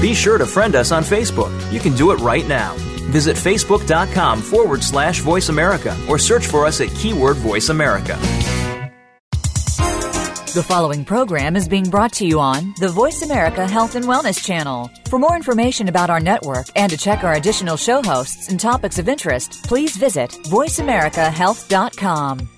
Be sure to friend us on Facebook. You can do it right now. Visit facebook.com forward slash voice America or search for us at keyword voice America. The following program is being brought to you on the Voice America Health and Wellness Channel. For more information about our network and to check our additional show hosts and topics of interest, please visit voiceamericahealth.com.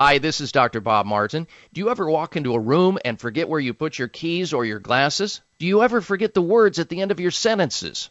Hi, this is Dr. Bob Martin. Do you ever walk into a room and forget where you put your keys or your glasses? Do you ever forget the words at the end of your sentences?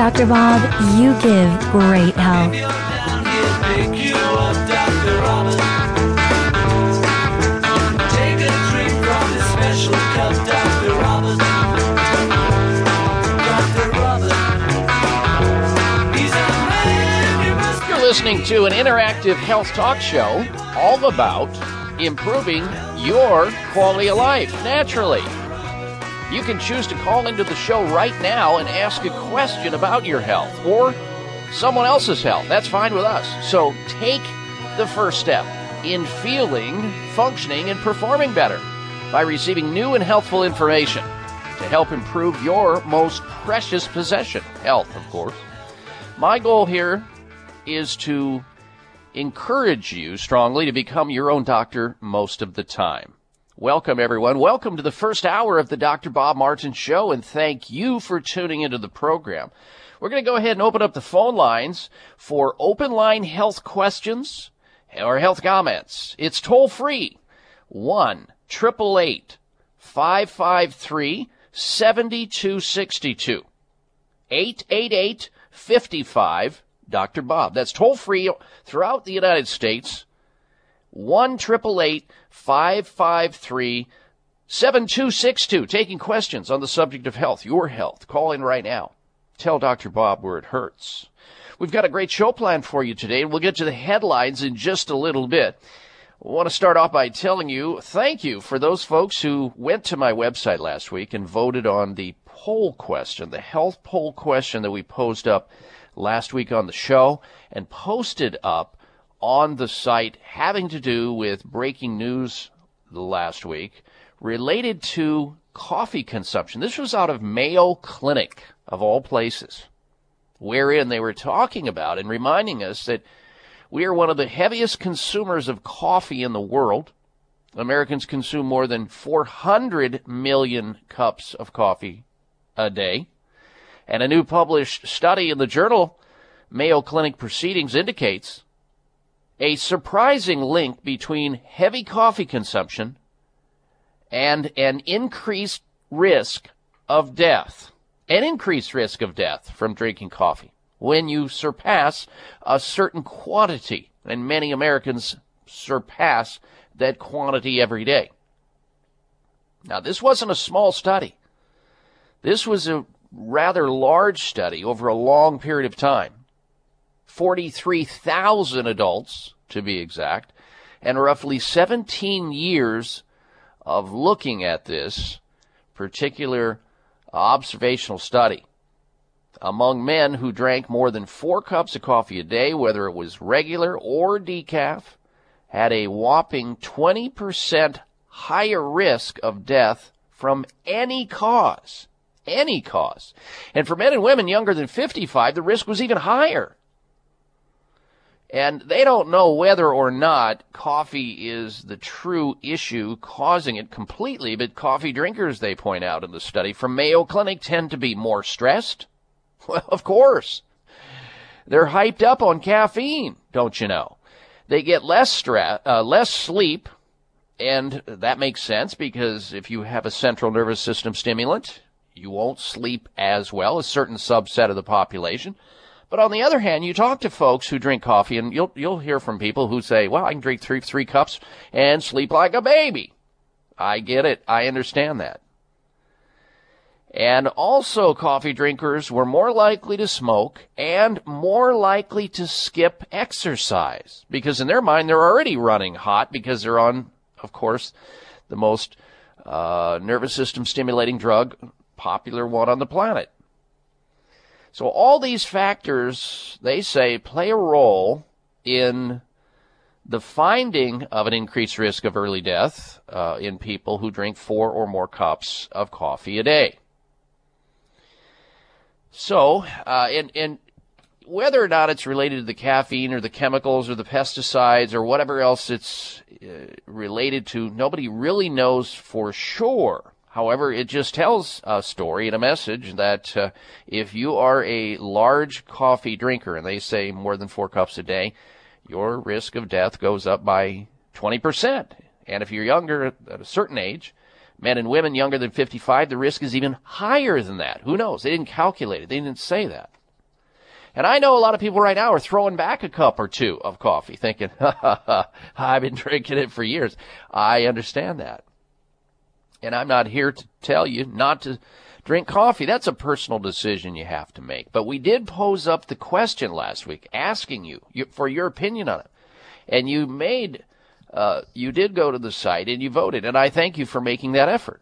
Dr. Bob, you give great help. You're listening to an interactive health talk show all about improving your quality of life naturally. You can choose to call into the show right now and ask a question about your health or someone else's health. That's fine with us. So take the first step in feeling, functioning, and performing better by receiving new and healthful information to help improve your most precious possession, health, of course. My goal here is to encourage you strongly to become your own doctor most of the time. Welcome, everyone. Welcome to the first hour of the Dr. Bob Martin Show, and thank you for tuning into the program. We're going to go ahead and open up the phone lines for open line health questions or health comments. It's toll free. 1 888 553 7262. 888 55 Dr. Bob. That's toll free throughout the United States. 1 553 7262. Taking questions on the subject of health, your health. Call in right now. Tell Dr. Bob where it hurts. We've got a great show planned for you today, we'll get to the headlines in just a little bit. I want to start off by telling you thank you for those folks who went to my website last week and voted on the poll question, the health poll question that we posed up last week on the show and posted up on the site having to do with breaking news last week related to coffee consumption. This was out of Mayo Clinic, of all places, wherein they were talking about and reminding us that we are one of the heaviest consumers of coffee in the world. Americans consume more than 400 million cups of coffee a day. And a new published study in the journal Mayo Clinic Proceedings indicates a surprising link between heavy coffee consumption and an increased risk of death. An increased risk of death from drinking coffee when you surpass a certain quantity. And many Americans surpass that quantity every day. Now, this wasn't a small study. This was a rather large study over a long period of time. 43,000 adults, to be exact, and roughly 17 years of looking at this particular observational study among men who drank more than four cups of coffee a day, whether it was regular or decaf, had a whopping 20% higher risk of death from any cause. Any cause. And for men and women younger than 55, the risk was even higher. And they don't know whether or not coffee is the true issue causing it completely, but coffee drinkers, they point out in the study from Mayo Clinic, tend to be more stressed, well, of course. They're hyped up on caffeine, don't you know? They get less stress, uh, less sleep, and that makes sense because if you have a central nervous system stimulant, you won't sleep as well, a certain subset of the population. But on the other hand, you talk to folks who drink coffee, and you'll you'll hear from people who say, "Well, I can drink three three cups and sleep like a baby." I get it. I understand that. And also, coffee drinkers were more likely to smoke and more likely to skip exercise because, in their mind, they're already running hot because they're on, of course, the most uh, nervous system stimulating drug, popular one on the planet. So, all these factors, they say, play a role in the finding of an increased risk of early death uh, in people who drink four or more cups of coffee a day. So, uh, and, and whether or not it's related to the caffeine or the chemicals or the pesticides or whatever else it's uh, related to, nobody really knows for sure. However, it just tells a story and a message that uh, if you are a large coffee drinker, and they say more than four cups a day, your risk of death goes up by 20%. And if you're younger at a certain age, men and women younger than 55, the risk is even higher than that. Who knows? They didn't calculate it. They didn't say that. And I know a lot of people right now are throwing back a cup or two of coffee thinking, ha ha ha, I've been drinking it for years. I understand that. And I'm not here to tell you not to drink coffee. That's a personal decision you have to make. But we did pose up the question last week asking you for your opinion on it. And you made uh, you did go to the site and you voted, and I thank you for making that effort.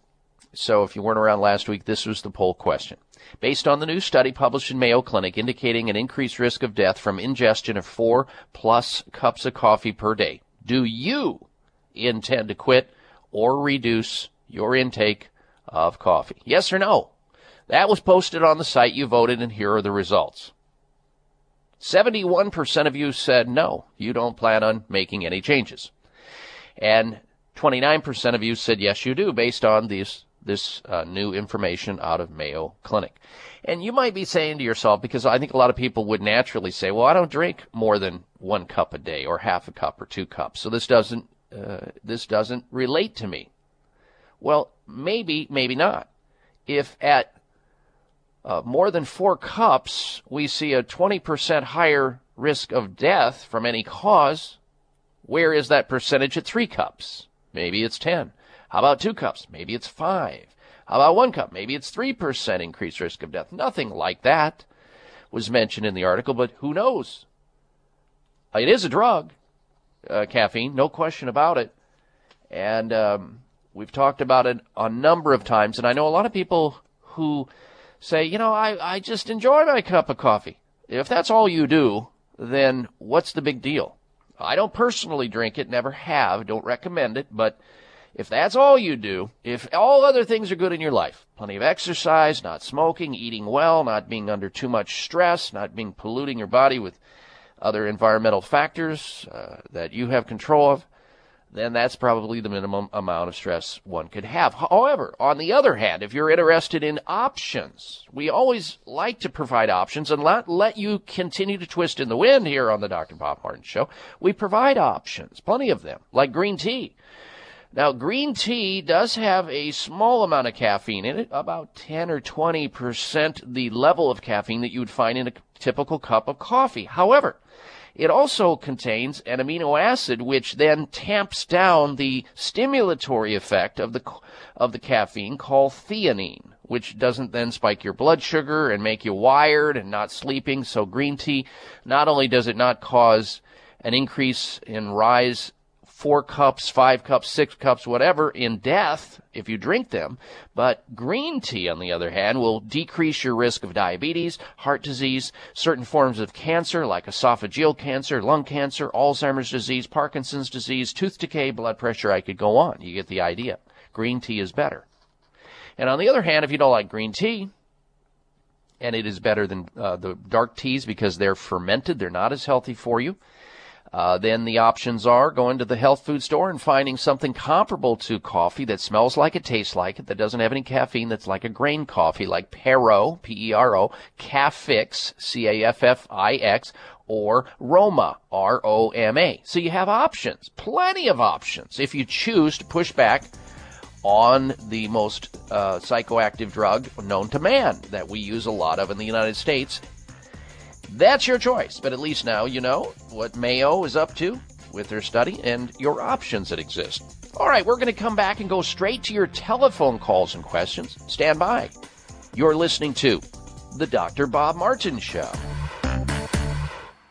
So if you weren't around last week, this was the poll question. Based on the new study published in Mayo Clinic indicating an increased risk of death from ingestion of four plus cups of coffee per day, do you intend to quit or reduce your intake of coffee? Yes or no? That was posted on the site. You voted, and here are the results. 71% of you said no, you don't plan on making any changes. And 29% of you said yes, you do, based on these, this uh, new information out of Mayo Clinic. And you might be saying to yourself, because I think a lot of people would naturally say, well, I don't drink more than one cup a day or half a cup or two cups. So this doesn't, uh, this doesn't relate to me. Well, maybe, maybe not. If at uh, more than four cups, we see a 20% higher risk of death from any cause. Where is that percentage at three cups? Maybe it's 10. How about two cups? Maybe it's five. How about one cup? Maybe it's 3% increased risk of death. Nothing like that was mentioned in the article, but who knows? It is a drug, uh, caffeine, no question about it. And um, we've talked about it a number of times, and I know a lot of people who say, you know, I, I just enjoy my cup of coffee. If that's all you do, then what's the big deal? I don't personally drink it, never have, don't recommend it, but if that's all you do, if all other things are good in your life, plenty of exercise, not smoking, eating well, not being under too much stress, not being polluting your body with other environmental factors uh, that you have control of, then that's probably the minimum amount of stress one could have. However, on the other hand, if you're interested in options, we always like to provide options and not let you continue to twist in the wind here on the Dr. Bob Martin Show. We provide options, plenty of them, like green tea. Now, green tea does have a small amount of caffeine in it, about 10 or 20% the level of caffeine that you would find in a typical cup of coffee. However, it also contains an amino acid which then tamps down the stimulatory effect of the of the caffeine called theanine, which doesn't then spike your blood sugar and make you wired and not sleeping. So green tea not only does it not cause an increase in rise four cups, five cups, six cups, whatever, in death if you drink them. But green tea, on the other hand, will decrease your risk of diabetes, heart disease, certain forms of cancer like esophageal cancer, lung cancer, Alzheimer's disease, Parkinson's disease, tooth decay, blood pressure. I could go on. You get the idea. Green tea is better. And on the other hand, if you don't like green tea, and it is better than uh, the dark teas because they're fermented, they're not as healthy for you. Uh, then the options are going to the health food store and finding something comparable to coffee that smells like it, tastes like it, that doesn't have any caffeine, that's like a grain coffee, like Pero, P-E-R-O, Caffix, C-A-F-F-I-X, or Roma, R-O-M-A. So you have options, plenty of options, if you choose to push back on the most uh, psychoactive drug known to man that we use a lot of in the United States, that's your choice, but at least now you know what Mayo is up to with their study and your options that exist. All right, we're going to come back and go straight to your telephone calls and questions. Stand by. You're listening to The Dr. Bob Martin Show.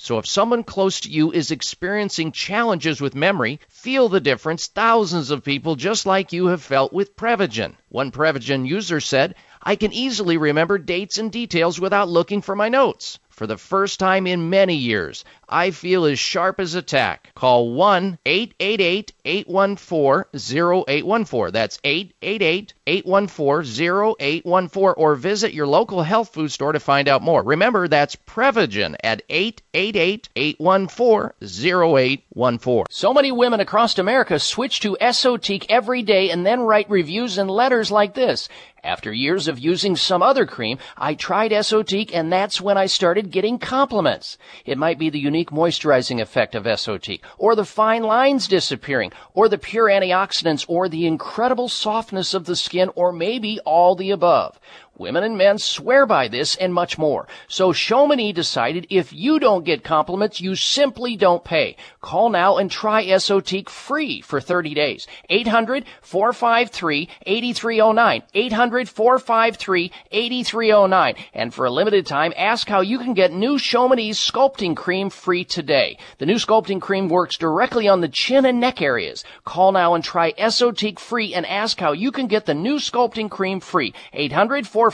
So if someone close to you is experiencing challenges with memory, feel the difference thousands of people just like you have felt with Prevagen. One Prevagen user said, I can easily remember dates and details without looking for my notes. For the first time in many years, I feel as sharp as a tack. Call 1 888 814 0814. That's 888 814 0814 or visit your local health food store to find out more. Remember, that's Prevagen at 888 814 0814. So many women across America switch to Esotique every day and then write reviews and letters like this. After years of using some other cream, I tried Esotique and that's when I started getting compliments. It might be the unique moisturizing effect of SOT, or the fine lines disappearing, or the pure antioxidants, or the incredible softness of the skin, or maybe all the above. Women and men swear by this and much more. So Chamonix decided if you don't get compliments, you simply don't pay. Call now and try Esotique free for 30 days. 800-453-8309. 800-453-8309. And for a limited time, ask how you can get new Chamonix sculpting cream free today. The new sculpting cream works directly on the chin and neck areas. Call now and try Esotique free and ask how you can get the new sculpting cream free. 800 453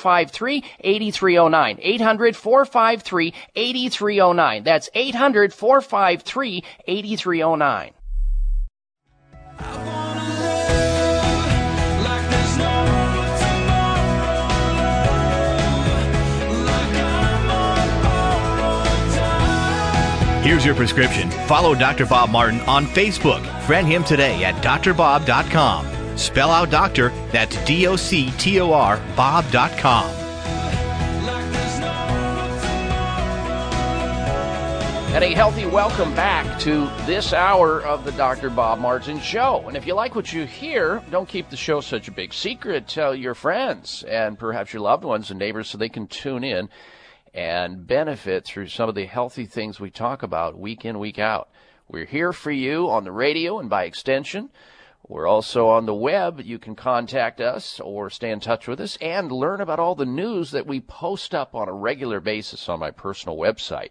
8309. 800 453 8309. That's 800 453 8309. Here's your prescription. Follow Dr. Bob Martin on Facebook. Friend him today at drbob.com. Spell out doctor, that's D O C T O R, Bob.com. And a healthy welcome back to this hour of the Dr. Bob Martin Show. And if you like what you hear, don't keep the show such a big secret. Tell your friends and perhaps your loved ones and neighbors so they can tune in and benefit through some of the healthy things we talk about week in, week out. We're here for you on the radio and by extension. We're also on the web. You can contact us or stay in touch with us and learn about all the news that we post up on a regular basis on my personal website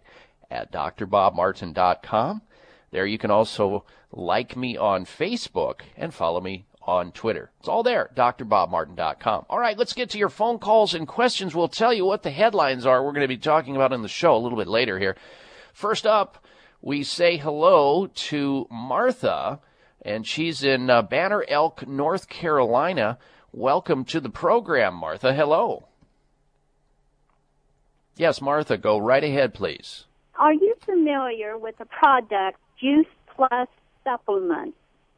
at drbobmartin.com. There you can also like me on Facebook and follow me on Twitter. It's all there, drbobmartin.com. All right, let's get to your phone calls and questions. We'll tell you what the headlines are we're going to be talking about in the show a little bit later here. First up, we say hello to Martha, and she's in uh, Banner Elk, North Carolina. Welcome to the program, Martha. Hello. Yes, Martha, go right ahead, please. Are you familiar with the product Juice Plus Supplement?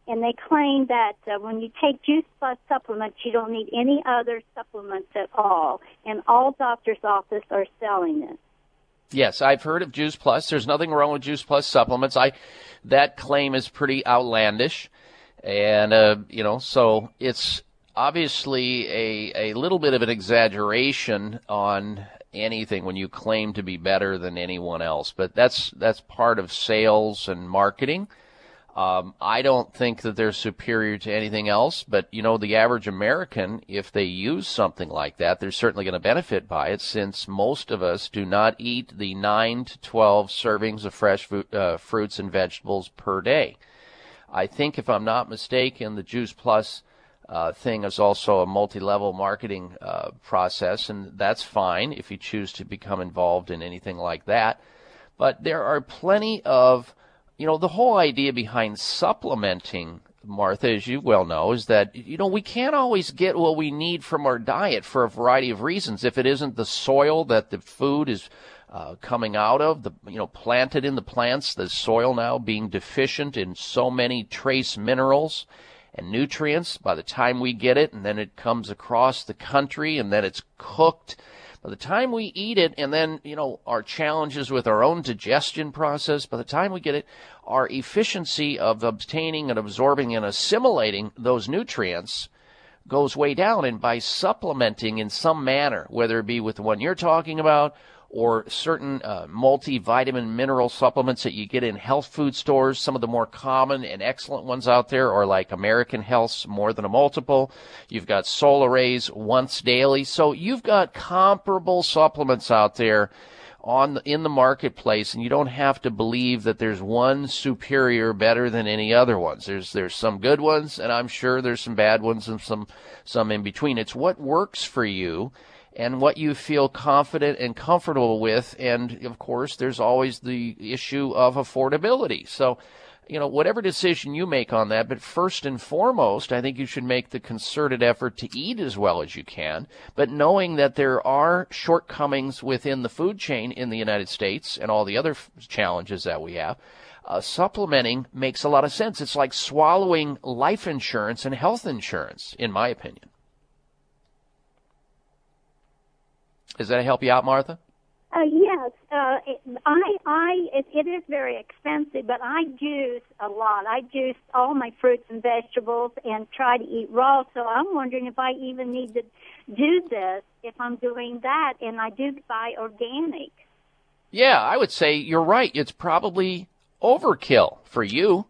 And they claim that uh, when you take Juice Plus supplements, you don't need any other supplements at all. And all doctors' offices are selling it. Yes, I've heard of Juice Plus. There's nothing wrong with Juice Plus supplements. I that claim is pretty outlandish, and uh, you know, so it's obviously a a little bit of an exaggeration on anything when you claim to be better than anyone else. But that's that's part of sales and marketing. Um, I don't think that they're superior to anything else, but you know, the average American, if they use something like that, they're certainly going to benefit by it since most of us do not eat the 9 to 12 servings of fresh uh, fruits and vegetables per day. I think, if I'm not mistaken, the Juice Plus uh, thing is also a multi-level marketing uh, process, and that's fine if you choose to become involved in anything like that. But there are plenty of you know, the whole idea behind supplementing, Martha, as you well know, is that, you know, we can't always get what we need from our diet for a variety of reasons. If it isn't the soil that the food is uh, coming out of, the, you know, planted in the plants, the soil now being deficient in so many trace minerals and nutrients by the time we get it, and then it comes across the country, and then it's cooked by the time we eat it, and then, you know, our challenges with our own digestion process, by the time we get it, our efficiency of obtaining and absorbing and assimilating those nutrients goes way down. And by supplementing in some manner, whether it be with the one you're talking about or certain uh, multivitamin mineral supplements that you get in health food stores. Some of the more common and excellent ones out there are like American Health's More Than a Multiple. You've got Solarays Once Daily. So you've got comparable supplements out there on the, in the marketplace, and you don't have to believe that there's one superior better than any other ones. There's there's some good ones, and I'm sure there's some bad ones and some some in between. It's what works for you and what you feel confident and comfortable with. And of course, there's always the issue of affordability. So, you know, whatever decision you make on that, but first and foremost, I think you should make the concerted effort to eat as well as you can, but knowing that there are shortcomings within the food chain in the United States and all the other f- challenges that we have. Uh, supplementing makes a lot of sense. It's like swallowing life insurance and health insurance, in my opinion. Does that help you out, Martha? Uh, yes, uh, it, I, I, it, it is very expensive, but I juice a lot. I juice all my fruits and vegetables and try to eat raw. So I'm wondering if I even need to do this if I'm doing that, and I do buy organic. Yeah, I would say you're right. It's probably overkill for you.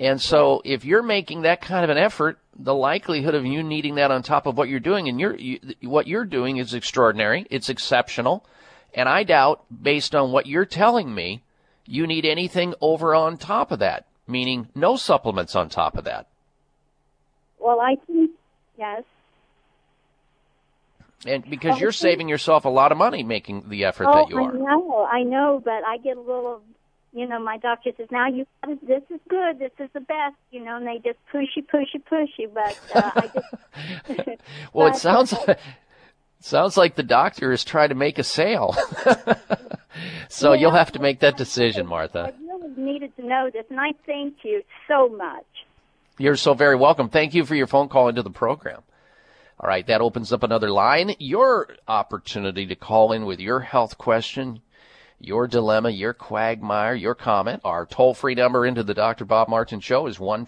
And so if you're making that kind of an effort, the likelihood of you needing that on top of what you're doing and you're, you, what you're doing is extraordinary. It's exceptional. And I doubt, based on what you're telling me, you need anything over on top of that, meaning no supplements on top of that. Well, I think, yes. And because you're saving yourself a lot of money making the effort oh, that you are. I know, I know, but I get a little, you know, my doctor says, now you, this is good, this is the best, you know, and they just pushy, pushy, pushy, but uh, I just. well, it sounds. uh, Sounds like the doctor is trying to make a sale. so Yeah. you'll have to make that decision, Martha. I really needed to know this, and I thank you so much. You're so very welcome. Thank you for your phone call into the program. All right, that opens up another line. Your opportunity to call in with your health question, your dilemma, your quagmire, your comment. Our toll free number into the Dr. Bob Martin Show is 1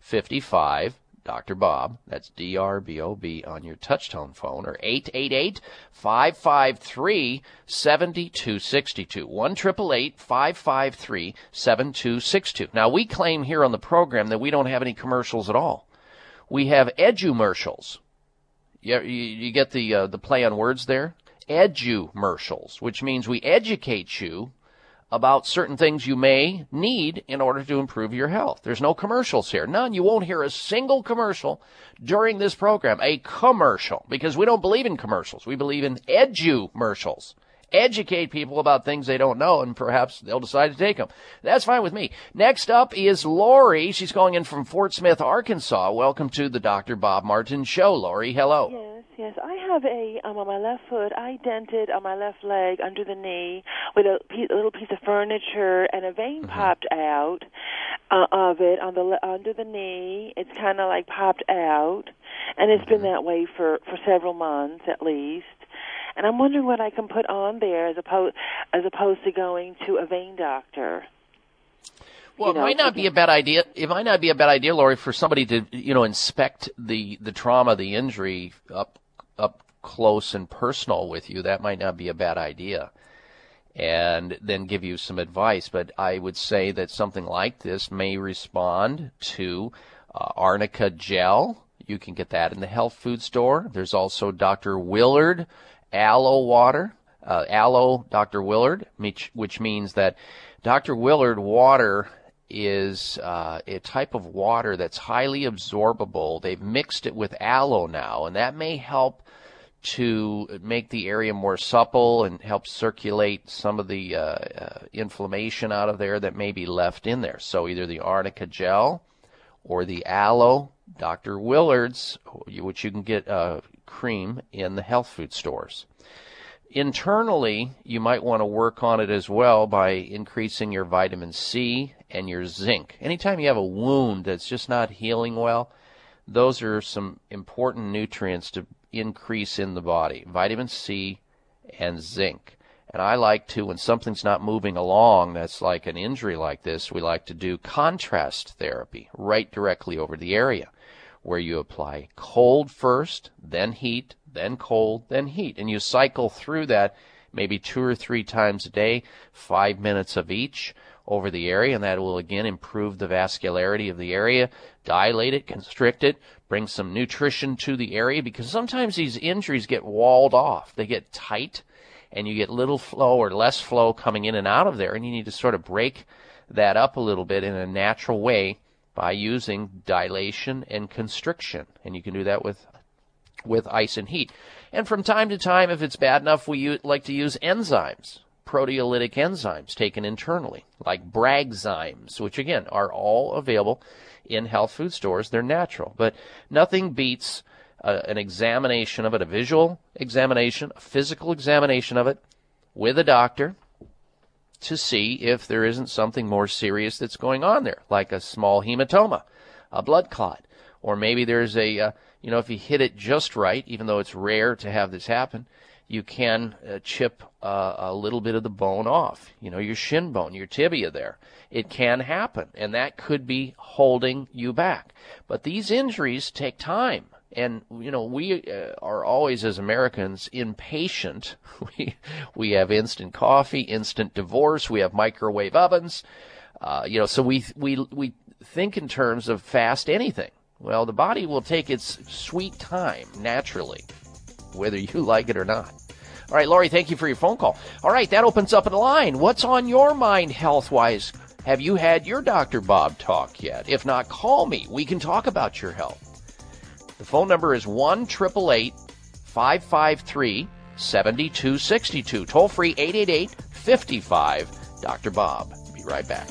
55 Dr. Bob. That's D R B O B on your touchtone phone or 888 553 7262. 1 553 7262. Now, we claim here on the program that we don't have any commercials at all. We have edumercials. You, you, you get the uh, the play on words there. Edumercials, which means we educate you about certain things you may need in order to improve your health. There's no commercials here. None. You won't hear a single commercial during this program. A commercial. Because we don't believe in commercials. We believe in edumercials. Educate people about things they don't know and perhaps they'll decide to take them. That's fine with me. Next up is Lori. She's calling in from Fort Smith, Arkansas. Welcome to the Dr. Bob Martin Show. Lori, hello. Yes, yes. I have a um, on my left foot. I dented on my left leg under the knee with a, piece, a little piece of furniture, and a vein popped out uh, of it on the under the knee. It's kind of like popped out, and it's been that way for for several months at least. And I'm wondering what I can put on there as opposed as opposed to going to a vein doctor. Well, you know, it might not be a bad idea. It might not be a bad idea, Lori, for somebody to you know inspect the the trauma, the injury up up close and personal with you. That might not be a bad idea, and then give you some advice. But I would say that something like this may respond to uh, arnica gel. You can get that in the health food store. There's also Dr. Willard aloe water. Uh, aloe Dr. Willard, which, means that Dr. Willard water is uh, a type of water that's highly absorbable. They've mixed it with aloe now, and that may help to make the area more supple and help circulate some of the uh, uh, inflammation out of there that may be left in there. So either the arnica gel or the aloe Dr. Willard's, which you can get uh, cream in the health food stores. Internally, you might want to work on it as well by increasing your vitamin C and your zinc. Anytime you have a wound that's just not healing well, those are some important nutrients to increase in the body vitamin C and zinc. And I like to, when something's not moving along, that's like an injury like this, we like to do contrast therapy right directly over the area where you apply cold first, then heat, then cold, then heat. And you cycle through that maybe two or three times a day, five minutes of each over the area, and that will again improve the vascularity of the area, dilate it, constrict it, bring some nutrition to the area because sometimes these injuries get walled off. They get tight and you get little flow or less flow coming in and out of there, and you need to sort of break that up a little bit in a natural way by using dilation and constriction. And you can do that with with ice and heat. And from time to time, if it's bad enough, we like to use enzymes, proteolytic enzymes taken internally, like Bragzymes, which again are all available in health food stores. They're natural, but nothing beats uh, an examination of it, a visual examination, a physical examination of it with a doctor to see if there isn't something more serious that's going on there, like a small hematoma, a blood clot, or maybe there's a, uh, you know, if you hit it just right, even though it's rare to have this happen, you can uh, chip uh, a little bit of the bone off, you know, your shin bone, your tibia there. It can happen, and that could be holding you back. But these injuries take time. And you know we uh, are always as Americans impatient. We we have instant coffee, instant divorce. We have microwave ovens. Uh, you know, so we we we think in terms of fast anything. Well, the body will take its sweet time naturally, whether you like it or not. All right, Lori, thank you for your phone call. All right, that opens up a line. What's on your mind health wise? Have you had your Dr. Bob talk yet? If not, call me. We can talk about your health. The phone number is 1 553 7262. Toll free 888 55 Dr. Bob. Be right back.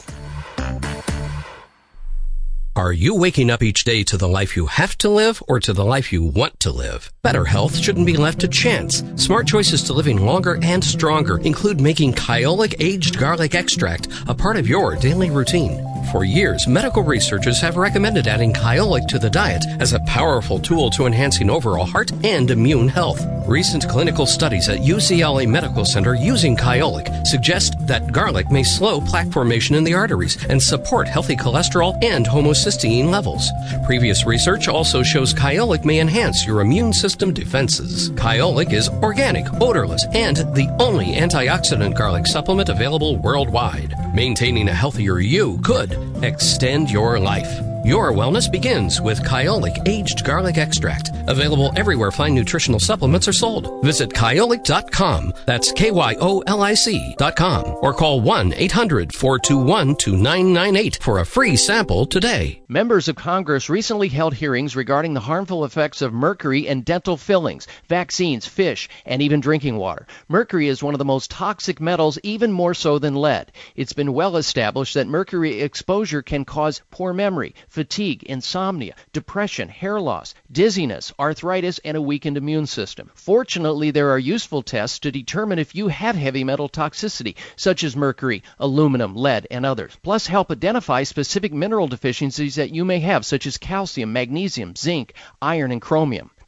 Are you waking up each day to the life you have to live or to the life you want to live? Better health shouldn't be left to chance. Smart choices to living longer and stronger include making Kyolic aged garlic extract a part of your daily routine. For years, medical researchers have recommended adding Kyolic to the diet as a powerful tool to enhancing overall heart and immune health. Recent clinical studies at UCLA Medical Center using Kyolic suggest that garlic may slow plaque formation in the arteries and support healthy cholesterol and homocysteine levels. Previous research also shows Kyolic may enhance your immune system defenses. Kyolic is organic, odorless, and the only antioxidant garlic supplement available worldwide. Maintaining a healthier you could extend your life. Your wellness begins with Kyolic Aged Garlic Extract. Available everywhere fine nutritional supplements are sold. Visit kyolic.com. That's K-Y-O-L-I-C.com. Or call 1-800-421-2998 for a free sample today. Members of Congress recently held hearings regarding the harmful effects of mercury in dental fillings, vaccines, fish, and even drinking water. Mercury is one of the most toxic metals, even more so than lead. It's been well established that mercury exposure can cause poor memory, fatigue, insomnia, depression, hair loss, dizziness, arthritis, and a weakened immune system. Fortunately, there are useful tests to determine if you have heavy metal toxicity, such as mercury, aluminum, lead, and others. Plus, help identify specific mineral deficiencies that you may have, such as calcium, magnesium, zinc, iron, and chromium.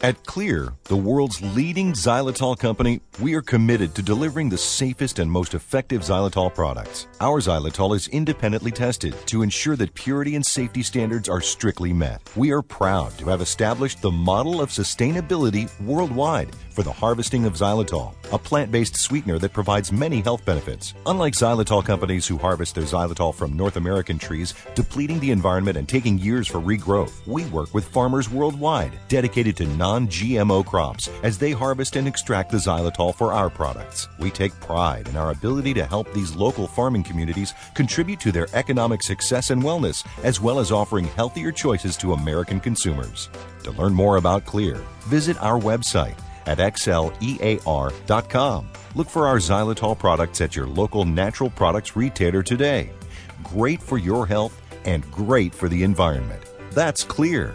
At Xlear, the world's leading xylitol company, we are committed to delivering the safest and most effective xylitol products. Our xylitol is independently tested to ensure that purity and safety standards are strictly met. We are proud to have established the model of sustainability worldwide for the harvesting of xylitol, a plant based sweetener that provides many health benefits. Unlike xylitol companies who harvest their xylitol from North American trees, depleting the environment and taking years for regrowth, we work with farmers worldwide dedicated to non GMO crops as they harvest and extract the xylitol for our products. We take pride in our ability to help these local farming communities contribute to their economic success and wellness, as well as offering healthier choices to American consumers. To learn more about Xlear, visit our website at xlear.com. Look for our xylitol products at your local natural products retailer today. Great for your health and great for the environment. That's Xlear.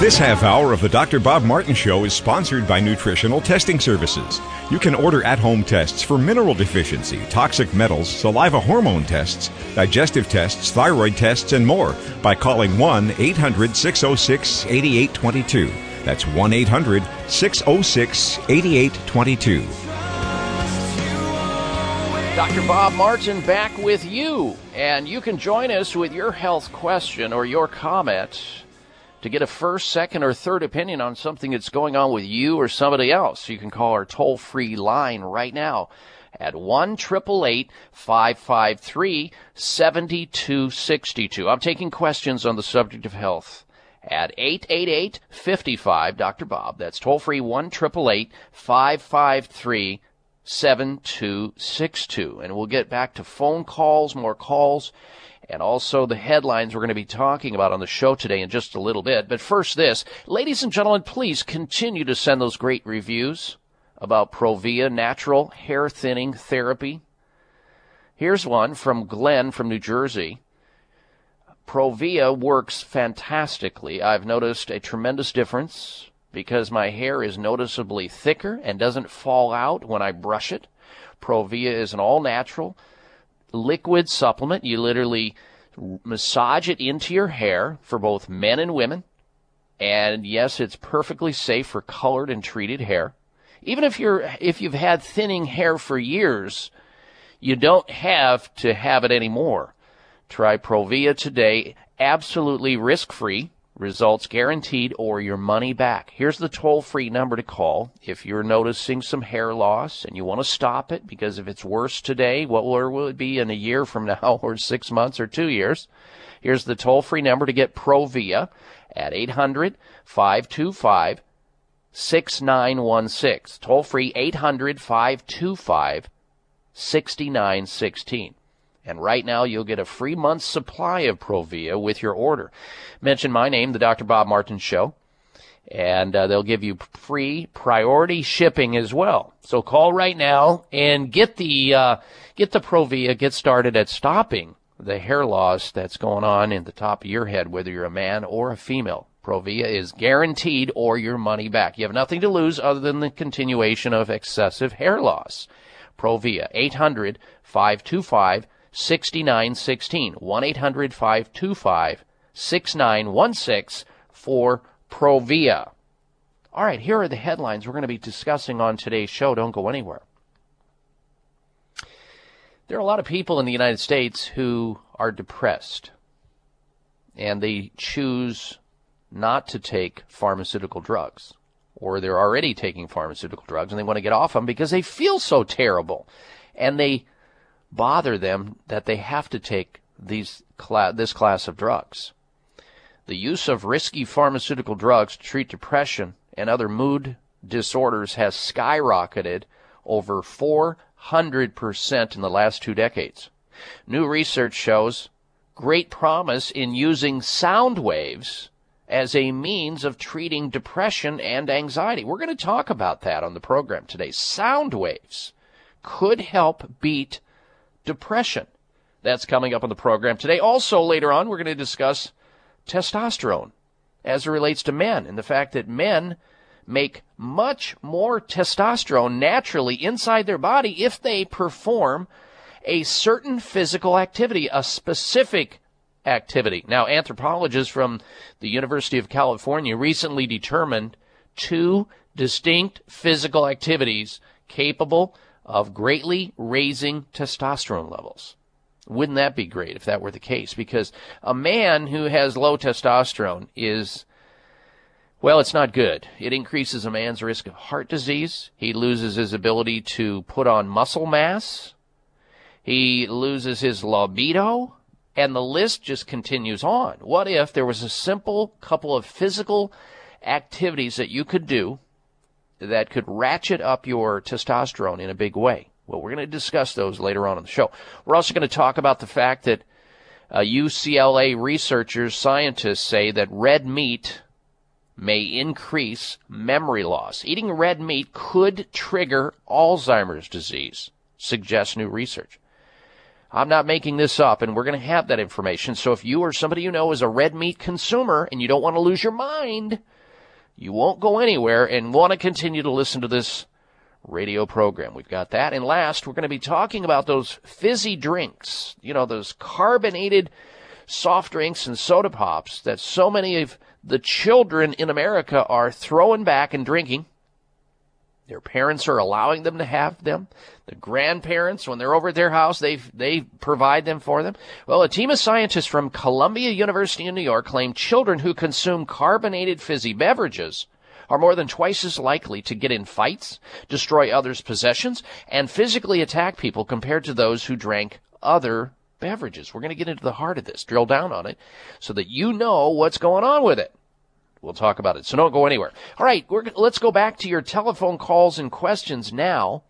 This half hour of the Dr. Bob Martin Show is sponsored by Nutritional Testing Services. You can order at home tests for mineral deficiency, toxic metals, saliva hormone tests, digestive tests, thyroid tests, and more by calling 1 800 606 8822. That's 1 800 606 8822. Dr. Bob Martin back with you, and you can join us with your health question or your comment to get a first, second, or third opinion on something that's going on with you or somebody else. You can call our toll free line right now at 1 553 7262. I'm taking questions on the subject of health at 888 55 Dr. Bob. That's toll free 1 553 7262. And we'll get back to phone calls, more calls, and also the headlines we're going to be talking about on the show today in just a little bit. But first, this. Ladies and gentlemen, please continue to send those great reviews about Provia natural hair thinning therapy. Here's one from Glenn from New Jersey. Provia works fantastically. I've noticed a tremendous difference because my hair is noticeably thicker and doesn't fall out when I brush it. Provia is an all natural liquid supplement. You literally massage it into your hair for both men and women. And yes, it's perfectly safe for colored and treated hair. Even if you're if you've had thinning hair for years, you don't have to have it anymore. Try Provia today, absolutely risk-free results guaranteed or your money back. Here's the toll free number to call if you're noticing some hair loss and you want to stop it because if it's worse today, what will it be in a year from now or six months or two years? Here's the toll free number to get Provia at 800 525 6916. Toll free 800 525 6916. And right now, you'll get a free month's supply of Provia with your order. Mention my name, the Dr. Bob Martin Show, and uh, they'll give you free priority shipping as well. So call right now and get the uh, get the Provia. Get started at stopping the hair loss that's going on in the top of your head, whether you're a man or a female. Provia is guaranteed or your money back. You have nothing to lose other than the continuation of excessive hair loss. Provia, 800 525 6916. 1 800 525 6916 for Provia. All right, here are the headlines we're going to be discussing on today's show. Don't go anywhere. There are a lot of people in the United States who are depressed and they choose not to take pharmaceutical drugs or they're already taking pharmaceutical drugs and they want to get off them because they feel so terrible and they bother them that they have to take these cla- this class of drugs. The use of risky pharmaceutical drugs to treat depression and other mood disorders has skyrocketed over 400% in the last two decades. New research shows great promise in using sound waves as a means of treating depression and anxiety. We're going to talk about that on the program today. Sound waves could help beat depression. That's coming up on the program today. Also, later on, we're going to discuss testosterone as it relates to men and the fact that men make much more testosterone naturally inside their body if they perform a certain physical activity, a specific activity. Now, anthropologists from the University of California recently determined two distinct physical activities capable of greatly raising testosterone levels. Wouldn't that be great if that were the case? Because a man who has low testosterone is, well, it's not good. It increases a man's risk of heart disease. He loses his ability to put on muscle mass. He loses his libido. And the list just continues on. What if there was a simple couple of physical activities that you could do that could ratchet up your testosterone in a big way. Well, we're going to discuss those later on in the show. We're also going to talk about the fact that uh, UCLA researchers, scientists say that red meat may increase memory loss. Eating red meat could trigger Alzheimer's disease, suggests new research. I'm not making this up, and we're going to have that information. So if you or somebody you know is a red meat consumer and you don't want to lose your mind, you won't go anywhere and want to continue to listen to this radio program. We've got that. And last, we're going to be talking about those fizzy drinks, you know, those carbonated soft drinks and soda pops that so many of the children in America are throwing back and drinking. Their parents are allowing them to have them. The grandparents, when they're over at their house, they they provide them for them. Well, a team of scientists from Columbia University in New York claim children who consume carbonated fizzy beverages are more than twice as likely to get in fights, destroy others' possessions, and physically attack people compared to those who drank other beverages. We're going to get into the heart of this, drill down on it, so that you know what's going on with it. We'll talk about it. So don't go anywhere. All right, let's go back to your telephone calls and questions now.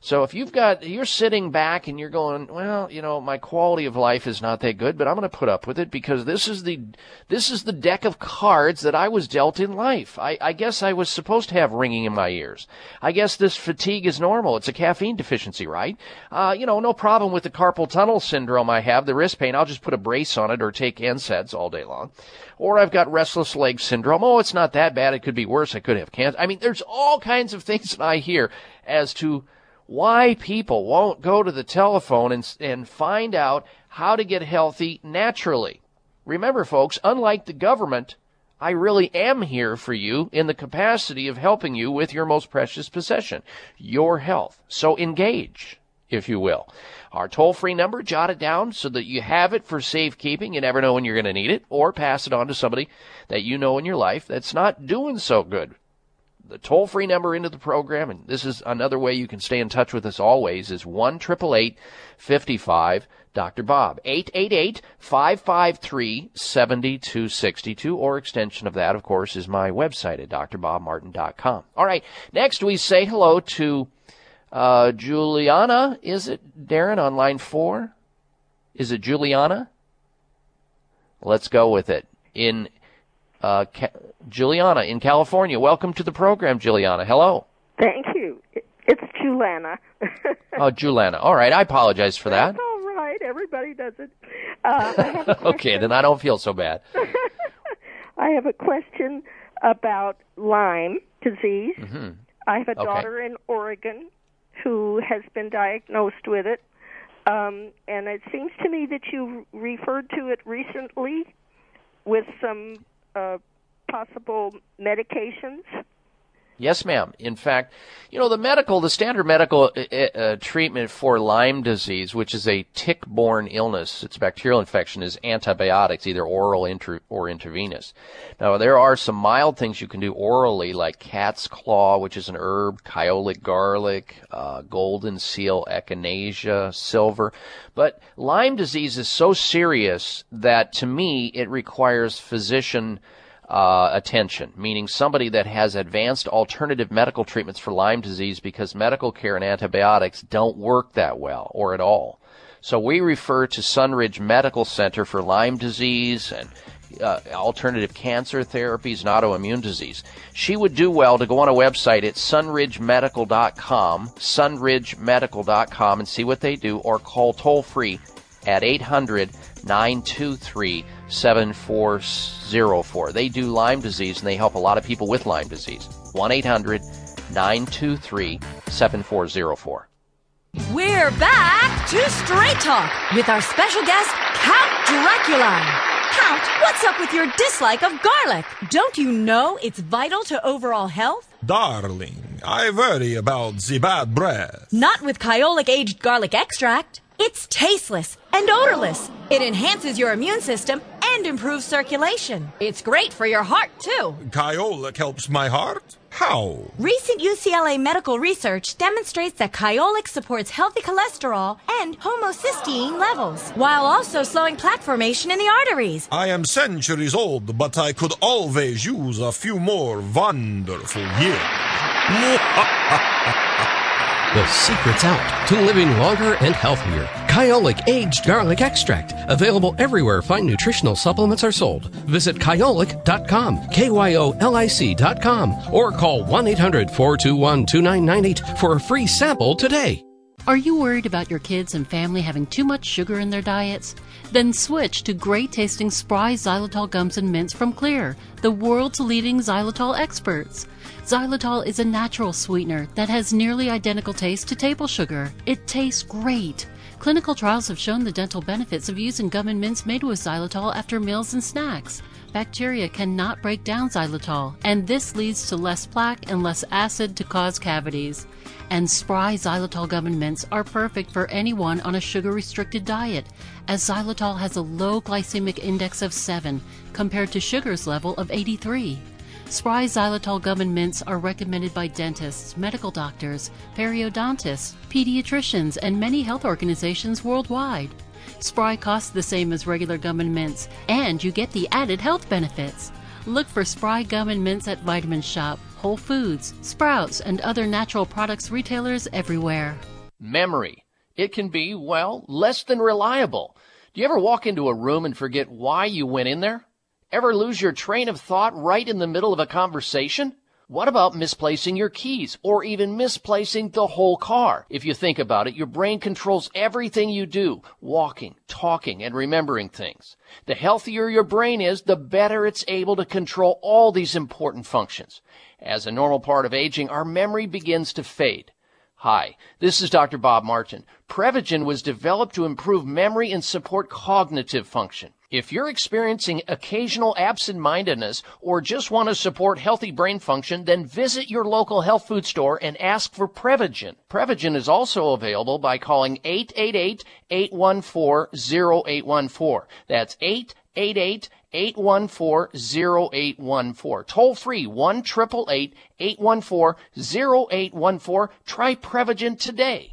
So if you've got, you're sitting back and you're going, well, you know, my quality of life is not that good, but I'm going to put up with it because this is the, this is the deck of cards that I was dealt in life. I, I guess I was supposed to have ringing in my ears. I guess this fatigue is normal. It's a caffeine deficiency, right? Uh, you know, no problem with the carpal tunnel syndrome I have, the wrist pain. I'll just put a brace on it or take NSAIDs all day long. Or I've got restless leg syndrome. Oh, it's not that bad. It could be worse. I could have cancer. I mean, there's all kinds of things that I hear as to why people won't go to the telephone and, and find out how to get healthy naturally. Remember, folks, unlike the government, I really am here for you in the capacity of helping you with your most precious possession, your health. So engage, if you will. Our toll free number, jot it down so that you have it for safekeeping. You never know when you're going to need it, or pass it on to somebody that you know in your life that's not doing so good the toll free number into the program, and this is another way you can stay in touch with us always, is 1 55 Dr. Bob. 888 553 7262, or extension of that, of course, is my website at drbobmartin.com. All right, next we say hello to uh, Juliana. Is it Darren on line four? Is it Juliana? Let's go with it. In uh, Juliana in California. Welcome to the program, Juliana. Hello. Thank you. It's Juliana. oh, Juliana. All right. I apologize for that. That's all right. Everybody does it. Uh, okay, then I don't feel so bad. I have a question about Lyme disease. Mm-hmm. I have a daughter in Oregon who has been diagnosed with it. Um, and it seems to me that you referred to it recently with some uh, possible medications? Yes, ma'am. In fact, you know, the medical, the standard medical uh, uh, uh, treatment for Lyme disease, which is a tick-borne illness, it's bacterial infection, is antibiotics, either oral inter- or intravenous. Now, there are some mild things you can do orally, like cat's claw, which is an herb, kyolic garlic, uh, golden seal echinacea, silver. But Lyme disease is so serious that, to me, it requires physician uh, attention, meaning somebody that has advanced alternative medical treatments for Lyme disease because medical care and antibiotics don't work that well or at all. So we refer to Sunridge Medical Center for Lyme disease and uh, alternative cancer therapies and autoimmune disease. She would do well to go on a website at sunridgemedical.com, sunridgemedical.com, and see what they do, or call toll free at 800 923 7404. They do Lyme disease and they help a lot of people with Lyme disease. 1 800 923 7404. We're back to Straight Talk with our special guest, Count Dracula. Count, what's up with your dislike of garlic? Don't you know it's vital to overall health? Darling, I worry about the bad breath. Not with Kyolic aged garlic extract. It's tasteless and odorless. It enhances your immune system and improves circulation. It's great for your heart, too. Kyolic helps my heart? How? Recent UCLA medical research demonstrates that Kyolic supports healthy cholesterol and homocysteine levels, while also slowing plaque formation in the arteries. I am centuries old, but I could always use a few more wonderful years. The secret's out to living longer and healthier. Kyolic Aged Garlic Extract. Available everywhere fine nutritional supplements are sold. Visit kyolic.com, K-Y-O-L-I-C.com, or call 1-800-421-2998 for a free sample today. Are you worried about your kids and family having too much sugar in their diets? Then switch to great tasting Spry Xylitol gums and mints from Xlear, the world's leading xylitol experts. Xylitol is a natural sweetener that has nearly identical taste to table sugar. It tastes great. Clinical trials have shown the dental benefits of using gum and mints made with xylitol after meals and snacks. Bacteria cannot break down xylitol, and this leads to less plaque and less acid to cause cavities. And Spry xylitol gum and mints are perfect for anyone on a sugar restricted diet, as xylitol has a low glycemic index of 7 compared to sugar's level of 83. Spry xylitol gum and mints are recommended by dentists, medical doctors, periodontists, pediatricians, and many health organizations worldwide. Spry costs the same as regular gum and mints, and you get the added health benefits. Look for Spry gum and mints at Vitamin Shop, Whole Foods, Sprouts, and other natural products retailers everywhere. Memory. It can be, well, less than reliable. Do you ever walk into a room and forget why you went in there? Ever lose your train of thought right in the middle of a conversation? What about misplacing your keys or even misplacing the whole car? If you think about it, your brain controls everything you do, walking, talking, and remembering things. The healthier your brain is, the better it's able to control all these important functions. As a normal part of aging, our memory begins to fade. Hi, this is Dr. Bob Martin. Prevagen was developed to improve memory and support cognitive function. If you're experiencing occasional absent-mindedness or just want to support healthy brain function, then visit your local health food store and ask for Prevagen. Prevagen is also available by calling 888-814-0814. That's 888 814-0814. Toll free 1-888-814-0814. Try Prevagen today.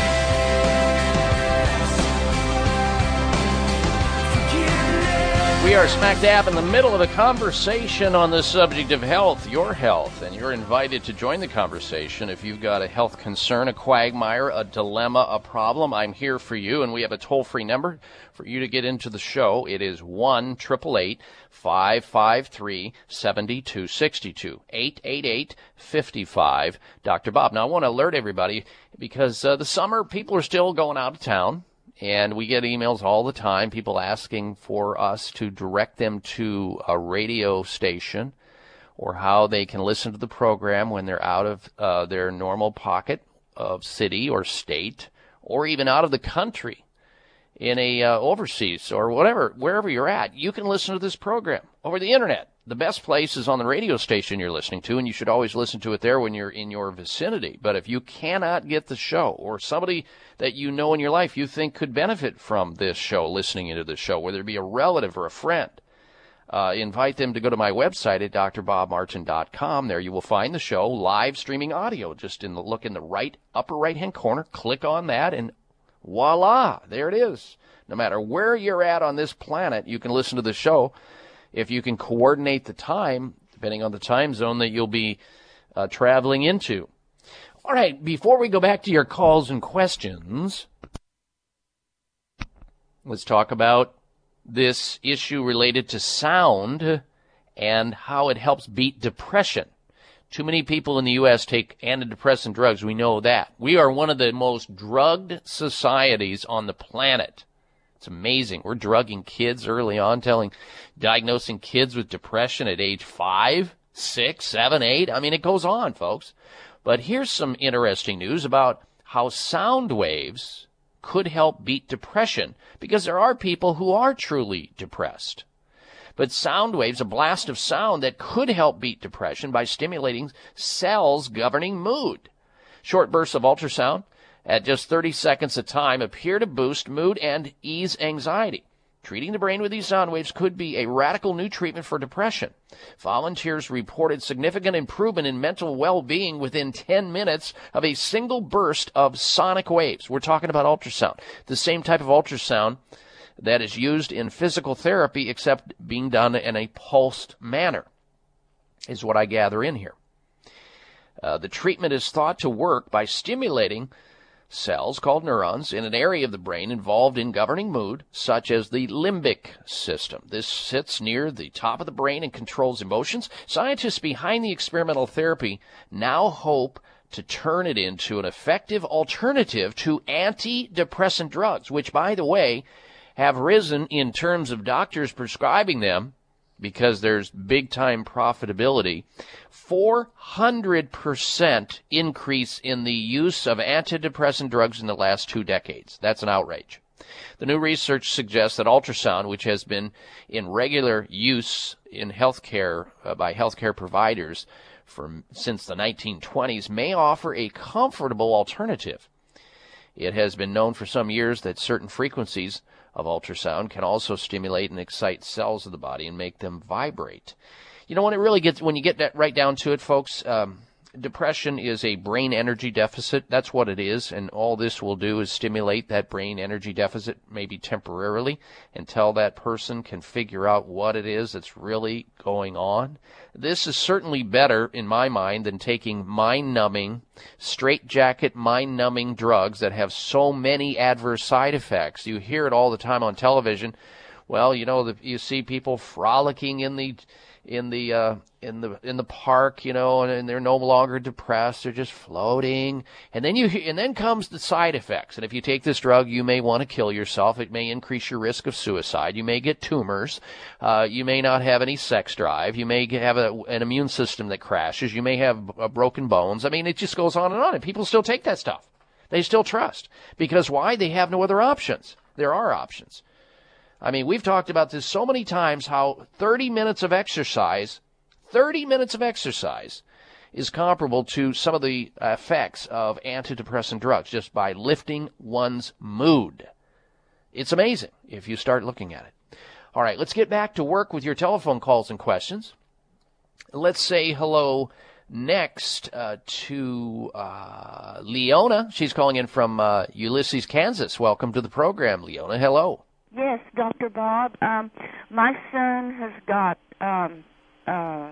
We are smack dab in the middle of a conversation on the subject of health, your health, and you're invited to join the conversation if you've got a health concern, a quagmire, a dilemma, a problem. I'm here for you, and we have a toll free number for you to get into the show. It is 1 553 7262 888 55 Dr. Bob. Now, I want to alert everybody because uh, the summer people are still going out of town and we get emails all the time, people asking for us to direct them to a radio station or how they can listen to the program when they're out of uh, their normal pocket of city or state or even out of the country in a uh, overseas or whatever, wherever you're at. You can listen to this program over the internet the best place is on the radio station you're listening to, and you should always listen to it there when you're in your vicinity. But if you cannot get the show, or somebody that you know in your life you think could benefit from this show, listening into the show, whether it be a relative or a friend, uh, invite them to go to my website at drbobmartin.com. There you will find the show live streaming audio. Just in the look in the right upper right hand corner, click on that, and voila, there it is. No matter where you're at on this planet, you can listen to the show if you can coordinate the time, depending on the time zone that you'll be uh, traveling into. All right, before we go back to your calls and questions, let's talk about this issue related to sound and how it helps beat depression. Too many people in the U.S. take antidepressant drugs. We know that. We are one of the most drugged societies on the planet. It's amazing. We're drugging kids early on, telling, diagnosing kids with depression at age five, six, seven, eight. I mean, it goes on, folks. But here's some interesting news about how sound waves could help beat depression because there are people who are truly depressed. But sound waves, a blast of sound that could help beat depression by stimulating cells governing mood. Short bursts of ultrasound at just 30 seconds a time appear to boost mood and ease anxiety. Treating the brain with these sound waves could be a radical new treatment for depression. Volunteers reported significant improvement in mental well-being within 10 minutes of a single burst of sonic waves. We're talking about ultrasound. The same type of ultrasound that is used in physical therapy except being done in a pulsed manner is what I gather in here. Uh, the treatment is thought to work by stimulating cells called neurons in an area of the brain involved in governing mood, such as the limbic system. This sits near the top of the brain and controls emotions. Scientists behind the experimental therapy now hope to turn it into an effective alternative to antidepressant drugs, which, by the way, have risen in terms of doctors prescribing them because there's big time profitability. 400% increase in the use of antidepressant drugs in the last two decades. That's an outrage. The new research suggests that ultrasound, which has been in regular use in healthcare uh, by healthcare providers for since the 1920s, may offer a comfortable alternative. It has been known for some years that certain frequencies of ultrasound can also stimulate and excite cells of the body and make them vibrate. You know, when it really gets, when you get that right down to it, folks, um, depression is a brain energy deficit. That's what it is. And all this will do is stimulate that brain energy deficit, maybe temporarily, until that person can figure out what it is that's really going on. This is certainly better, in my mind, than taking mind numbing, straitjacket mind numbing drugs that have so many adverse side effects. You hear it all the time on television. Well, you know, the, you see people frolicking in the in the uh, in the in the park, you know, and, and, they're no longer depressed; they're just floating. And then you and then comes the side effects. And if you take this drug, you may want to kill yourself. It may increase your risk of suicide. You may get tumors. Uh, you may not have any sex drive. You may have a, an immune system that crashes. You may have uh, broken bones. I mean, it just goes on and on. And people still take that stuff. They still trust because why? They have no other options. There are options. I mean, we've talked about this so many times how 30 minutes of exercise, 30 minutes of exercise is comparable to some of the effects of antidepressant drugs just by lifting one's mood. It's amazing if you start looking at it. All right, let's get back to work with your telephone calls and questions. Let's say hello next uh, to uh, Leona. She's calling in from uh, Ulysses, Kansas. Welcome to the program, Leona. Hello. Yes, Dr. Bob. Um, my son has got um, uh,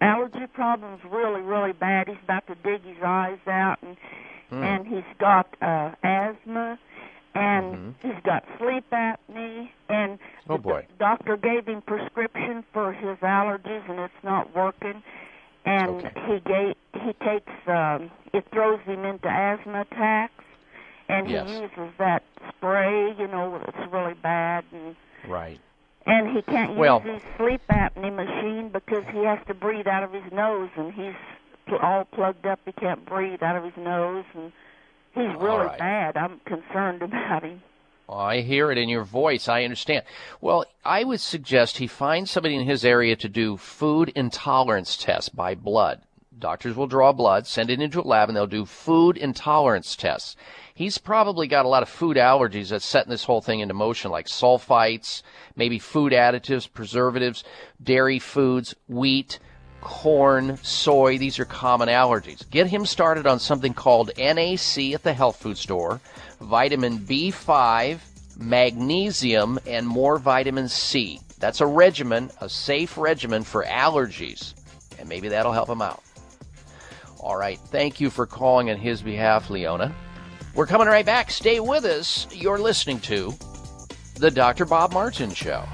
allergy problems really, really bad. He's about to dig his eyes out, and mm. and he's got uh, asthma, and mm-hmm. he's got sleep apnea, and oh boy. the doctor gave him prescription for his allergies, and it's not working. And okay. he gave he takes um, it throws him into asthma attacks and yes. he uses that spray, you know, that's really bad, and right. And he can't well, use his sleep apnea machine because he has to breathe out of his nose, and he's all plugged up. He can't breathe out of his nose, and he's really right. bad. I'm concerned about him. I hear it in your voice. I understand. Well, I would suggest he find somebody in his area to do food intolerance tests by blood. Doctors will draw blood, send it into a lab, and they'll do food intolerance tests he's probably got a lot of food allergies that's setting this whole thing into motion, like sulfites, maybe food additives, preservatives, dairy foods, wheat, corn, soy. These are common allergies. Get him started on something called NAC at the health food store, vitamin B5, magnesium, and more vitamin C. That's a regimen, a safe regimen for allergies, and maybe that'll help him out. All right. Thank you for calling on his behalf, Leona. We're coming right back. Stay with us. You're listening to The Dr. Bob Martin Show.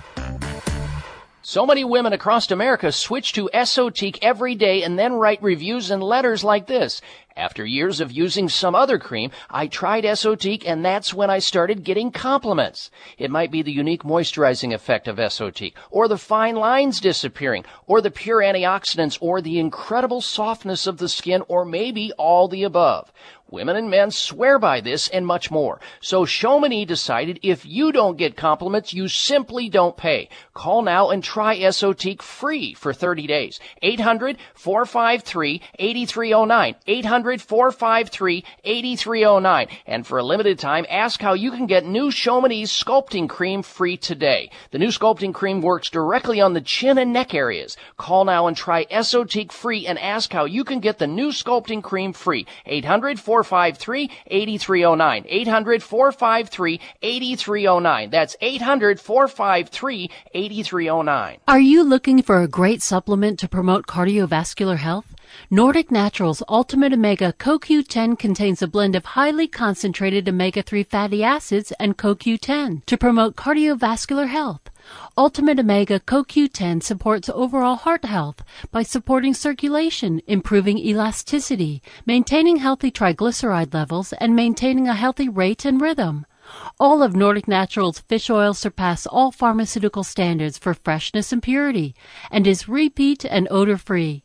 So many women across America switch to Esotique every day and then write reviews and letters like this. After years of using some other cream, I tried Esotique and that's when I started getting compliments. It might be the unique moisturizing effect of Esotique, or the fine lines disappearing, or the pure antioxidants, or the incredible softness of the skin, or maybe all the above. Women and men swear by this and much more. So Chamonix decided if you don't get compliments, you simply don't pay. Call now and try Esotique free for 30 days. 800-453-8309. 800-453-8309. And for a limited time, ask how you can get new Chamonix sculpting cream free today. The new sculpting cream works directly on the chin and neck areas. Call now and try Esotique free and ask how you can get the new sculpting cream free. 800 453 8309. 800 453 8309. That's 800 453 8309. Are you looking for a great supplement to promote cardiovascular health? Nordic Naturals Ultimate Omega CoQ10 contains a blend of highly concentrated omega 3 fatty acids and CoQ10 to promote cardiovascular health. Ultimate Omega CoQ10 supports overall heart health by supporting circulation, improving elasticity, maintaining healthy triglyceride levels, and maintaining a healthy rate and rhythm. All of Nordic Naturals fish oil surpass all pharmaceutical standards for freshness and purity and is repeat and odor free.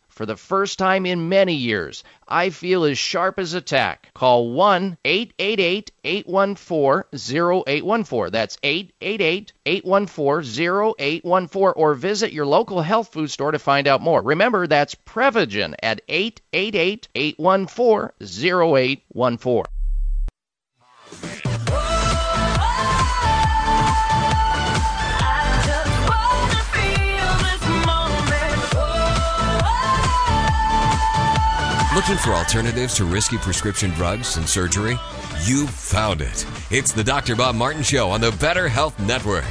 For the first time in many years, I feel as sharp as a tack. Call 1 888 814 0814. That's 888 814 0814 or visit your local health food store to find out more. Remember, that's Prevagen at 888 814 0814. Looking for alternatives to risky prescription drugs and surgery? You found it. It's the Dr. Bob Martin Show on the Better Health Network.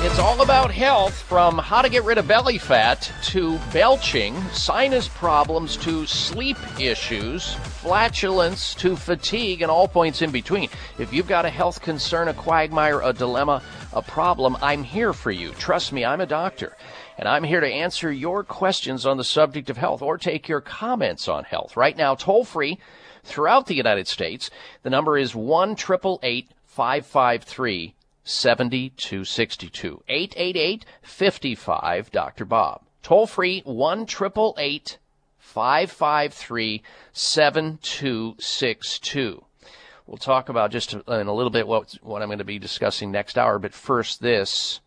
It's all about health from how to get rid of belly fat to belching, sinus problems to sleep issues, flatulence to fatigue, and all points in between. If you've got a health concern, a quagmire, a dilemma, a problem, I'm here for you. Trust me, I'm a doctor and I'm here to answer your questions on the subject of health or take your comments on health. Right now, toll free throughout the United States, the number is 1 553 7262. 888 55 Dr. Bob. Toll free 1 553 7262. We'll talk about just in a little bit what, what I'm going to be discussing next hour, but first this.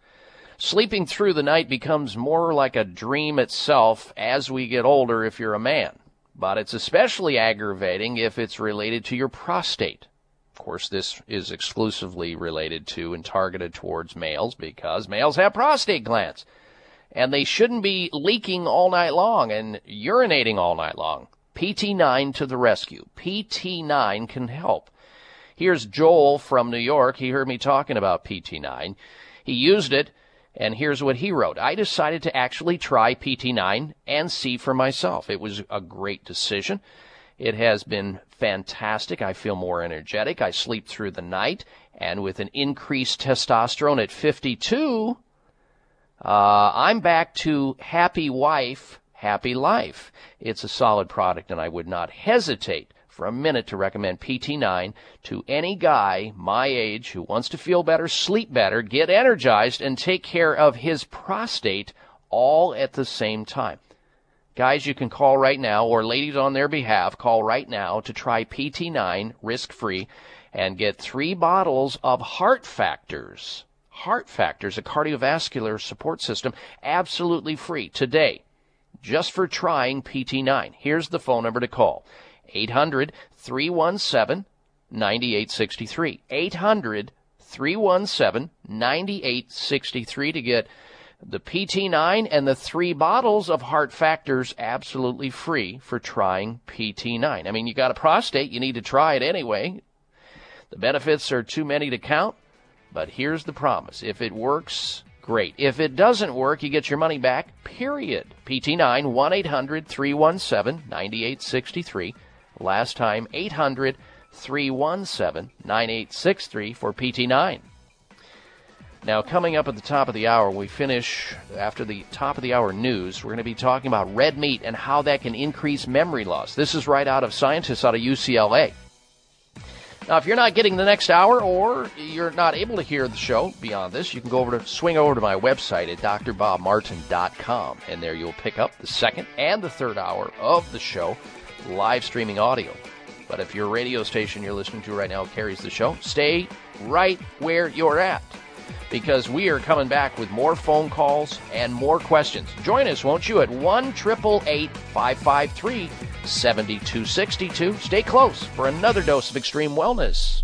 Sleeping through the night becomes more like a dream itself as we get older if you're a man. But it's especially aggravating if it's related to your prostate. Of course, this is exclusively related to and targeted towards males because males have prostate glands. And they shouldn't be leaking all night long and urinating all night long. PT9 to the rescue. PT9 can help. Here's Joel from New York. He heard me talking about PT9. He used it and here's what he wrote I decided to actually try PT9 and see for myself. It was a great decision. It has been fantastic. I feel more energetic. I sleep through the night. And with an increased testosterone at 52, uh, I'm back to happy wife, happy life. It's a solid product, and I would not hesitate for a minute to recommend PT9 to any guy my age who wants to feel better, sleep better, get energized, and take care of his prostate all at the same time. Guys, you can call right now, or ladies on their behalf, call right now to try PT9 risk free and get three bottles of Heart Factors. Heart Factors, a cardiovascular support system, absolutely free today, just for trying PT9. Here's the phone number to call 800 317 9863. 800 317 9863 to get the PT9 and the three bottles of Heart Factors absolutely free for trying PT9. I mean, you got a prostate, you need to try it anyway. The benefits are too many to count, but here's the promise. If it works, great. If it doesn't work, you get your money back, period. PT9 1 800 317 9863. Last time, 800 317 9863 for PT9. Now, coming up at the top of the hour, we finish after the top of the hour news. We're going to be talking about red meat and how that can increase memory loss. This is right out of scientists out of UCLA. Now, if you're not getting the next hour or you're not able to hear the show beyond this, you can go over to swing over to my website at drbobmartin.com, and there you'll pick up the second and the third hour of the show, live streaming audio. But if your radio station you're listening to right now carries the show, stay right where you're at because we are coming back with more phone calls and more questions. Join us, won't you, at 1 553 7262. Stay close for another dose of extreme wellness.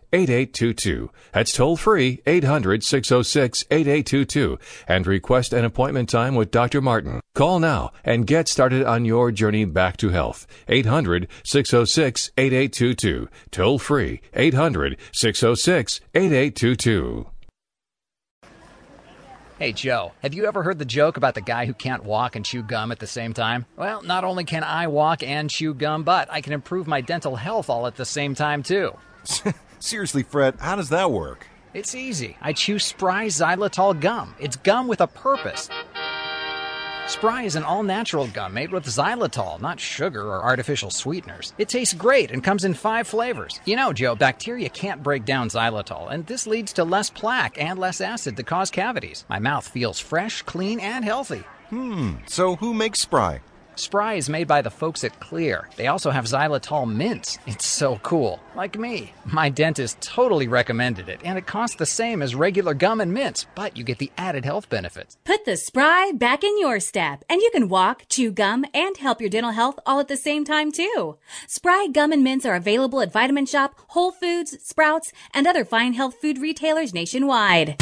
8822. That's toll free 800 606 8822 and request an appointment time with Dr. Martin. Call now and get started on your journey back to health. 800 606 8822. Toll free 800 606 8822. Hey, Joe, have you ever heard the joke about the guy who can't walk and chew gum at the same time? Well, not only can I walk and chew gum, but I can improve my dental health all at the same time, too. Seriously, Fred, how does that work? It's easy. I chew Spry xylitol gum. It's gum with a purpose. Spry is an all natural gum made with xylitol, not sugar or artificial sweeteners. It tastes great and comes in five flavors. You know, Joe, bacteria can't break down xylitol, and this leads to less plaque and less acid to cause cavities. My mouth feels fresh, clean, and healthy. Hmm, so who makes Spry? Spry is made by the folks at Xlear. They also have xylitol mints. It's so cool. Like me. My dentist totally recommended it, and it costs the same as regular gum and mints, but you get the added health benefits. Put the spry back in your step, and you can walk, chew gum, and help your dental health all at the same time, too. Spry gum and mints are available at Vitamin Shop, Whole Foods, Sprouts, and other fine health food retailers nationwide.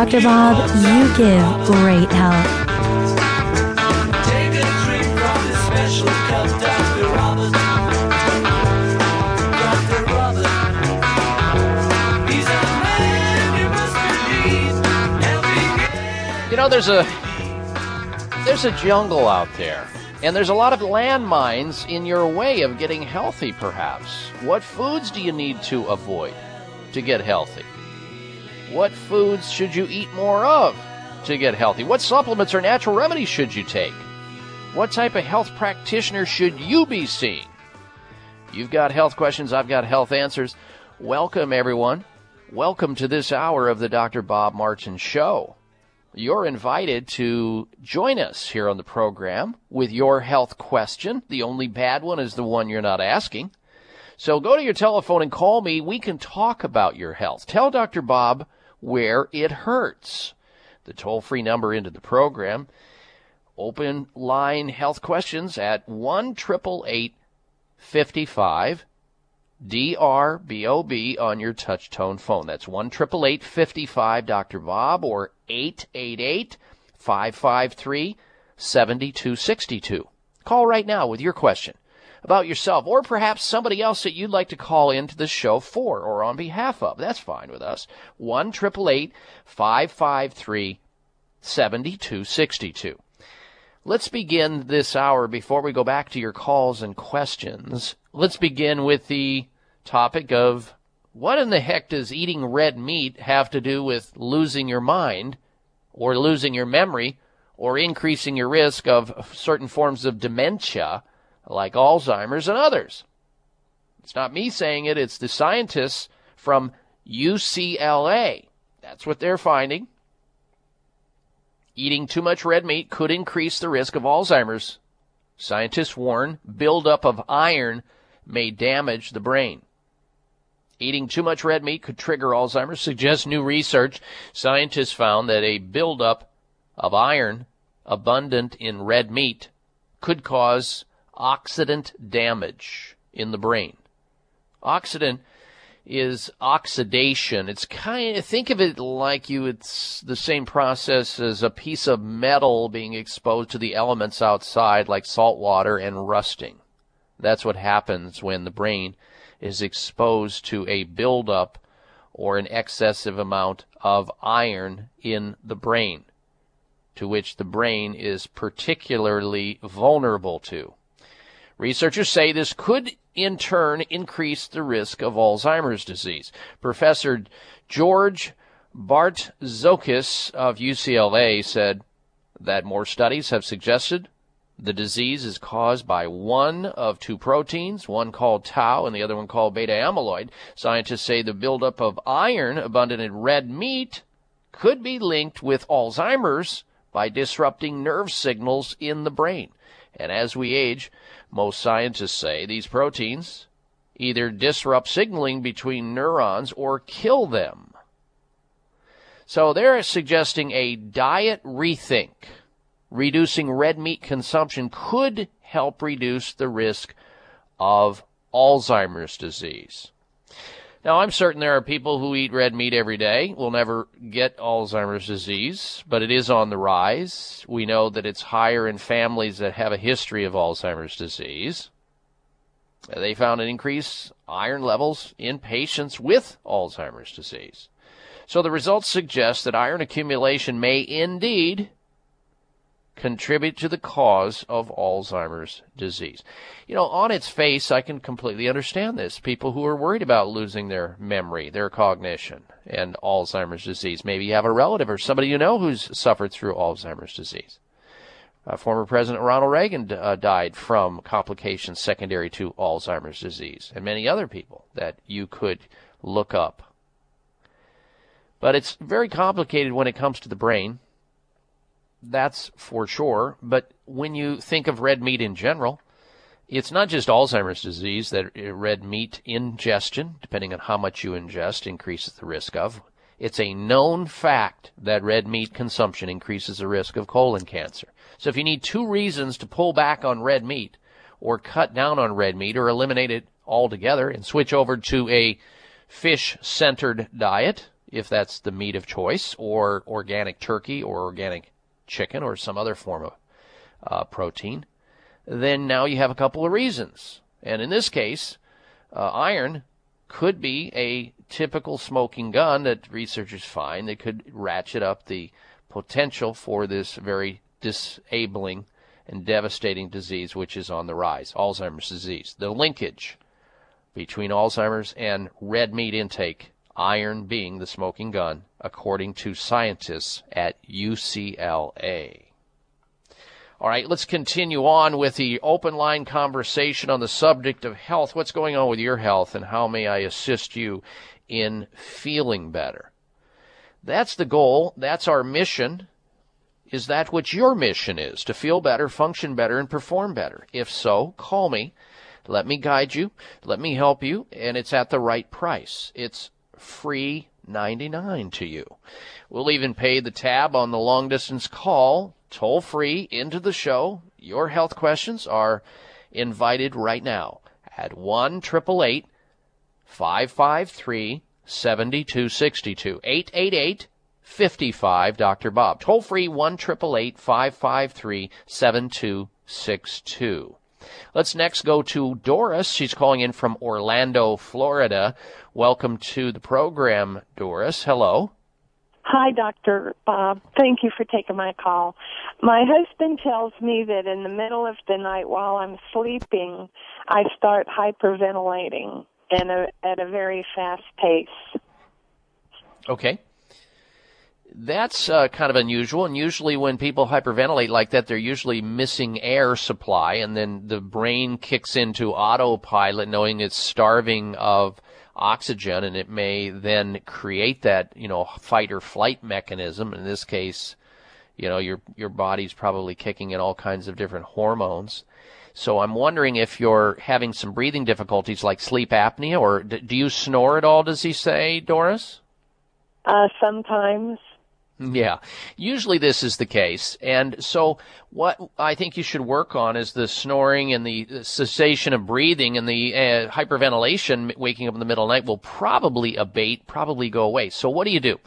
Dr. Bob, you give great help. You know, there's a there's a jungle out there, and there's a lot of landmines in your way of getting healthy. Perhaps, what foods do you need to avoid to get healthy? What foods should you eat more of to get healthy? What supplements or natural remedies should you take? What type of health practitioner should you be seeing? You've got health questions, I've got health answers. Welcome, everyone. Welcome to this hour of the Dr. Bob Martin Show. You're invited to join us here on the program with your health question. The only bad one is the one you're not asking. So go to your telephone and call me. We can talk about your health. Tell Dr. Bob where it hurts. The toll free number into the program. Open line health questions at 1 55 DRBOB on your touch tone phone. That's 1 55 Dr. Bob or 888 553 7262. Call right now with your question about yourself or perhaps somebody else that you'd like to call into the show for or on behalf of. That's fine with us. 1 553 7262. Let's begin this hour before we go back to your calls and questions. Let's begin with the topic of what in the heck does eating red meat have to do with losing your mind or losing your memory or increasing your risk of certain forms of dementia like Alzheimer's and others? It's not me saying it, it's the scientists from UCLA. That's what they're finding. Eating too much red meat could increase the risk of Alzheimer's. Scientists warn buildup of iron may damage the brain. Eating too much red meat could trigger Alzheimer's, suggests new research. Scientists found that a buildup of iron abundant in red meat could cause oxidant damage in the brain. Oxidant is oxidation. It's kind of, think of it like you, it's the same process as a piece of metal being exposed to the elements outside, like salt water and rusting. That's what happens when the brain is exposed to a buildup or an excessive amount of iron in the brain, to which the brain is particularly vulnerable to. Researchers say this could in turn increase the risk of Alzheimer's disease. Professor George Bart Bartzokis of UCLA said that more studies have suggested the disease is caused by one of two proteins, one called tau and the other one called beta amyloid. Scientists say the buildup of iron abundant in red meat could be linked with Alzheimer's by disrupting nerve signals in the brain. And as we age, most scientists say these proteins either disrupt signaling between neurons or kill them. So they're suggesting a diet rethink. Reducing red meat consumption could help reduce the risk of Alzheimer's disease. Now, I'm certain there are people who eat red meat every day will never get Alzheimer's disease, but it is on the rise. We know that it's higher in families that have a history of Alzheimer's disease. They found an increase iron levels in patients with Alzheimer's disease. So the results suggest that iron accumulation may indeed contribute to the cause of Alzheimer's disease. You know, on its face, I can completely understand this. People who are worried about losing their memory, their cognition, and Alzheimer's disease. Maybe you have a relative or somebody you know who's suffered through Alzheimer's disease. Uh, former President Ronald Reagan uh, died from complications secondary to Alzheimer's disease, and many other people that you could look up. But it's very complicated when it comes to the brain that's for sure. But when you think of red meat in general, it's not just Alzheimer's disease that uh, red meat ingestion, depending on how much you ingest, increases the risk of. It's a known fact that red meat consumption increases the risk of colon cancer. So if you need two reasons to pull back on red meat, or cut down on red meat, or eliminate it altogether and switch over to a fish centered diet, if that's the meat of choice, or organic turkey or organic chicken or some other form of uh, protein, then now you have a couple of reasons. And in this case, uh, iron could be a typical smoking gun that researchers find that could ratchet up the potential for this very disabling and devastating disease which is on the rise Alzheimer's disease. The linkage between Alzheimer's and red meat intake iron being the smoking gun, according to scientists at UCLA. All right, let's continue on with the open line conversation on the subject of health. What's going on with your health, and how may I assist you in feeling better? That's the goal. That's our mission. Is that what your mission is? To feel better, function better, and perform better? If so, call me. Let me guide you. Let me help you. And it's at the right price. It's free 99 to you. We'll even pay the tab on the long distance call toll free into the show. Your health questions are invited right now at 1 888 553 7262 888 55 Dr. Bob. Toll free 1 553 7262. Let's next go to Doris. She's calling in from Orlando, Florida. Welcome to the program, Doris. Hello. Hi, Dr. Bob. Thank you for taking my call. My husband tells me that in the middle of the night while I'm sleeping, I start hyperventilating and at a very fast pace. Okay. That's uh, kind of unusual, and usually when people hyperventilate like that, they're usually missing air supply, and then the brain kicks into autopilot, knowing it's starving of oxygen, and it may then create that, you know, fight or flight mechanism. In this case, you know, your your body's probably kicking in all kinds of different hormones. So I'm wondering if you're having some breathing difficulties like sleep apnea, or do you snore at all? Does he say, Doris? Uh, sometimes. Yeah, usually this is the case. And so what I think you should work on is the snoring and the cessation of breathing and the uh, hyperventilation waking up in the middle of the night will probably abate, probably go away. So what do you do?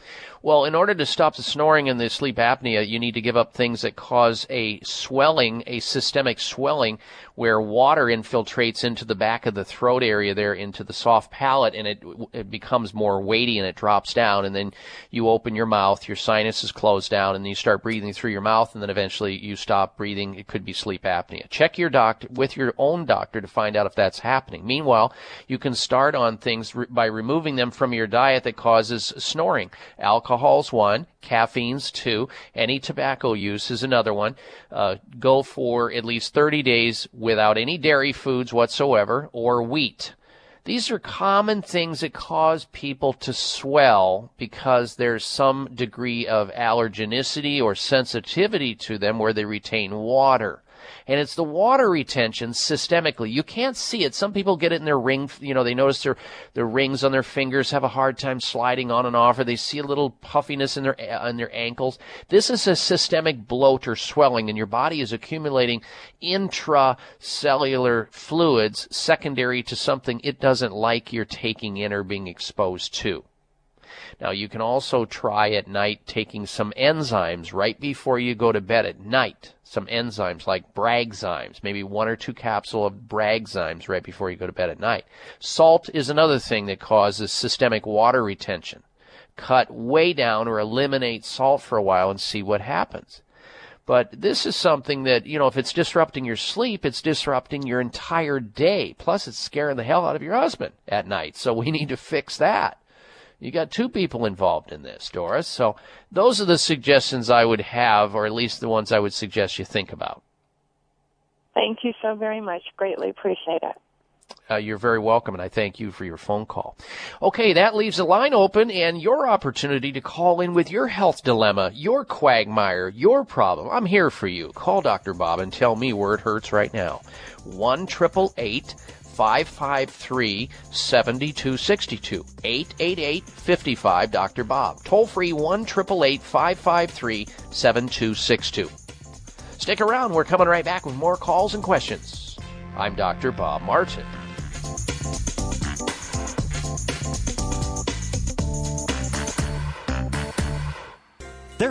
Well, in order to stop the snoring and the sleep apnea, you need to give up things that cause a swelling, a systemic swelling, where water infiltrates into the back of the throat area there into the soft palate and it, it becomes more weighty and it drops down. And then you open your mouth, your sinuses close down, and then you start breathing through your mouth, and then eventually you stop breathing. It could be sleep apnea. Check your doctor with your own doctor to find out if that's happening. Meanwhile, you can start on things re- by removing them from your diet that causes snoring. Alcohol's one, caffeine's two, any tobacco use is another one. Uh, go for at least 30 days without any dairy foods whatsoever or wheat. These are common things that cause people to swell because there's some degree of allergenicity or sensitivity to them where they retain water and it's the water retention systemically. You can't see it. Some people get it in their ring, you know, they notice their their rings on their fingers have a hard time sliding on and off, or they see a little puffiness in their uh, on their ankles. This is a systemic bloat or swelling, and your body is accumulating intracellular fluids secondary to something it doesn't like you're taking in or being exposed to. Now you can also try at night taking some enzymes right before you go to bed at night. Some enzymes like Bragzymes, maybe one or two capsule of Bragzymes right before you go to bed at night. Salt is another thing that causes systemic water retention. Cut way down or eliminate salt for a while and see what happens. But this is something that, you know, if it's disrupting your sleep, it's disrupting your entire day. Plus, it's scaring the hell out of your husband at night. So we need to fix that. You got two people involved in this, Doris. So those are the suggestions I would have, or at least the ones I would suggest you think about. Thank you so very much. Greatly appreciate it. Uh, you're very welcome, and I thank you for your phone call. Okay, that leaves the line open and your opportunity to call in with your health dilemma, your quagmire, your problem. I'm here for you. Call Dr. Bob and tell me where it hurts right now. 1 553 7262. 888 55 Dr. Bob. Toll free 1 888 553 7262. Stick around, we're coming right back with more calls and questions. I'm Dr. Bob Martin.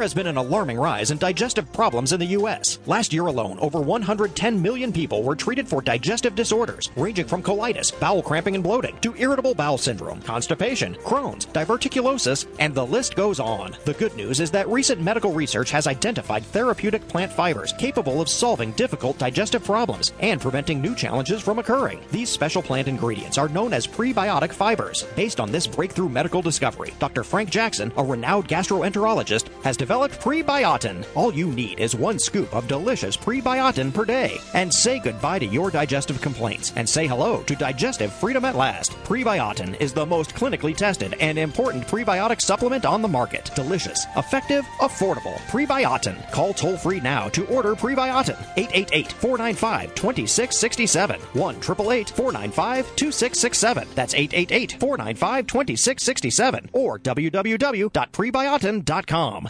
Has been an alarming rise in digestive problems in the U.S. Last year alone, over 110 million people were treated for digestive disorders, ranging from colitis, bowel cramping and bloating, to irritable bowel syndrome, constipation, Crohn's, diverticulosis, and the list goes on. The good news is that recent medical research has identified therapeutic plant fibers capable of solving difficult digestive problems and preventing new challenges from occurring. These special plant ingredients are known as prebiotic fibers. Based on this breakthrough medical discovery, Dr. Frank Jackson, a renowned gastroenterologist, has has developed Prebiotin. All you need is one scoop of delicious Prebiotin per day. And say goodbye to your digestive complaints and say hello to digestive freedom at last. Prebiotin is the most clinically tested and important prebiotic supplement on the market. Delicious, effective, affordable. Prebiotin. Call toll free now to order Prebiotin. 888 495 2667. 1 888 495 2667. That's 888 495 2667. Or www.prebiotin.com.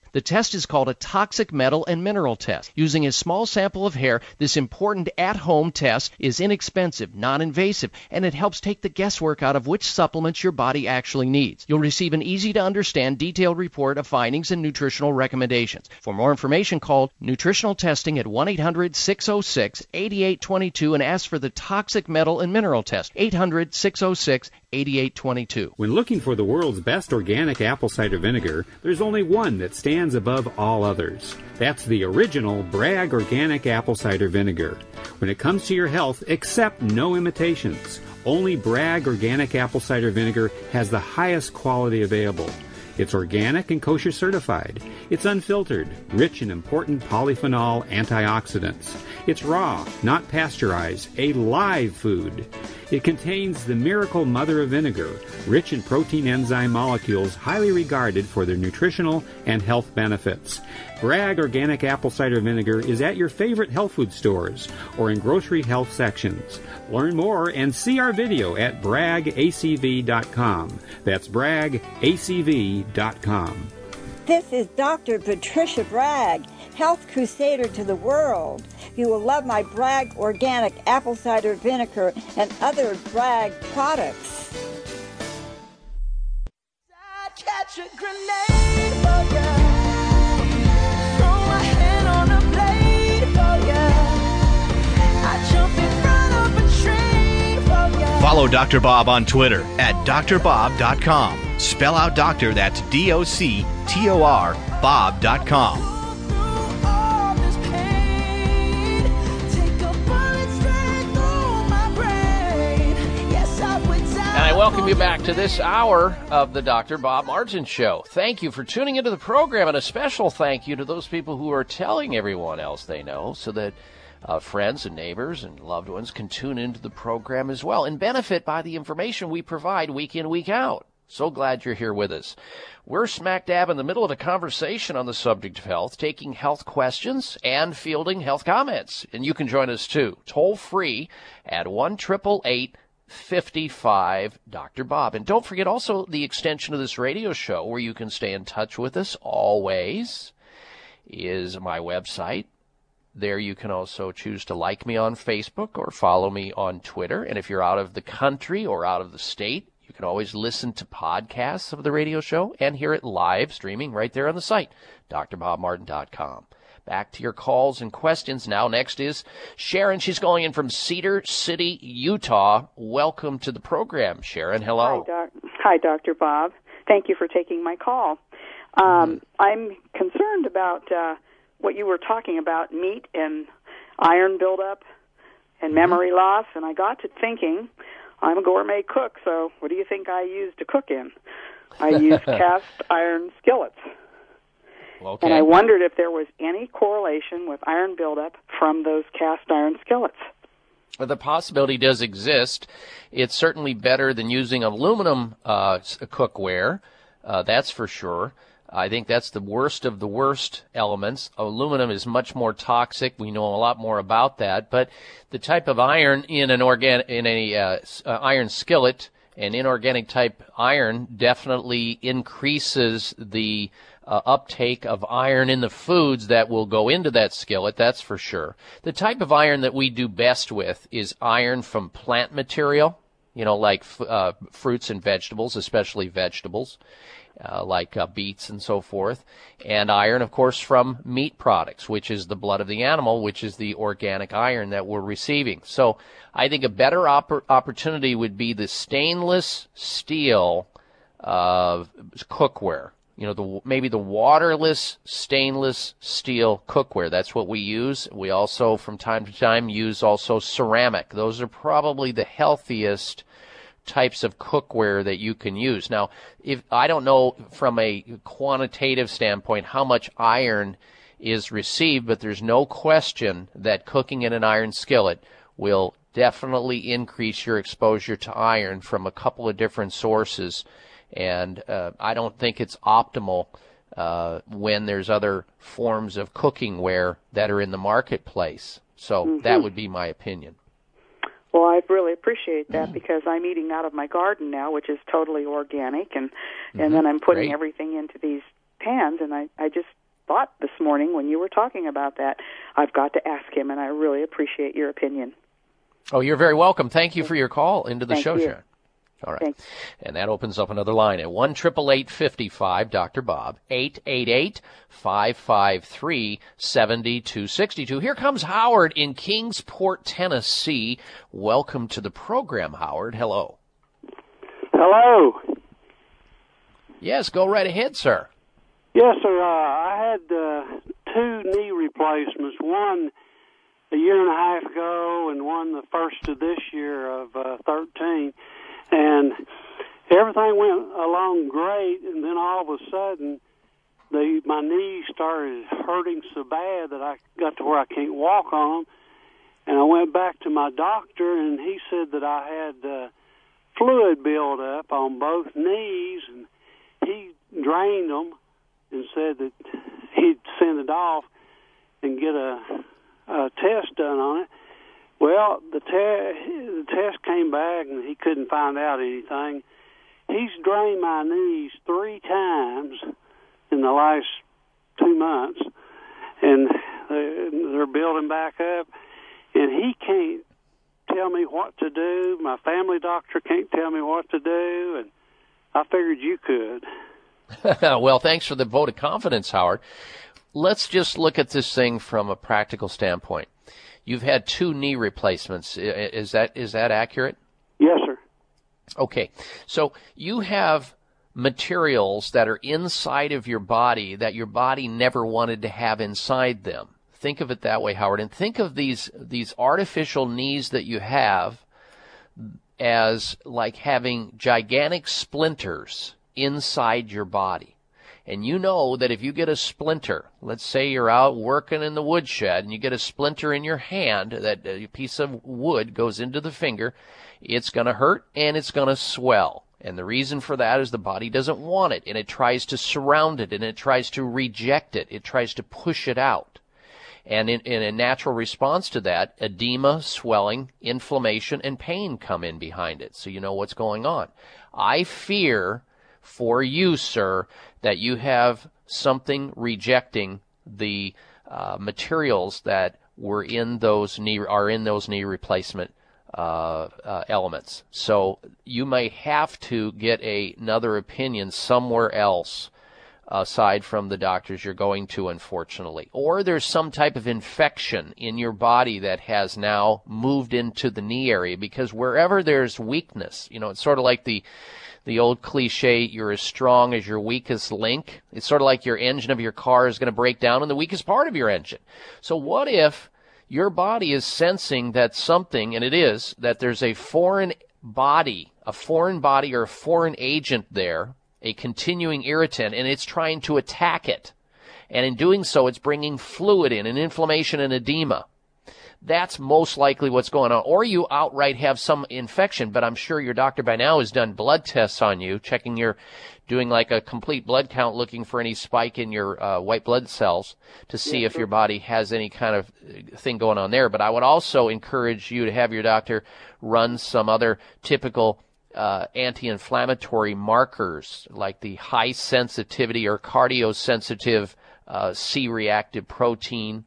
The test is called a toxic metal and mineral test. Using a small sample of hair, this important at home test is inexpensive, non invasive, and it helps take the guesswork out of which supplements your body actually needs. You'll receive an easy to understand, detailed report of findings and nutritional recommendations. For more information, call nutritional testing at 1 800 606 8822 and ask for the toxic metal and mineral test. 800 606 8822. When looking for the world's best organic apple cider vinegar, there's only one that stands above all others. That's the original Bragg Organic Apple Cider Vinegar. When it comes to your health, accept no imitations. Only Bragg Organic Apple Cider Vinegar has the highest quality available. It's organic and kosher certified. It's unfiltered, rich in important polyphenol antioxidants. It's raw, not pasteurized, a live food. It contains the miracle mother of vinegar, rich in protein enzyme molecules highly regarded for their nutritional and health benefits. Bragg Organic Apple Cider Vinegar is at your favorite health food stores or in grocery health sections. Learn more and see our video at braggacv.com. That's braggacv.com. This is Dr. Patricia Bragg, health crusader to the world. You will love my Bragg organic apple cider vinegar and other Bragg products. catch a grenade for ya. Follow Dr. Bob on Twitter at drbob.com. Spell out doctor, that's D O C T O R, Bob.com. And I welcome you back to this hour of the Dr. Bob Martin Show. Thank you for tuning into the program, and a special thank you to those people who are telling everyone else they know so that uh, friends and neighbors and loved ones can tune into the program as well and benefit by the information we provide week in, week out. So glad you're here with us. We're smack dab in the middle of a conversation on the subject of health, taking health questions and fielding health comments. And you can join us too, toll free at 1 55 Dr. Bob. And don't forget also the extension of this radio show where you can stay in touch with us always is my website. There you can also choose to like me on Facebook or follow me on Twitter. And if you're out of the country or out of the state, you can always listen to podcasts of the radio show and hear it live streaming right there on the site, drbobmartin.com. Back to your calls and questions now. Next is Sharon. She's calling in from Cedar City, Utah. Welcome to the program, Sharon. Hello. Hi, doc- Hi, Dr. Bob. Thank you for taking my call. Um, I'm concerned about uh, what you were talking about meat and iron buildup and memory loss, and I got to thinking I'm a gourmet cook, so what do you think I use to cook in? I use cast iron skillets. Okay. And I wondered if there was any correlation with iron buildup from those cast iron skillets. Well, the possibility does exist. It's certainly better than using aluminum uh, cookware. Uh, that's for sure. I think that's the worst of the worst elements. Aluminum is much more toxic. We know a lot more about that. But the type of iron in an organ in a uh, uh, iron skillet, an inorganic type iron, definitely increases the uh, uptake of iron in the foods that will go into that skillet, that's for sure. The type of iron that we do best with is iron from plant material, you know, like uh, fruits and vegetables, especially vegetables, uh, like uh, beets and so forth. And iron, of course, from meat products, which is the blood of the animal, which is the organic iron that we're receiving. So I think a better oppor- opportunity would be the stainless steel uh, cookware. You know, the maybe the waterless stainless steel cookware. That's what we use. We also, from time to time, use also ceramic. Those are probably the healthiest types of cookware that you can use. Now, if I don't know from a quantitative standpoint how much iron is received, but there's no question that cooking in an iron skillet will definitely increase your exposure to iron from a couple of different sources. And uh, I don't think it's optimal uh, when there's other forms of cooking ware that are in the marketplace. So Mhm. that would be my opinion. Well, I really appreciate Mm. that because I'm eating out of my garden now, which is totally organic, and and then I'm putting Mm-hmm. Great. everything into these pans. And I I just thought this morning when you were talking about that, I've got to ask him, and I really appreciate your opinion. Oh, you're very welcome. Thank you for your call into the Thank show, you. Sharon. All right. And that opens up another line at 1 55 Dr. Bob, 888 553 7262. Here comes Howard in Kingsport, Tennessee. Welcome to the program, Howard. Hello. Hello. Yes, go right ahead, sir. Yes, sir. Uh, I had uh, two knee replacements. One a year and a half ago, and one the first of this year of uh, thirteen. And everything went along great, and then all of a sudden, the my knees started hurting so bad that I got to where I can't walk on them. And I went back to my doctor, and he said that I had uh, fluid buildup on both knees, and he drained them and said that he'd send it off and get a, a test done on it. Well, the, the test came back and he couldn't find out anything. He's drained my knees three times in the last two months, and they're building back up. And he can't tell me what to do. My family doctor can't tell me what to do, and I figured you could. well, thanks for the vote of confidence, Howard. Let's just look at this thing from a practical standpoint. You've had two knee replacements. Is that is that accurate? Yes, sir. Okay. So you have materials that are inside of your body that your body never wanted to have inside them. Think of it that way, Howard, and think of these these artificial knees that you have as like having gigantic splinters inside your body. And you know that if you get a splinter, let's say you're out working in the woodshed and you get a splinter in your hand, that uh, a piece of wood goes into the finger, it's going to hurt and it's going to swell. And the reason for that is the body doesn't want it and it tries to surround it and it tries to reject it. It tries to push it out. And in, in a natural response to that, edema, swelling, inflammation, and pain come in behind it. So you know what's going on. I fear for you, sir, that you have something rejecting the uh, materials that were in those knee are in those knee replacement uh, uh, elements. So you may have to get a, another opinion somewhere else aside from the doctors you're going to, unfortunately. Or there's some type of infection in your body that has now moved into the knee area because wherever there's weakness, you know, it's sort of like the the old cliche, you're as strong as your weakest link. It's sort of like your engine of your car is going to break down in the weakest part of your engine. So what if your body is sensing that something, and it is, that there's a foreign body, a foreign body or a foreign agent there, a continuing irritant, and it's trying to attack it. And in doing so, it's bringing fluid in and inflammation and edema. That's most likely what's going on. Or you outright have some infection, but I'm sure your doctor by now has done blood tests on you, checking your, doing like a complete blood count, looking for any spike in your uh, white blood cells to see if your body has any kind of uh, thing going on there. But I would also encourage you to have your doctor run some other typical uh, anti-inflammatory markers like the high sensitivity or cardiosensitive uh, C-reactive protein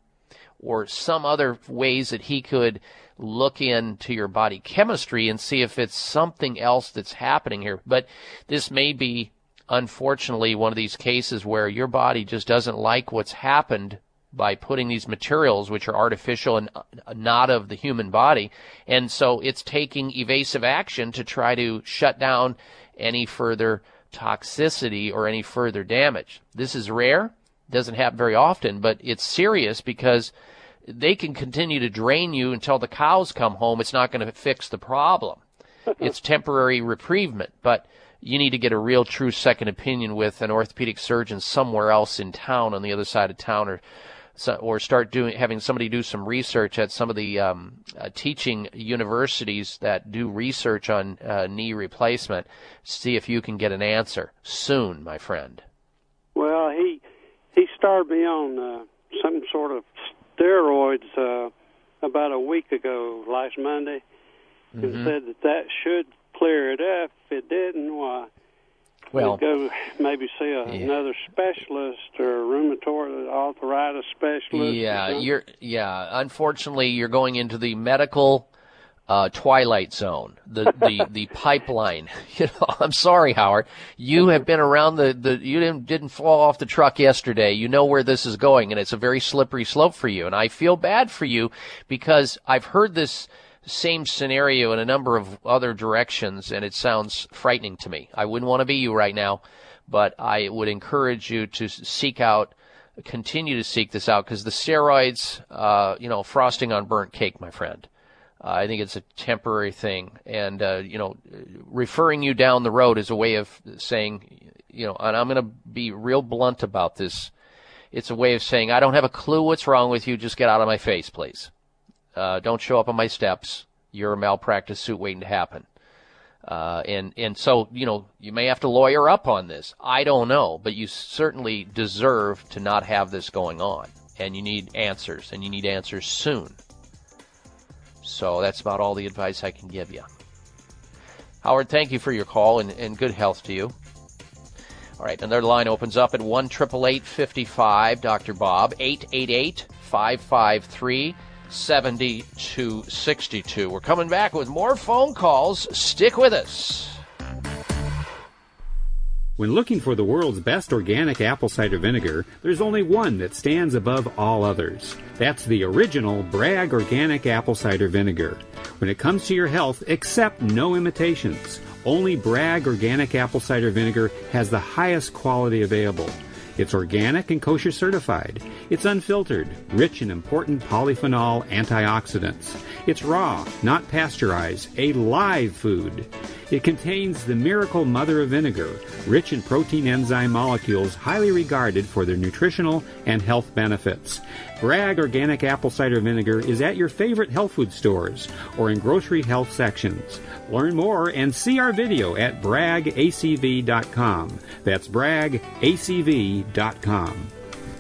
or some other ways that he could look into your body chemistry and see if it's something else that's happening here. But this may be, unfortunately, one of these cases where your body just doesn't like what's happened by putting these materials, which are artificial and uh, not of the human body. And so it's taking evasive action to try to shut down any further toxicity or any further damage. This is rare, doesn't happen very often, but it's serious because they can continue to drain you until the cows come home. It's not going to fix the problem. it's temporary reprievement, but you need to get a real true second opinion with an orthopedic surgeon somewhere else in town on the other side of town or or start doing having somebody do some research at some of the um, uh, teaching universities that do research on uh, knee replacement. See if you can get an answer soon, my friend. Well, he he started me on uh, some sort of steroids uh, about a week ago, last Monday, and Mhm. said that that should clear it up. If it didn't, why? Well- go maybe see a, another specialist or a rheumatoid arthritis specialist. Yeah, you're yeah. Unfortunately, you're going into the medical uh, twilight zone, the the the pipeline. You know, I'm sorry, Howard. You have been around the the. You didn't didn't fall off the truck yesterday. You know where this is going, and it's a very slippery slope for you. And I feel bad for you because I've heard this same scenario in a number of other directions, and it sounds frightening to me. I wouldn't want to be you right now, but I would encourage you to seek out continue to seek this out because the steroids, uh, you know, frosting on burnt cake, my friend. Uh, I think it's a temporary thing, and uh, you know, referring you down the road is a way of saying, you know, and I'm going to be real blunt about this. It's a way of saying I don't have a clue what's wrong with you. Just get out of my face, please. Uh, don't show up on my steps. You're a malpractice suit waiting to happen. Uh, and and so you know you may have to lawyer up on this. I don't know, but you certainly deserve to not have this going on, and you need answers, and you need answers soon. So that's about all the advice I can give you. Howard, thank you for your call, and, and good health to you. All right, another line opens up at one triple eight fifty five. Dr. Bob eight eight eight five five three. 7262. We're coming back with more phone calls. Stick with us. When looking for the world's best organic apple cider vinegar, there's only one that stands above all others. That's the original Bragg Organic Apple Cider Vinegar. When it comes to your health, accept no imitations. Only Bragg Organic Apple Cider Vinegar has the highest quality available. It's organic and kosher certified. It's unfiltered, rich in important polyphenol antioxidants. It's raw, not pasteurized, a live food. It contains the miracle mother of vinegar, rich in protein enzyme molecules highly regarded for their nutritional and health benefits. Bragg Organic Apple Cider Vinegar is at your favorite health food stores or in grocery health sections. Learn more and see our video at braggacv.com. That's braggacv.com.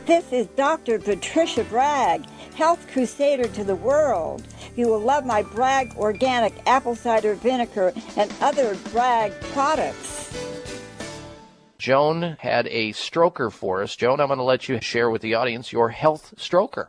This is Dr. Patricia Bragg, health crusader to the world. You will love my Bragg organic apple cider vinegar and other Bragg products. Joan had a stroker for us. Joan, I'm going to let you share with the audience your health stroker.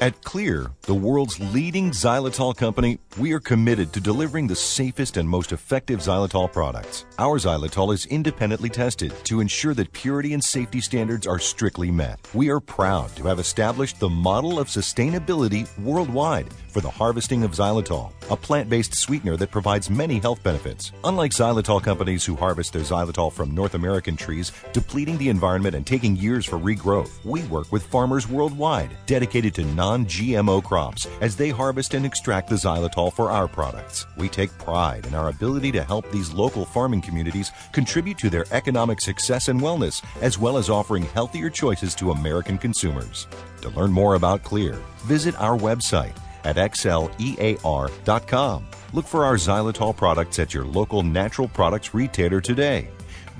At Xlear, the world's leading xylitol company, we are committed to delivering the safest and most effective xylitol products. Our xylitol is independently tested to ensure that purity and safety standards are strictly met. We are proud to have established the model of sustainability worldwide for the harvesting of xylitol, a plant-based sweetener that provides many health benefits. Unlike xylitol companies who harvest their xylitol from North American trees, depleting the environment and taking years for regrowth, we work with farmers worldwide dedicated to non-GMO crops as they harvest and extract the xylitol for our products. We take pride in our ability to help these local farming communities contribute to their economic success and wellness, as well as offering healthier choices to American consumers. To learn more about Xlear, visit our website at xlear.com. Look for our xylitol products at your local natural products retailer today.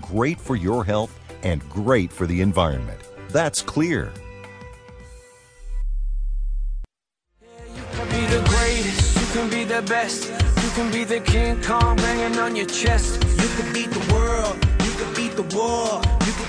Great for your health and great for the environment. That's Xlear. Can be the greatest, you can be the best. You can be the King Kong banging on your chest. You can beat the world, you can beat the war. You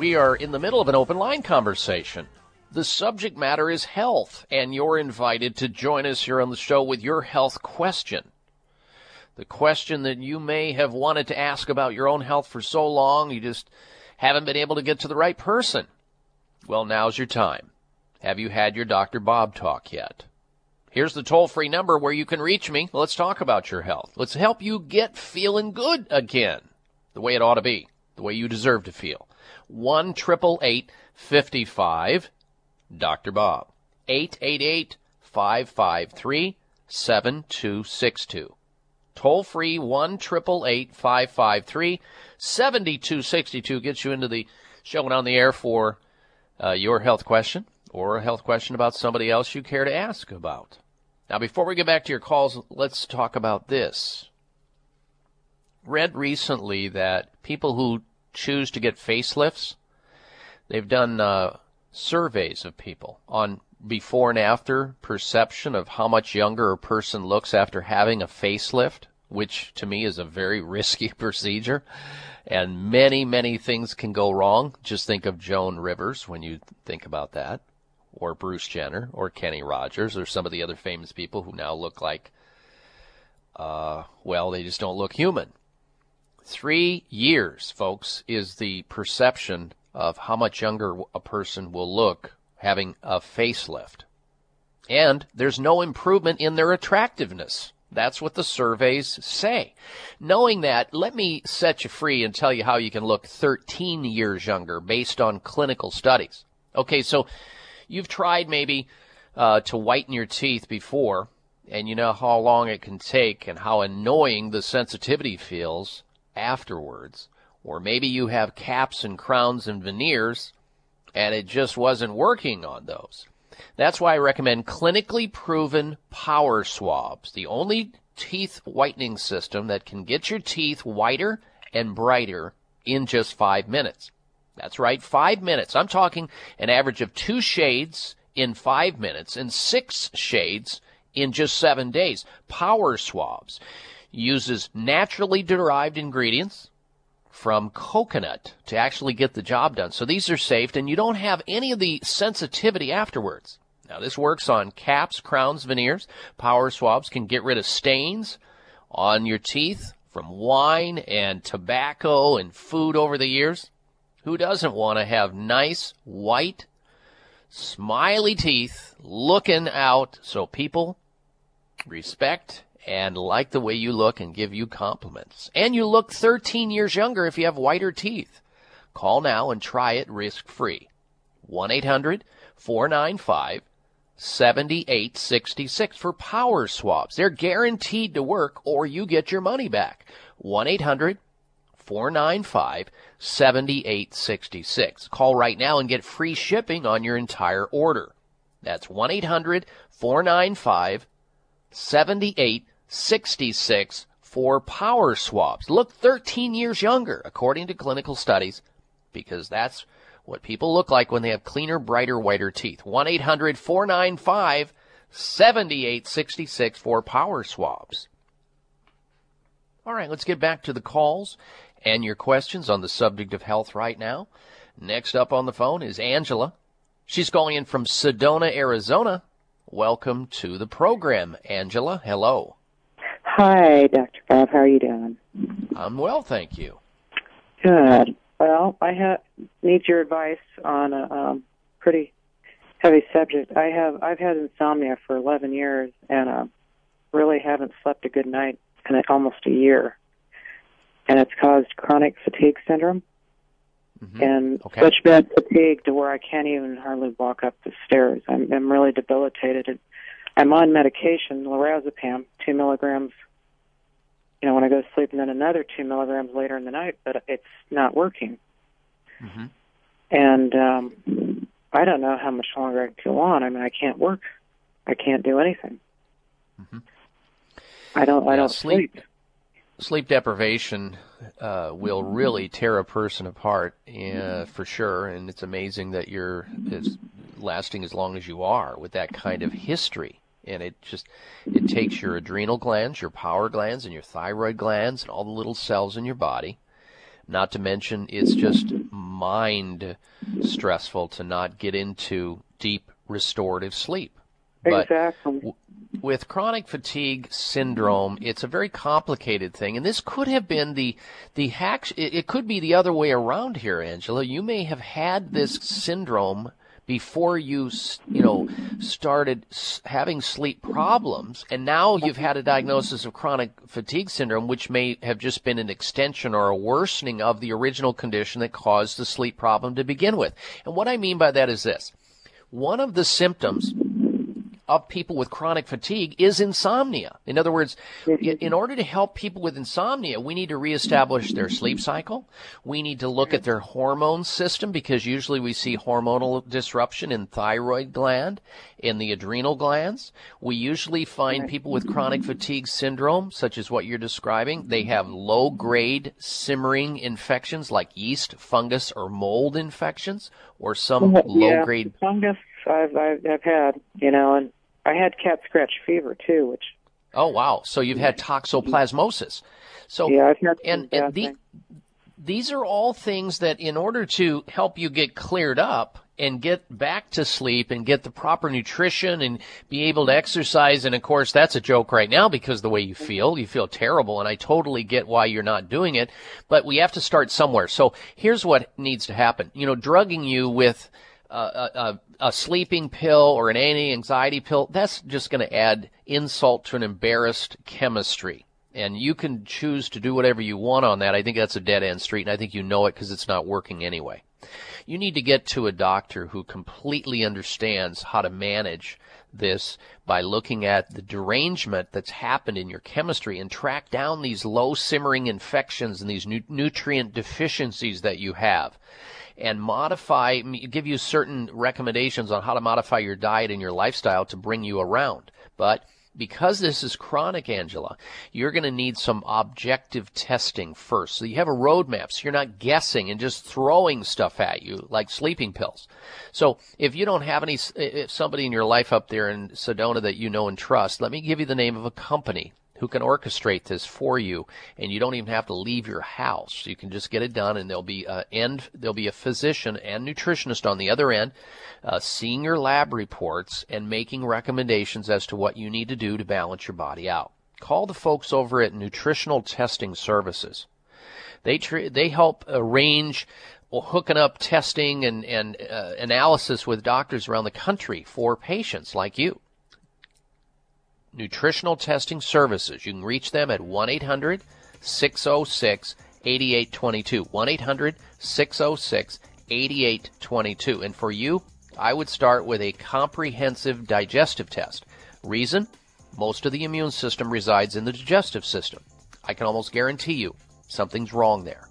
We are in the middle of an open line conversation. The subject matter is health, and you're invited to join us here on the show with your health question. The question that you may have wanted to ask about your own health for so long, you just haven't been able to get to the right person. Well, now's your time. Have you had your Dr. Bob talk yet? Here's the toll free number where you can reach me. Let's talk about your health. Let's help you get feeling good again, the way it ought to be, the way you deserve to feel. 1 55 Dr. Bob. 888 553 7262. Toll free 1 553 7262 gets you into the show and on the air for uh, your health question or a health question about somebody else you care to ask about. Now, before we get back to your calls, let's talk about this. Read recently that people who choose to get facelifts, they've done uh, surveys of people on before and after perception of how much younger a person looks after having a facelift, which to me is a very risky procedure. And many, many things can go wrong. Just think of Joan Rivers when you think about that, or Bruce Jenner, or Kenny Rogers, or some of the other famous people who now look like, uh, well, they just don't look human. Three years, folks, is the perception of how much younger a person will look having a facelift. And there's no improvement in their attractiveness. That's what the surveys say. Knowing that, let me set you free and tell you how you can look 13 years younger based on clinical studies. Okay, so you've tried maybe uh, to whiten your teeth before, and you know how long it can take and how annoying the sensitivity feels afterwards. Or maybe you have caps and crowns and veneers, and it just wasn't working on those. That's why I recommend clinically proven power swabs, the only teeth whitening system that can get your teeth whiter and brighter in just five minutes. That's right, five minutes. I'm talking an average of two shades in five minutes and six shades in just seven days. Power swabs uses naturally derived ingredients from coconut to actually get the job done. So these are safe and you don't have any of the sensitivity afterwards. Now this works on caps, crowns, veneers. Power swabs can get rid of stains on your teeth from wine and tobacco and food over the years. Who doesn't want to have nice, white, smiley teeth looking out so people respect and like the way you look and give you compliments. And you look 13 years younger if you have whiter teeth. Call now and try it risk free. 1 800 495 7866 for power swabs. They're guaranteed to work or you get your money back. 1 800 495 7866. Call right now and get free shipping on your entire order. That's 1 800 495 7866 for power swabs. Look 13 years younger, according to clinical studies, because that's what people look like when they have cleaner, brighter, whiter teeth. 1 800 495 7866 for power swabs. All right, let's get back to the calls and your questions on the subject of health right now. Next up on the phone is Angela. She's calling in from Sedona, Arizona. Welcome to the program, Angela. Hello. Hi, Dr. Bob. How are you doing? I'm well, thank you. Good. Well, I ha- need your advice on a um, pretty heavy subject. I have I've had insomnia for 11 years and uh, really haven't slept a good night in almost a year, and it's caused chronic fatigue syndrome. and Okay. such bad fatigue to where I can't even hardly walk up the stairs. I'm, I'm really debilitated. And I'm on medication, lorazepam, two milligrams. You know, when I go to sleep, and then another two milligrams later in the night, but it's not working. Mm-hmm. And um, I don't know how much longer I can go on. I mean, I can't work. I can't do anything. I don't. I Yeah, don't sleep- sleep. Sleep deprivation uh, will really tear a person apart, uh, for sure. And it's amazing that you're is lasting as long as you are with that kind of history. And it just it takes your adrenal glands, your power glands, and your thyroid glands, and all the little cells in your body. Not to mention, it's just mind stressful to not get into deep restorative sleep. But exactly. w- with chronic fatigue syndrome, it's a very complicated thing, and this could have been the the hack. It, it could be the other way around here, Angela. You may have had this syndrome before you, you know, started having sleep problems, and now you've had a diagnosis of chronic fatigue syndrome, which may have just been an extension or a worsening of the original condition that caused the sleep problem to begin with. And what I mean by that is this: one of the symptoms of people with chronic fatigue is insomnia. In other words, in order to help people with insomnia, we need to reestablish their sleep cycle. We need to look at their hormone system because usually we see hormonal disruption in thyroid gland, in the adrenal glands. We usually find people with chronic fatigue syndrome, such as what you're describing, they have low grade simmering infections like yeast, fungus, or mold infections, or some yeah, low grade fungus. I've, I've I've had, you know, and I had cat scratch fever too, which Oh wow! So you've had toxoplasmosis. So yeah, I've had and, and the, these are all things that, in order to help you get cleared up and get back to sleep and get the proper nutrition and be able to exercise, and of course that's a joke right now because the way you feel, you feel terrible, and I totally get why you're not doing it. But we have to start somewhere. So here's what needs to happen. You know, drugging you with a, a, sleeping pill or an anti-anxiety pill, that's just going to add insult to an embarrassed chemistry. And you can choose to do whatever you want on that. I think that's a dead end street, and I think you know it because it's not working anyway. You need to get to a doctor who completely understands how to manage this by looking at the derangement that's happened in your chemistry and track down these low simmering infections and these nu- nutrient deficiencies that you have and modify, give you certain recommendations on how to modify your diet and your lifestyle to bring you around. But because this is chronic, Angela, you're going to need some objective testing first. So you have a roadmap, so you're not guessing and just throwing stuff at you like sleeping pills. So if you don't have any, if somebody in your life up there in Sedona that you know and trust, let me give you the name of a company who can orchestrate this for you and you don't even have to leave your house. You can just get it done and there'll be a end there'll be a physician and nutritionist on the other end uh, seeing your lab reports and making recommendations as to what you need to do to balance your body out. Call the folks over at nutritional testing services. They tr- they help arrange well, hooking up testing and and uh, analysis with doctors around the country for patients like you Nutritional Testing Services. You can reach them at 1 800 606 8822. 1 800 606 8822. And for you, I would start with a comprehensive digestive test. Reason? Most of the immune system resides in the digestive system. I can almost guarantee you something's wrong there.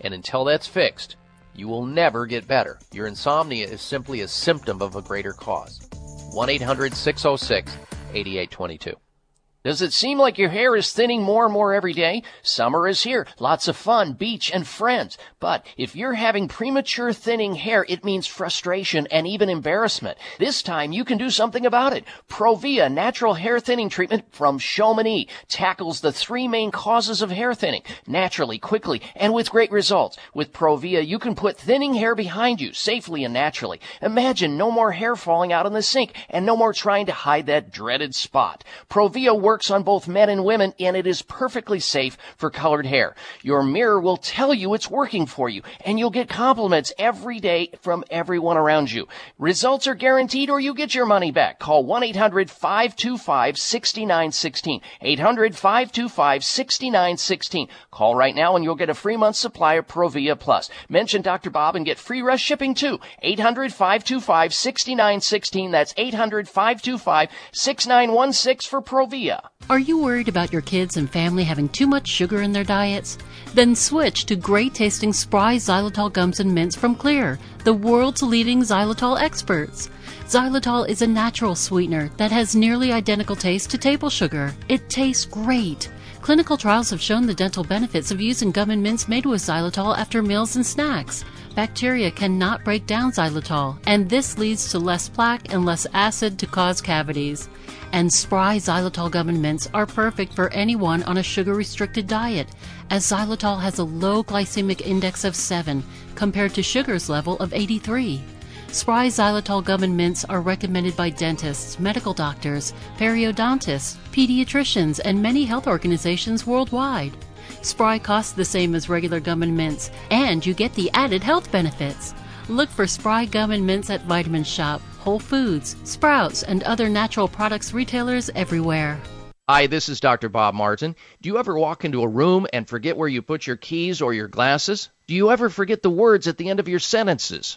And until that's fixed, you will never get better. Your insomnia is simply a symptom of a greater cause. 1 800 606 8822. Does it seem like your hair is thinning more and more every day? Summer is here. Lots of fun, beach, and friends. But if you're having premature thinning hair, it means frustration and even embarrassment. This time you can do something about it. Provia natural hair thinning treatment from Chamonix tackles the three main causes of hair thinning naturally, quickly, and with great results. With Provia, you can put thinning hair behind you safely and naturally. Imagine no more hair falling out in the sink and no more trying to hide that dreaded spot. Provia works works on both men and women, and it is perfectly safe for colored hair. Your mirror will tell you it's working for you, and you'll get compliments every day from everyone around you. Results are guaranteed, or you get your money back. Call 1 800 525 6916. 800 525 6916. Call right now, and you'll get a free month supply of Provia Plus. Mention Dr. Bob and get free rush shipping too. 800 525 6916. That's 800 525 6916 for Provia. Are you worried about your kids and family having too much sugar in their diets? Then switch to great tasting Spry Xylitol gums and mints from Xlear, the world's leading xylitol experts. Xylitol is a natural sweetener that has nearly identical taste to table sugar. It tastes great. Clinical trials have shown the dental benefits of using gum and mints made with xylitol after meals and snacks. Bacteria cannot break down xylitol, and this leads to less plaque and less acid to cause cavities. And Spry xylitol gum and mints are perfect for anyone on a sugar restricted diet, as xylitol has a low glycemic index of 7 compared to sugar's level of 83. Spry xylitol gum and mints are recommended by dentists, medical doctors, periodontists, pediatricians, and many health organizations worldwide. Spry costs the same as regular gum and mints, and you get the added health benefits. Look for Spry gum and mints at Vitamin Shoppe, Whole Foods, Sprouts, and other natural products retailers everywhere. Hi, this is Dr. Bob Martin. Do you ever walk into a room and forget where you put your keys or your glasses? Do you ever forget the words at the end of your sentences?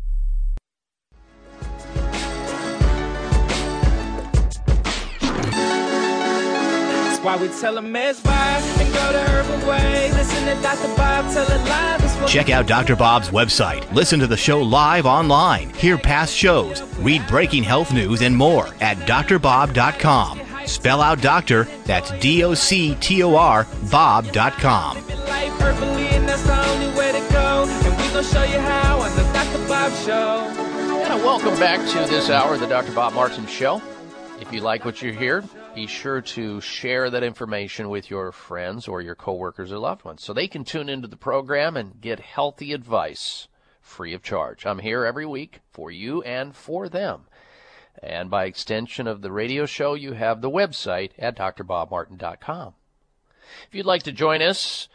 Why we tell them it's fine and go the herbal way. Listen to Dr. Bob tell it live. It's Check out Dr. Bob's website. Listen to the show live online. Hear past shows. Read breaking health news and more at drbob.com. Spell out doctor, that's D O C T O R, Bob.com. life herbally, and that's the only way to go. And we gonna show you how on the Dr. Bob Show. And welcome back to this hour of the Dr. Bob Martin Show. If you like what you hear, be sure to share that information with your friends or your coworkers or loved ones so they can tune into the program and get healthy advice free of charge. I'm here every week for you and for them. And by extension of the radio show, you have the website at drbobmartin.com. If you'd like to join us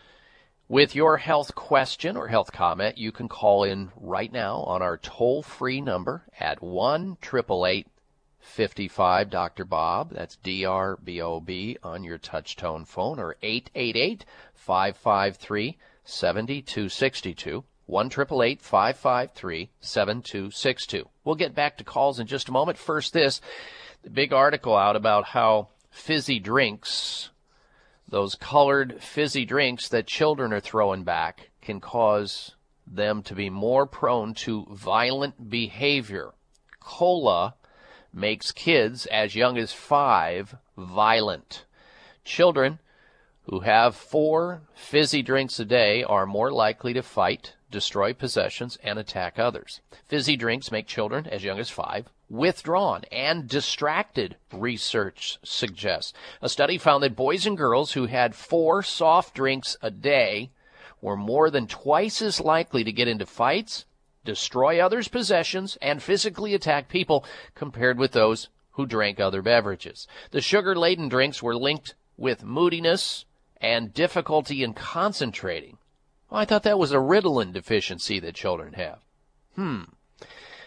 with your health question or health comment, you can call in right now on our toll free number at 1 55 Dr. Bob. That's D R B O B on your touch tone phone or 888 553 7262. 1 553 7262. We'll get back to calls in just a moment. First, this big article out about how fizzy drinks, those colored fizzy drinks that children are throwing back, can cause them to be more prone to violent behavior. Cola makes kids as young as five violent. Children who have four fizzy drinks a day are more likely to fight, destroy possessions, and attack others. Fizzy drinks make children as young as five withdrawn and distracted, research suggests. A study found that boys and girls who had four soft drinks a day were more than twice as likely to get into fights, destroy others' possessions, and physically attack people compared with those who drank other beverages. The sugar laden drinks were linked with moodiness and difficulty in concentrating. Well, I thought that was a Ritalin deficiency that children have. Hmm.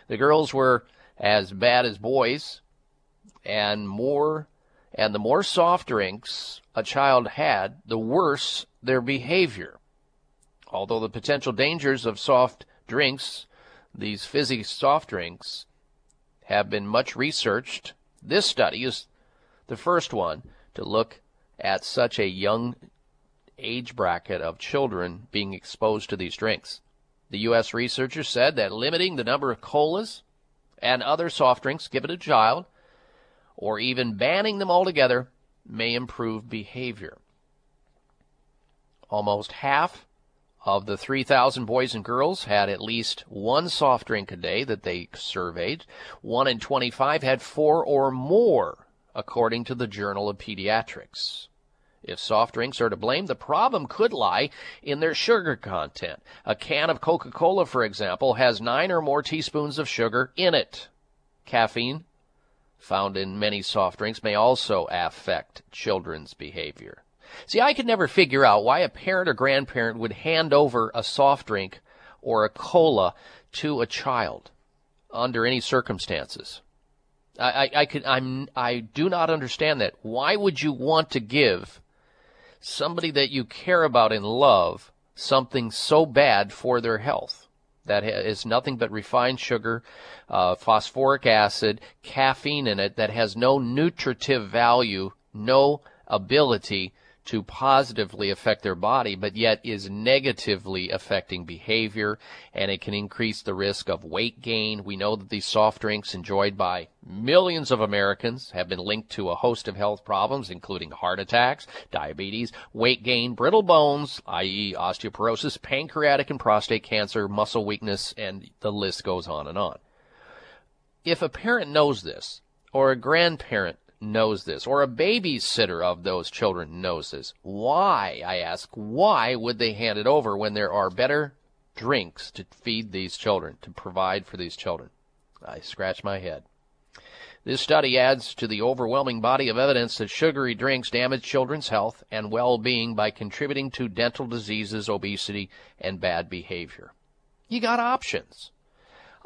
The girls were as bad as boys and more and the more soft drinks a child had, the worse their behavior. Although the potential dangers of soft drinks these fizzy soft drinks have been much researched. This study is the first one to look at such a young age bracket of children being exposed to these drinks. The U.S. researchers said that limiting the number of colas and other soft drinks given to a child, or even banning them altogether, may improve behavior. Almost half of the 3,000 boys and girls had at least one soft drink a day that they surveyed. One in 25 had four or more, according to the Journal of Pediatrics. If soft drinks are to blame, the problem could lie in their sugar content. A can of Coca Cola, for example, has nine or more teaspoons of sugar in it. Caffeine, found in many soft drinks, may also affect children's behavior. See, I could never figure out why a parent or grandparent would hand over a soft drink or a cola to a child under any circumstances. I, I, I could, I'm, I do not understand that. Why would you want to give somebody that you care about and love something so bad for their health? That is nothing but refined sugar, uh, phosphoric acid, caffeine in it that has no nutritive value, no ability to positively affect their body, but yet is negatively affecting behavior, and it can increase the risk of weight gain. We know that these soft drinks enjoyed by millions of Americans have been linked to a host of health problems, including heart attacks, diabetes, weight gain, brittle bones, i.e., osteoporosis, pancreatic and prostate cancer, muscle weakness, and the list goes on and on. If a parent knows this, or a grandparent knows this, or a babysitter of those children knows this. Why, I ask, why would they hand it over when there are better drinks to feed these children, to provide for these children? I scratch my head. This study adds to the overwhelming body of evidence that sugary drinks damage children's health and well-being by contributing to dental diseases, obesity, and bad behavior. You got options.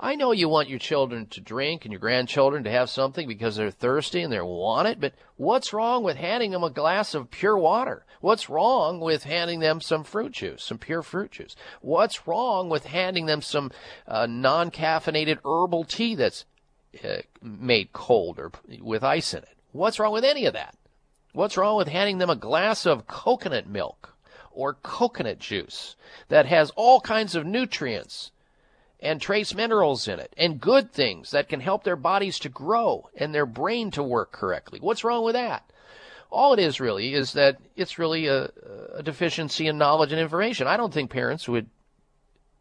I know you want your children to drink and your grandchildren to have something because they're thirsty and they want it, but what's wrong with handing them a glass of pure water? What's wrong with handing them some fruit juice, some pure fruit juice? What's wrong with handing them some uh, non caffeinated herbal tea that's uh, made cold or with ice in it? What's wrong with any of that? What's wrong with handing them a glass of coconut milk or coconut juice that has all kinds of nutrients? And trace minerals in it and good things that can help their bodies to grow and their brain to work correctly. What's wrong with that? All it is really is that it's really a, a deficiency in knowledge and information. I don't think parents would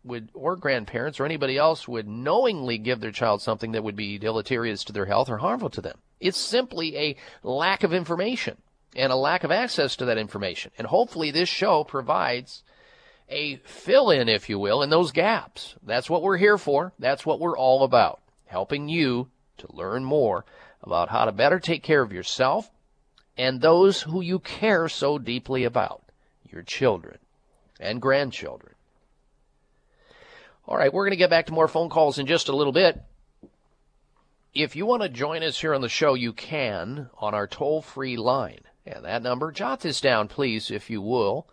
would or grandparents or anybody else would knowingly give their child something that would be deleterious to their health or harmful to them. It's simply a lack of information and a lack of access to that information. And hopefully this show provides a fill in, if you will, in those gaps. That's what we're here for. That's what we're all about. Helping you to learn more about how to better take care of yourself and those who you care so deeply about your children and grandchildren. All right, we're going to get back to more phone calls in just a little bit. If you want to join us here on the show, you can on our toll free line. And that number, jot this down, please, if you will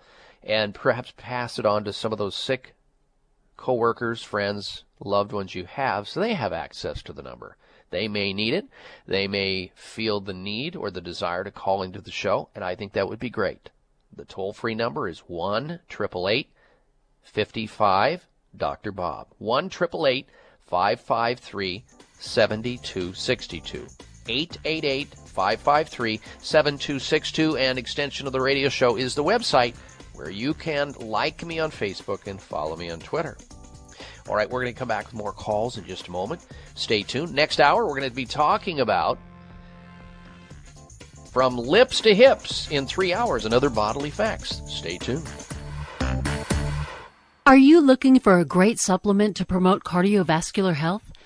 and perhaps pass it on to some of those sick coworkers, friends, loved ones you have so they have access to the number. They may need it. They may feel the need or the desire to call into the show, and I think that would be great. The toll free number is 1 55 Dr. Bob. 1 553 7262. 888 553 7262, and extension of the radio show is the website where you can like me on Facebook and follow me on Twitter. All right, we're going to come back with more calls in just a moment. Stay tuned. Next hour, we're going to be talking about from lips to hips in three hours and other bodily facts. Stay tuned. Are you looking for a great supplement to promote cardiovascular health?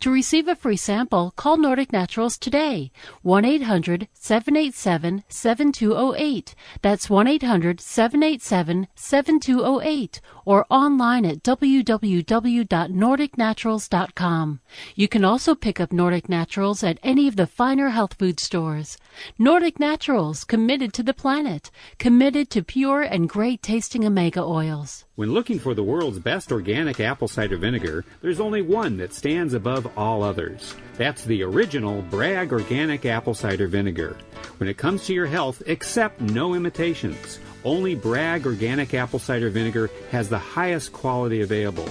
To receive a free sample, call Nordic Naturals today. 1 800 787 7208. That's 1 800 787 7208 or online at www.nordicnaturals.com. You can also pick up Nordic Naturals at any of the finer health food stores. Nordic Naturals, committed to the planet, committed to pure and great tasting omega oils. When looking for the world's best organic apple cider vinegar, there's only one that stands above all others. That's the original Bragg Organic Apple Cider Vinegar. When it comes to your health, accept no imitations. Only Bragg Organic Apple Cider Vinegar has the highest quality available.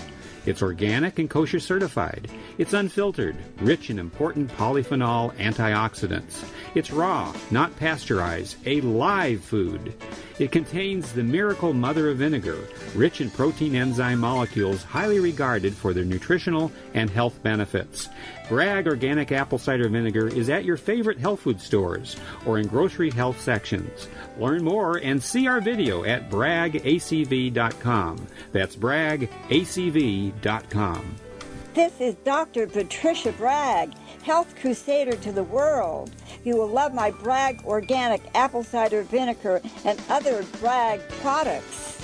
It's organic and kosher certified. It's unfiltered, rich in important polyphenol antioxidants. It's raw, not pasteurized, a live food. It contains the miracle mother of vinegar, rich in protein enzyme molecules highly regarded for their nutritional and health benefits. Bragg Organic Apple Cider Vinegar is at your favorite health food stores or in grocery health sections. Learn more and see our video at braggacv.com. That's braggacv.com. This is Dr. Patricia Bragg, health crusader to the world. You will love my Bragg organic apple cider vinegar and other Bragg products.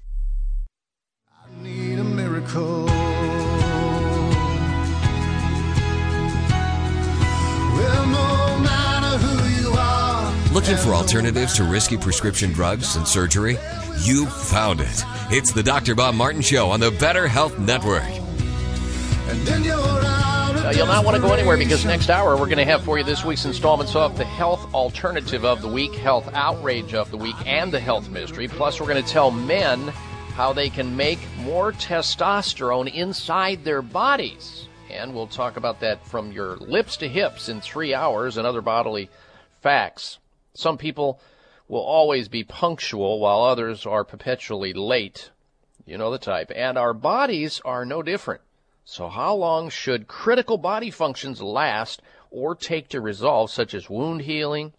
Need a miracle. Well, no matter who you are, Looking for alternatives to risky prescription drugs and surgery? You found it. It's the Dr. Bob Martin Show on the Better Health Network. and then you're out of Uh, you'll not want to go anywhere because next hour we're going to have for you this week's installments of the Health Alternative of the Week, Health Outrage of the Week, and the Health Mystery. Plus, we're going to tell men how they can make more testosterone inside their bodies. And we'll talk about that from your lips to hips in three hours and other bodily facts. Some people will always be punctual while others are perpetually late. You know the type. And our bodies are no different. So, how long should critical body functions last or take to resolve, such as wound healing?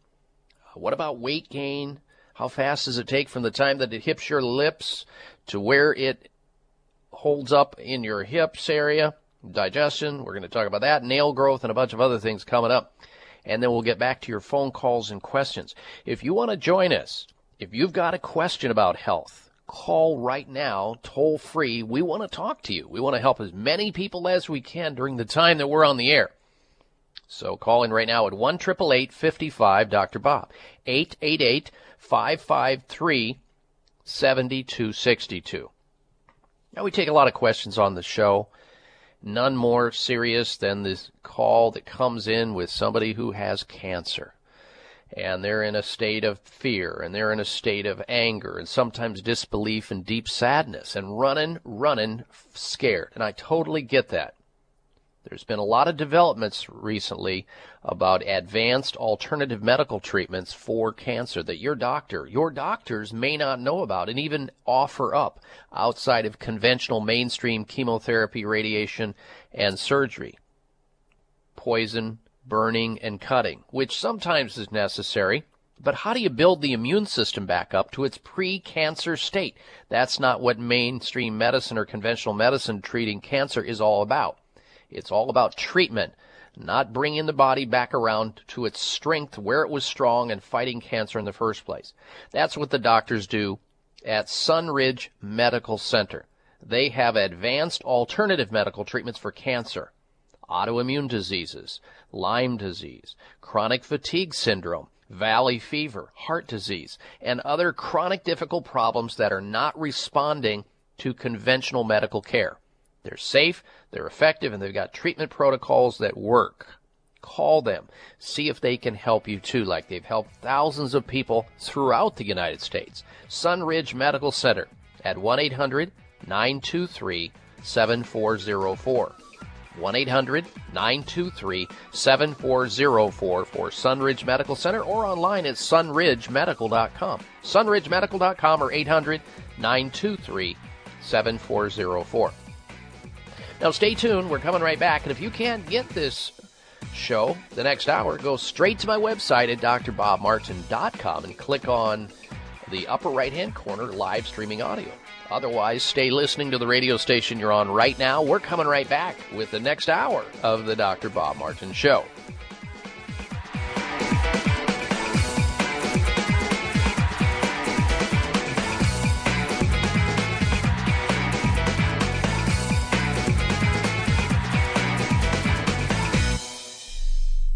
What about weight gain? How fast does it take from the time that it hits your lips to where it holds up in your hips area? Digestion, we're going to talk about that, nail growth, and a bunch of other things coming up. And then we'll get back to your phone calls and questions. If you want to join us, if you've got a question about health, call right now, toll free. We want to talk to you. We want to help as many people as we can during the time that we're on the air. So call in right now at 1 55 Dr. Bob. 888 553 7262. Now, we take a lot of questions on the show. None more serious than this call that comes in with somebody who has cancer. And they're in a state of fear, and they're in a state of anger, and sometimes disbelief and deep sadness, and running, running, scared. And I totally get that. There's been a lot of developments recently about advanced alternative medical treatments for cancer that your doctor, your doctors may not know about and even offer up outside of conventional mainstream chemotherapy, radiation, and surgery. Poison, burning, and cutting, which sometimes is necessary. But how do you build the immune system back up to its pre-cancer state? That's not what mainstream medicine or conventional medicine treating cancer is all about. It's all about treatment, not bringing the body back around to its strength where it was strong and fighting cancer in the first place. That's what the doctors do at Sunridge Medical Center. They have advanced alternative medical treatments for cancer, autoimmune diseases, Lyme disease, chronic fatigue syndrome, valley fever, heart disease, and other chronic difficult problems that are not responding to conventional medical care. They're safe, they're effective, and they've got treatment protocols that work. Call them. See if they can help you too, like they've helped thousands of people throughout the United States. Sunridge Medical Center at 1 800 923 7404. 1 800 923 7404 for Sunridge Medical Center or online at sunridgemedical.com. Sunridgemedical.com or 800 923 7404. Now, stay tuned. We're coming right back. And if you can't get this show the next hour, go straight to my website at drbobmartin.com and click on the upper right hand corner live streaming audio. Otherwise, stay listening to the radio station you're on right now. We're coming right back with the next hour of the Dr. Bob Martin Show.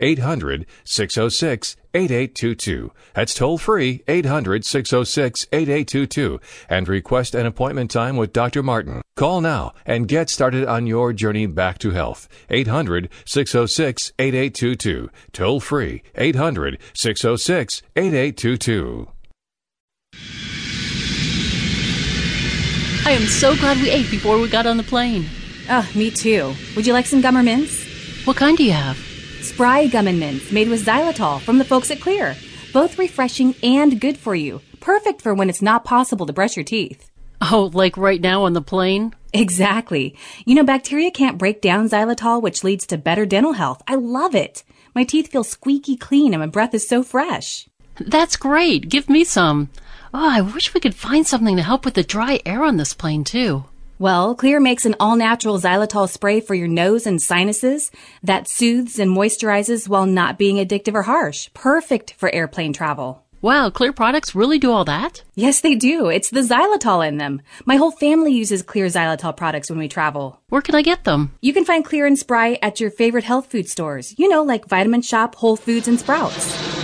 800 606 8822. That's toll free 800 606 8822 and request an appointment time with Dr. Martin. Call now and get started on your journey back to health. 800 606 8822. Toll free 800 606 8822. I am so glad we ate before we got on the plane. Oh, me too. Would you like some gum or mints? What kind do you have? Spry gum and mints made with xylitol from the folks at Xlear. Both refreshing and good for you. Perfect for when it's not possible to brush your teeth. Oh, like right now on the plane? Exactly. You know, bacteria can't break down xylitol, which leads to better dental health. I love it. My teeth feel squeaky clean and my breath is so fresh. That's great. Give me some. Oh, I wish we could find something to help with the dry air on this plane, too. Well, Xlear makes an all natural xylitol spray for your nose and sinuses that soothes and moisturizes while not being addictive or harsh. Perfect for airplane travel. Wow, Xlear products really do all that? Yes, they do. It's the xylitol in them. My whole family uses Xlear xylitol products when we travel. Where can I get them? You can find Xlear and Spry at your favorite health food stores. You know, like Vitamin Shoppe, Whole Foods, and Sprouts.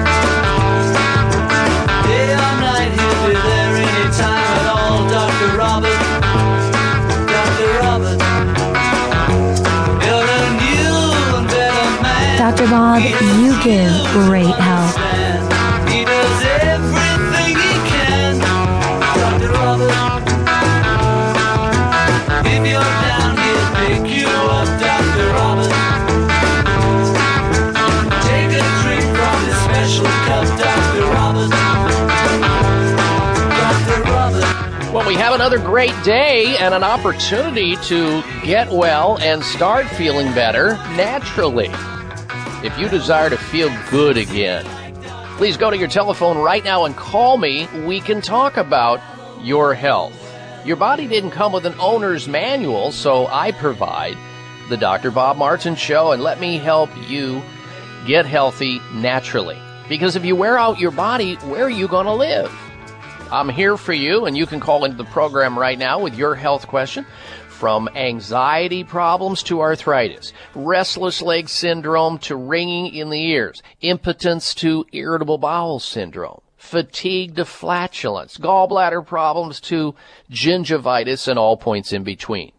Special Bob, you give great help. Well, we have another great day and an opportunity to get well and start feeling better naturally. If you desire to feel good again, please go to your telephone right now and call me. We can talk about your health. Your body didn't come with an owner's manual, so I provide the Dr. Bob Martin Show and let me help you get healthy naturally. Because if you wear out your body, where are you going to live? I'm here for you, and you can call into the program right now with your health question. From anxiety problems to arthritis, restless leg syndrome to ringing in the ears, impotence to irritable bowel syndrome, fatigue to flatulence, gallbladder problems to gingivitis, and all points in between.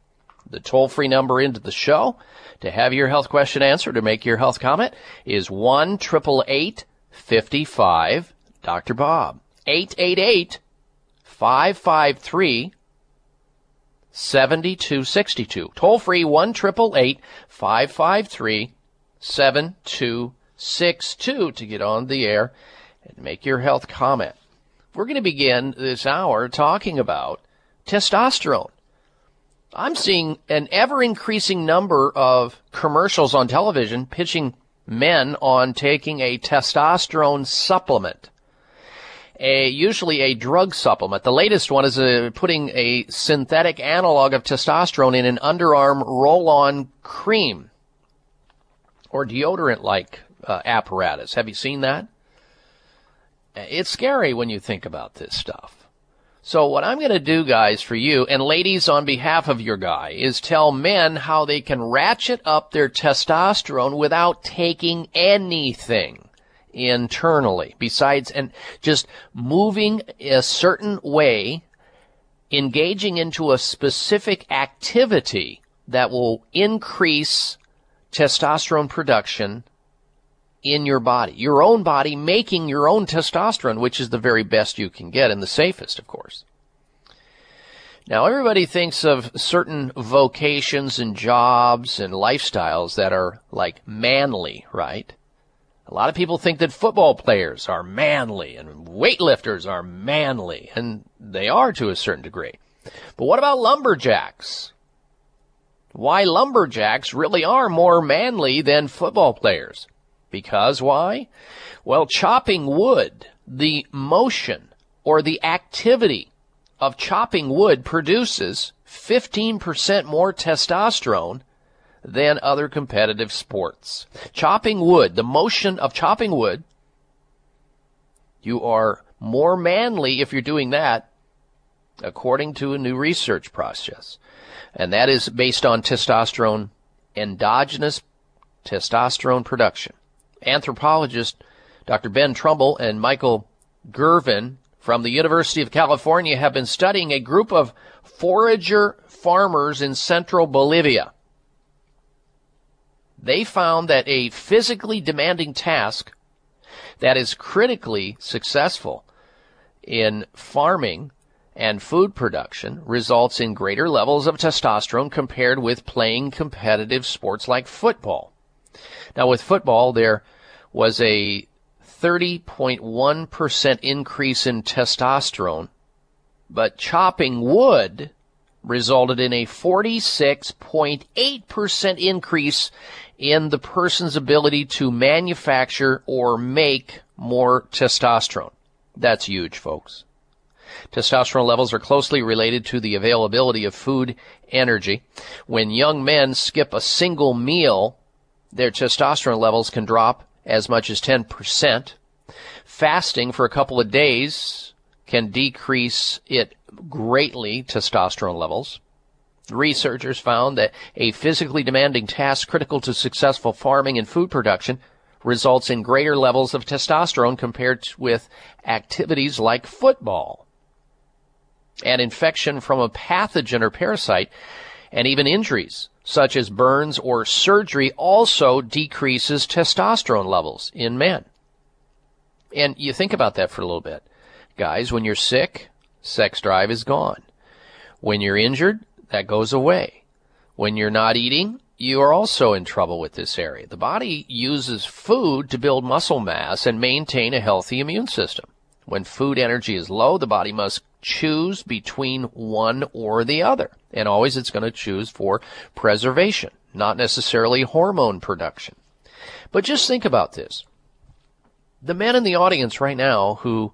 The toll free number into the show to have your health question answered or make your health comment is 1 55 Dr. Bob. 888 553 7262. Toll free 1 553 7262 to get on the air and make your health comment. We're going to begin this hour talking about testosterone. I'm seeing an ever increasing number of commercials on television pitching men on taking a testosterone supplement. A, usually a drug supplement. The latest one is a, putting a synthetic analog of testosterone in an underarm roll-on cream or deodorant-like uh, apparatus. Have you seen that? It's scary when you think about this stuff. So what I'm going to do, guys, for you and ladies on behalf of your guy is tell men how they can ratchet up their testosterone without taking anything internally besides and just moving a certain way, engaging into a specific activity that will increase testosterone production in your body, your own body making your own testosterone, which is the very best you can get and the safest, of course. Now, everybody thinks of certain vocations and jobs and lifestyles that are like manly, right? A lot of people think that football players are manly and weightlifters are manly, and they are to a certain degree. But what about lumberjacks? Why lumberjacks really are more manly than football players? Because why? Well, chopping wood, the motion or the activity of chopping wood produces 15% more testosterone than other competitive sports. Chopping wood, the motion of chopping wood, you are more manly if you're doing that according to a new research process. And that is based on testosterone, endogenous testosterone production anthropologist Dr. Ben Trumble and Michael Gurven from the University of California have been studying a group of forager farmers in central Bolivia. They found that a physically demanding task that is critically successful in farming and food production results in greater levels of testosterone compared with playing competitive sports like football. Now, with football, there was a 30.1% increase in testosterone, but chopping wood resulted in a 46.8% increase in the person's ability to manufacture or make more testosterone. That's huge, folks. Testosterone levels are closely related to the availability of food energy. When young men skip a single meal, their testosterone levels can drop as much as 10%. Fasting for a couple of days can decrease it greatly, testosterone levels. Researchers found that a physically demanding task critical to successful farming and food production results in greater levels of testosterone compared with activities like football. An infection from a pathogen or parasite and even injuries such as burns or surgery, also decreases testosterone levels in men. And you think about that for a little bit. Guys, when you're sick, sex drive is gone. When you're injured, that goes away. When you're not eating, you are also in trouble with this area. The body uses food to build muscle mass and maintain a healthy immune system. When food energy is low, the body must choose between one or the other. And always it's going to choose for preservation, not necessarily hormone production. But just think about this. The men in the audience right now who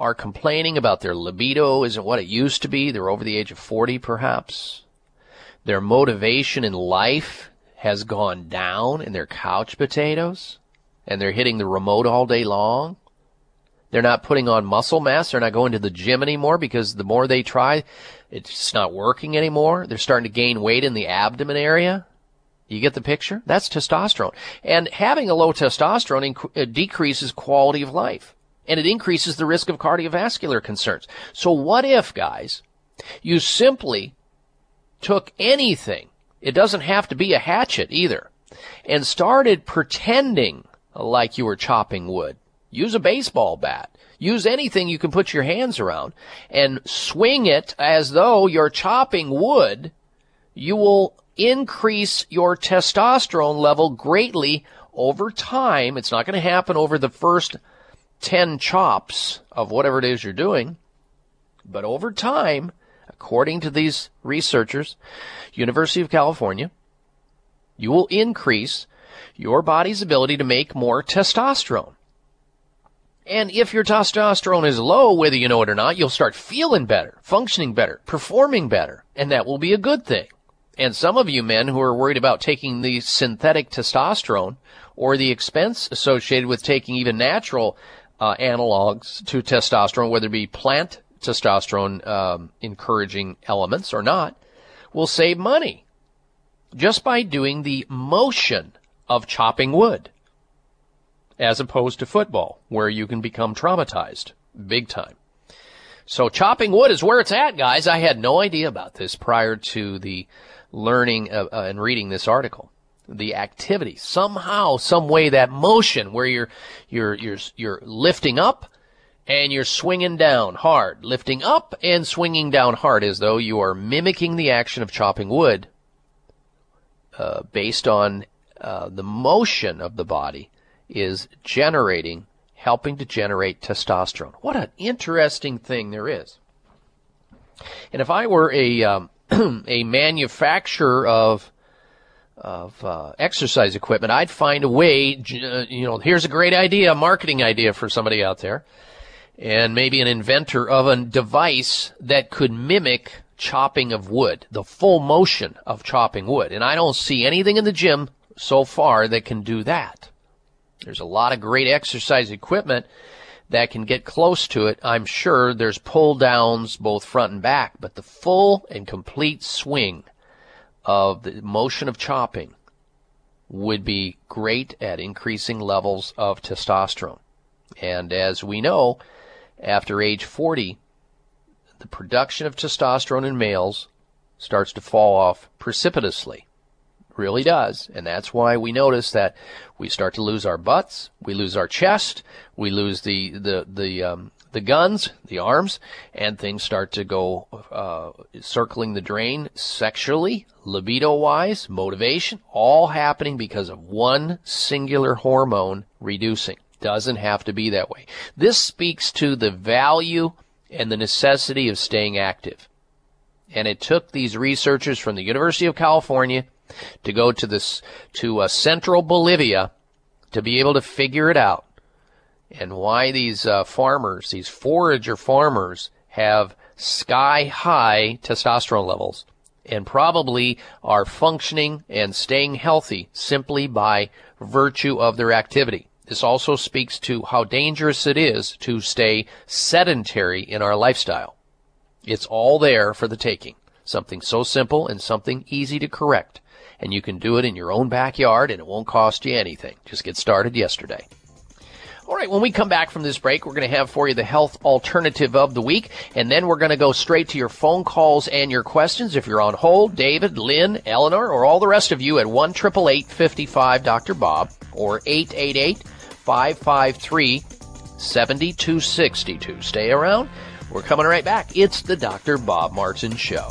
are complaining about their libido isn't what it used to be, they're over the age of 40 perhaps. Their motivation in life has gone down and they're couch potatoes and they're hitting the remote all day long. They're not putting on muscle mass. They're not going to the gym anymore because the more they try, it's not working anymore. They're starting to gain weight in the abdomen area. You get the picture? That's testosterone. And having a low testosterone inc- uh, decreases quality of life. And it increases the risk of cardiovascular concerns. So what if, guys, you simply took anything, it doesn't have to be a hatchet either, and started pretending like you were chopping wood. Use a baseball bat. Use anything you can put your hands around and swing it as though you're chopping wood. You will increase your testosterone level greatly over time. It's not going to happen over the first 10 chops of whatever it is you're doing. But over time, according to these researchers, University of California, you will increase your body's ability to make more testosterone. And if your testosterone is low, whether you know it or not, you'll start feeling better, functioning better, performing better, and that will be a good thing. And some of you men who are worried about taking the synthetic testosterone or the expense associated with taking even natural uh, analogs to testosterone, whether it be plant testosterone um, encouraging elements or not, will save money just by doing the motion of chopping wood as opposed to football, where you can become traumatized big time. So chopping wood is where it's at, guys. I had no idea about this prior to the learning uh, uh, and reading this article. The activity, somehow, some way, that motion where you're you're you're you're lifting up and you're swinging down hard, lifting up and swinging down hard, as though you are mimicking the action of chopping wood, uh, based on uh, the motion of the body is generating, helping to generate testosterone. What an interesting thing there is. And if I were a um, a manufacturer of of uh, exercise equipment, I'd find a way. Uh, you know, here's a great idea, a marketing idea for somebody out there, and maybe an inventor of a device that could mimic chopping of wood, the full motion of chopping wood. And I don't see anything in the gym so far that can do that. There's a lot of great exercise equipment that can get close to it. I'm sure there's pull downs both front and back, but the full and complete swing of the motion of chopping would be great at increasing levels of testosterone. And as we know, after age 40, the production of testosterone in males starts to fall off precipitously really does. And that's why we notice that we start to lose our butts, we lose our chest, we lose the, the, the, um, the guns, the arms, and things start to go uh, circling the drain sexually, libido wise, motivation, all happening because of one singular hormone reducing. Doesn't have to be that way. This speaks to the value and the necessity of staying active. And it took these researchers from the University of California to go to this to uh, central Bolivia to be able to figure it out, and why these uh, farmers, these forager farmers, have sky high testosterone levels and probably are functioning and staying healthy simply by virtue of their activity. This also speaks to how dangerous it is to stay sedentary in our lifestyle. It's all there for the taking. Something so simple and something easy to correct and you can do it in your own backyard and it won't cost you anything. Just get started yesterday. All right, when we come back from this break, we're going to have for you the health alternative of the week, and then we're going to go straight to your phone calls and your questions. If you're on hold, David, Lynn, Eleanor, or all the rest of you at 1 55 Dr. Bob or 888 553 7262. Stay around. We're coming right back. It's the Dr. Bob Martin Show.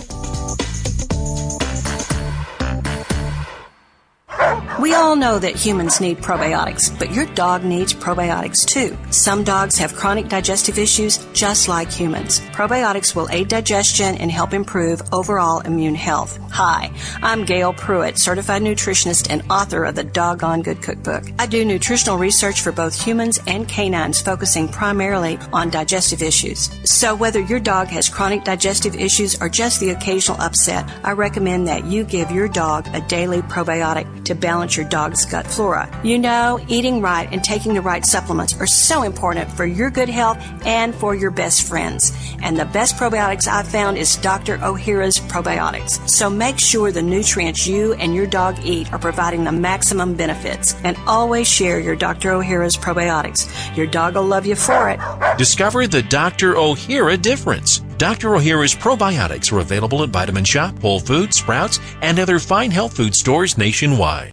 We all know that humans need probiotics, but your dog needs probiotics too. Some dogs have chronic digestive issues just like humans. Probiotics will aid digestion and help improve overall immune health. Hi, I'm Gail Pruitt, certified nutritionist and author of the Doggone Good Cookbook. I do nutritional research for both humans and canines, focusing primarily on digestive issues. So whether your dog has chronic digestive issues or just the occasional upset, I recommend that you give your dog a daily probiotic to balance balance your dog's gut flora. You know, eating right and taking the right supplements are so important for your good health and for your best friends. And the best probiotics I've found is Dr. O'Hara's probiotics. So make sure the nutrients you and your dog eat are providing the maximum benefits. And always share your Dr. O'Hara's probiotics. Your dog will love you for it. Discover the Dr. O'Hara difference. Dr. O'Hara's probiotics are available at Vitamin Shoppe, Whole Foods, Sprouts, and other fine health food stores nationwide.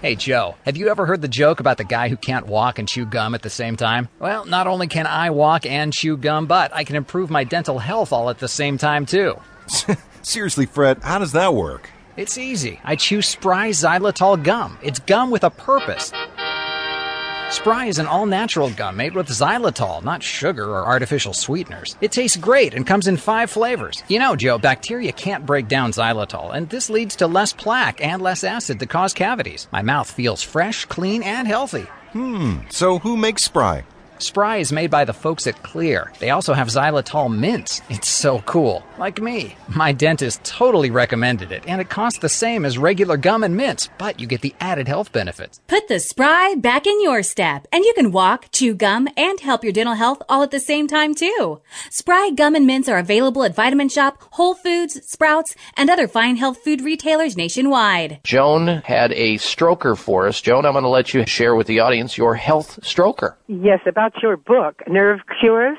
Hey Joe, have you ever heard the joke about the guy who can't walk and chew gum at the same time? Well, not only can I walk and chew gum, but I can improve my dental health all at the same time too. Seriously, Fred, how does that work? It's easy. I chew Spry xylitol gum. It's gum with a purpose. Spry is an all natural gum made with xylitol, not sugar or artificial sweeteners. It tastes great and comes in five flavors. You know, Joe, bacteria can't break down xylitol, and this leads to less plaque and less acid to cause cavities. My mouth feels fresh, clean, and healthy. Hmm, so who makes Spry? Spry is made by the folks at Xlear. They also have xylitol mints. It's so cool. Like me. My dentist totally recommended it, and it costs the same as regular gum and mints, but you get the added health benefits. Put the spry back in your step, and you can walk, chew gum, and help your dental health all at the same time, too. Spry gum and mints are available at Vitamin Shoppe, Whole Foods, Sprouts, and other fine health food retailers nationwide. Joan had a stroker for us. Joan, I'm going to let you share with the audience your health stroker. Yes, about your book, Nerve Cures.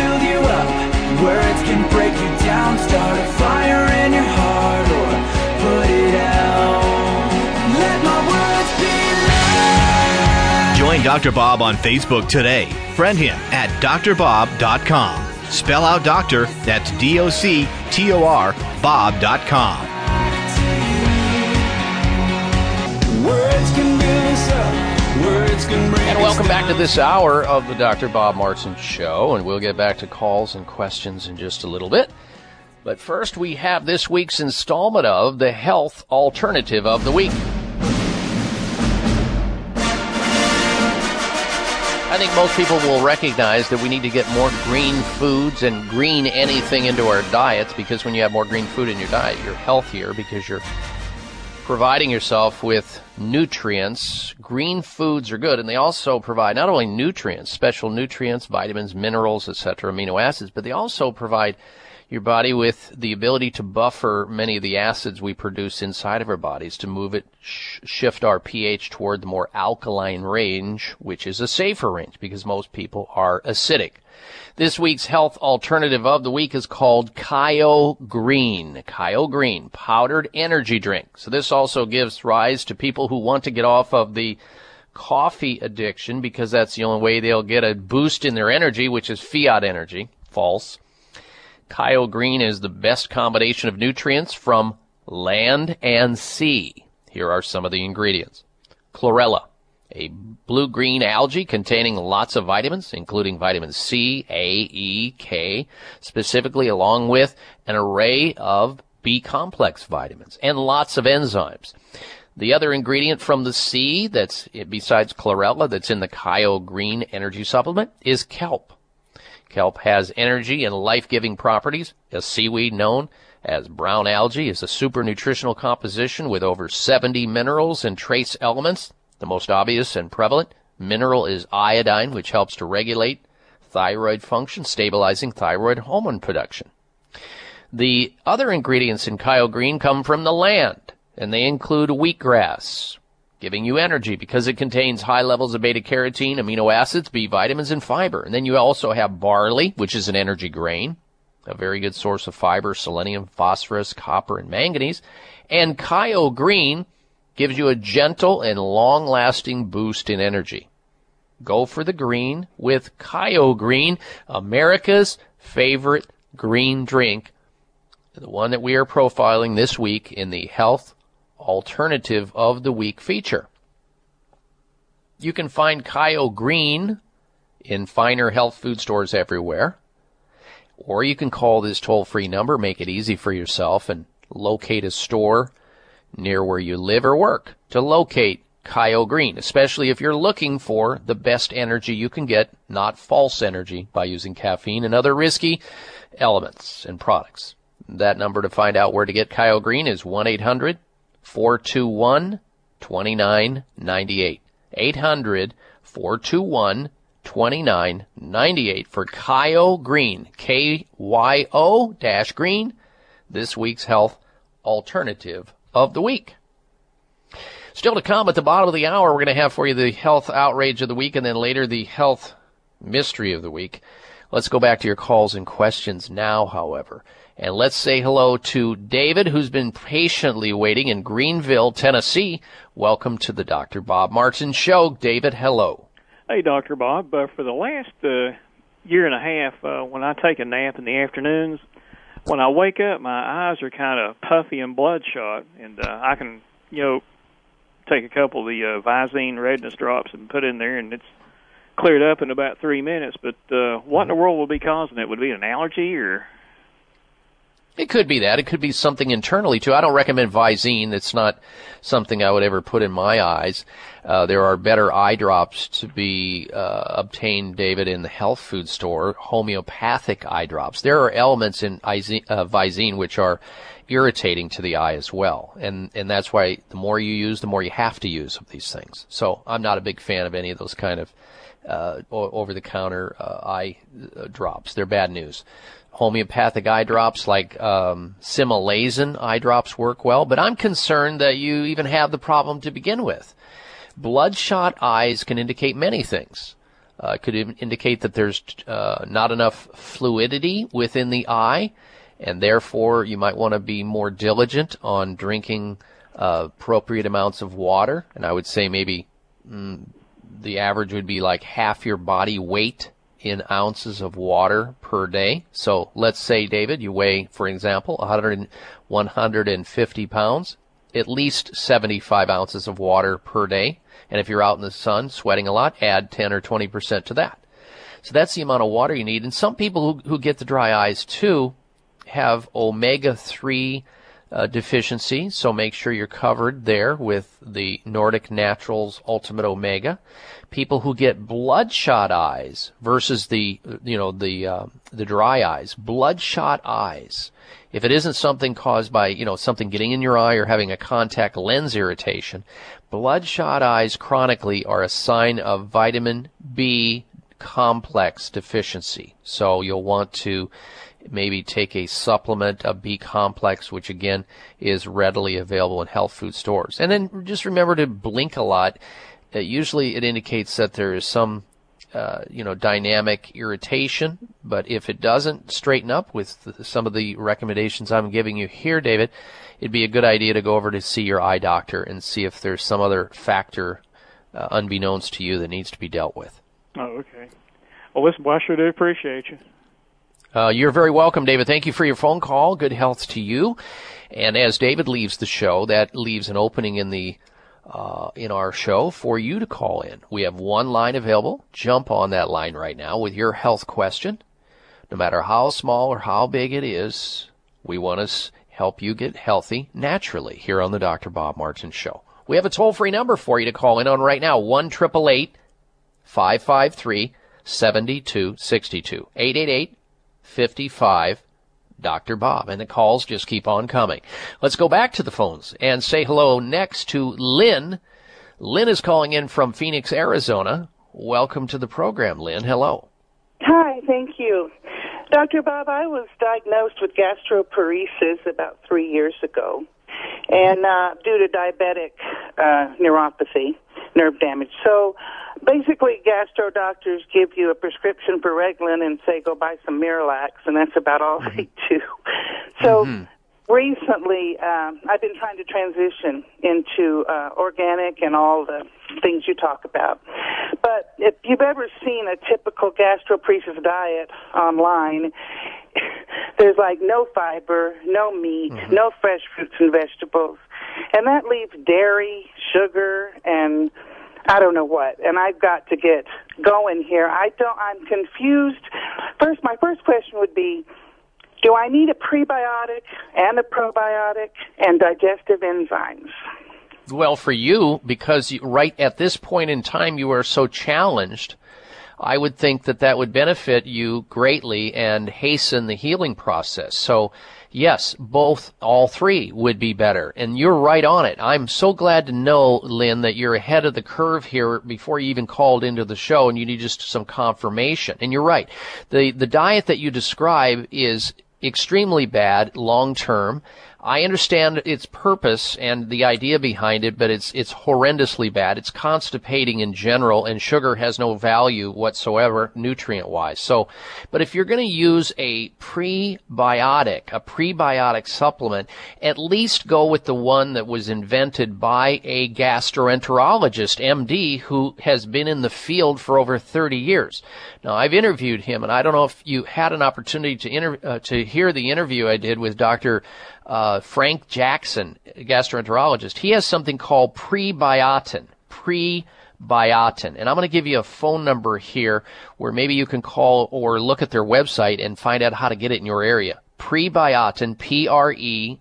Be Join Dr. Bob on Facebook today. Friend him at drbob.com. Spell out doctor, that's D O C T O R, Bob.com. Words can build us up, words can break And welcome back to this hour of the Dr. Bob Martin Show, and we'll get back to calls and questions in just a little bit. But first, we have this week's installment of the Health Alternative of the Week. I think most people will recognize that we need to get more green foods and green anything into our diets because when you have more green food in your diet, you're healthier because you're providing yourself with nutrients. Green foods are good, and they also provide not only nutrients, special nutrients, vitamins, minerals, etc., amino acids, but they also provide your body with the ability to buffer many of the acids we produce inside of our bodies to move it, sh- shift our pH toward the more alkaline range, which is a safer range because most people are acidic. This week's health alternative of the week is called Kyo Green. Kyo Green, powdered energy drink. So this also gives rise to people who want to get off of the coffee addiction because that's the only way they'll get a boost in their energy, which is fiat energy. False. Kyo Green is the best combination of nutrients from land and sea. Here are some of the ingredients. Chlorella, a blue-green algae containing lots of vitamins, including vitamins C, A, E, K, specifically along with an array of B complex vitamins and lots of enzymes. The other ingredient from the sea that's besides chlorella that's in the Kyo Green energy supplement is kelp. Kelp has energy and life-giving properties. A seaweed known as brown algae is a super nutritional composition with over 70 minerals and trace elements. The most obvious and prevalent mineral is iodine, which helps to regulate thyroid function, stabilizing thyroid hormone production. The other ingredients in Kyo Green come from the land, and they include wheatgrass, giving you energy because it contains high levels of beta carotene, amino acids, B vitamins, and fiber. And then you also have barley, which is an energy grain, a very good source of fiber, selenium, phosphorus, copper, and manganese. And Kyo Green gives you a gentle and long lasting boost in energy. Go for the green with Kyo Green, America's favorite green drink, the one that we are profiling this week in the Health Alternative of the Week feature. You can find Kyo Green in finer health food stores everywhere. Or you can call this toll free number, make it easy for yourself, and locate a store near where you live or work to locate Kyo Green, especially if you're looking for the best energy you can get, not false energy by using caffeine and other risky elements and products. That number to find out where to get Kyo Green is 1 800 421 2998. 800 421 2998 for Kyo Green. K Y O dash green. This week's health alternative of the week. Still to come at the bottom of the hour, we're going to have for you the health outrage of the week and then later the health mystery of the week. Let's go back to your calls and questions now, however. And let's say hello to David, who's been patiently waiting in Greenville, Tennessee. Welcome to the Dr. Bob Martin Show. David, hello. Hey, Dr. Bob. Uh, for the last uh, year and a half, uh, when I take a nap in the afternoons, when I wake up, my eyes are kind of puffy and bloodshot, and uh, I can, you know, take a couple of the uh, Visine redness drops and put in there, and it's cleared up in about three minutes. But uh, what in the world would be causing it? Would it be an allergy or? It could be that. It could be something internally too. I don't recommend Visine. It's not something I would ever put in my eyes. Uh, there are better eye drops to be uh, obtained, David, in the health food store. Homeopathic eye drops. There are elements in uh, Visine which are irritating to the eye as well, and and that's why the more you use, the more you have to use of these things. So I'm not a big fan of any of those kind of uh, over the counter uh, eye drops. They're bad news homeopathic eye drops like um, Similasan eye drops work well, but I'm concerned that you even have the problem to begin with. Bloodshot eyes can indicate many things. Uh, it could indicate that there's uh, not enough fluidity within the eye, and therefore you might want to be more diligent on drinking uh, appropriate amounts of water. And I would say maybe mm, the average would be like half your body weight in ounces of water per day. So let's say, David, you weigh, for example, 100, 150 pounds, at least 75 ounces of water per day. And if you're out in the sun sweating a lot, add 10 or 20% to that. So that's the amount of water you need. And some people who, who get the dry eyes too have omega 3 uh, deficiency, so make sure you're covered there with the Nordic Naturals Ultimate Omega. People who get bloodshot eyes versus the you know the uh, the dry eyes, bloodshot eyes. If it isn't something caused by you know something getting in your eye or having a contact lens irritation, bloodshot eyes chronically are a sign of vitamin B complex deficiency. So you'll want to maybe take a supplement, a B complex, which again is readily available in health food stores. And then just remember to blink a lot. Uh, usually it indicates that there is some, uh, you know, dynamic irritation. But if it doesn't straighten up with the, some of the recommendations I'm giving you here, David, it'd be a good idea to go over to see your eye doctor and see if there's some other factor uh, unbeknownst to you that needs to be dealt with. Oh, okay. Well, listen, well, I sure do appreciate you. Uh, you're very welcome, David. Thank you for your phone call. Good health to you. And as David leaves the show, that leaves an opening in the uh, in our show for you to call in. We have one line available. Jump on that line right now with your health question. No matter how small or how big it is, we want to help you get healthy naturally here on the Dr. Bob Martin Show. We have a toll free number for you to call in on right now 1 553 7262 888 55 Dr. Bob. And the calls just keep on coming. Let's go back to the phones and say hello next to Lynn. Lynn is calling in from Phoenix, Arizona. Welcome to the program, Lynn. Hello. Hi, thank you. Dr. Bob, I was diagnosed with gastroparesis about three years ago. and uh, due to diabetic uh, neuropathy, nerve damage. So basically, gastro doctors give you a prescription for Reglan and say go buy some Miralax, and that's about all they do. So recently, um, I've been trying to transition into uh, organic and all the things you talk about. But if you've ever seen a typical gastroparesis diet online, there's like no fiber, no meat, no fresh fruits and vegetables, and that leaves dairy, sugar, and I don't know what. And I've got to get going here. I don't. I'm confused. First, my first question would be. Do I need a prebiotic and a probiotic and digestive enzymes? Well, for you, because right at this point in time you are so challenged, I would think that that would benefit you greatly and hasten the healing process. So, yes, both, all three would be better. And you're right on it. I'm so glad to know, Lynn, that you're ahead of the curve here before you even called into the show and you need just some confirmation. And you're right. The, the diet that you describe is extremely bad long term. I understand its purpose and the idea behind it, but it's it's horrendously bad. It's constipating in general, and sugar has no value whatsoever, nutrient wise. So, but if you're going to use a prebiotic, a prebiotic supplement, at least go with the one that was invented by a gastroenterologist, MD, who has been in the field for over 30 years. Now, I've interviewed him, and I don't know if you had an opportunity to inter- uh, to hear the interview I did with Dr uh, Frank Jackson, gastroenterologist, he has something called prebiotin. Prebiotin. And I'm going to give you a phone number here where maybe you can call or look at their website and find out how to get it in your area. Prebiotin, P-R-E-B-I-O-T-I-N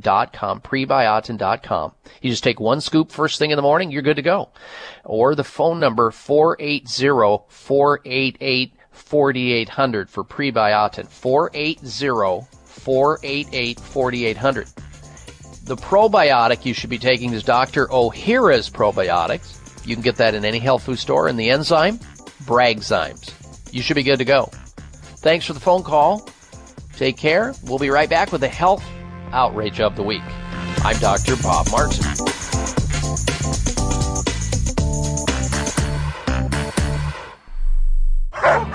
dot com, prebiotin dot com. You just take one scoop first thing in the morning, you're good to go. Or the phone number 480-488-4800 for prebiotin. 480 488 4800. The probiotic you should be taking is Dr. O'Hara's probiotics. You can get that in any health food store. And the enzyme, Bragzymes. You should be good to go. Thanks for the phone call. Take care. We'll be right back with the health outrage of the week. I'm Dr. Bob Martin.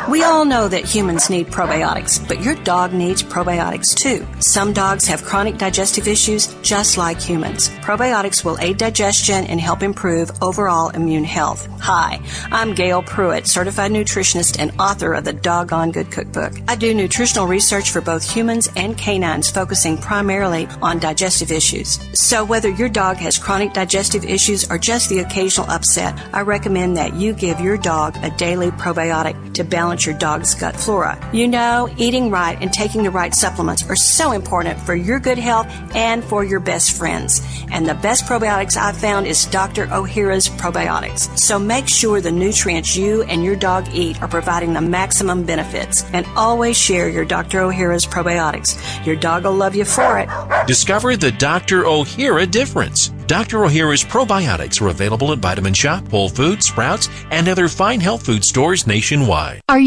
We all know that humans need probiotics, but your dog needs probiotics too. Some dogs have chronic digestive issues just like humans. Probiotics will aid digestion and help improve overall immune health. Hi, I'm Gail Pruitt, certified nutritionist and author of the Doggone Good Cookbook. I do nutritional research for both humans and canines, focusing primarily on digestive issues. So whether your dog has chronic digestive issues or just the occasional upset, I recommend that you give your dog a daily probiotic to balance your dog's gut flora. You know, eating right and taking the right supplements are so important for your good health and for your best friends. And the best probiotics I've found is Dr. O'Hara's probiotics. So make sure the nutrients you and your dog eat are providing the maximum benefits. And always share your Dr. O'Hara's probiotics. Your dog will love you for it. Discover the Dr. O'Hara difference. Dr. O'Hara's probiotics are available at Vitamin Shoppe, Whole Foods, Sprouts, and other fine health food stores nationwide. Are you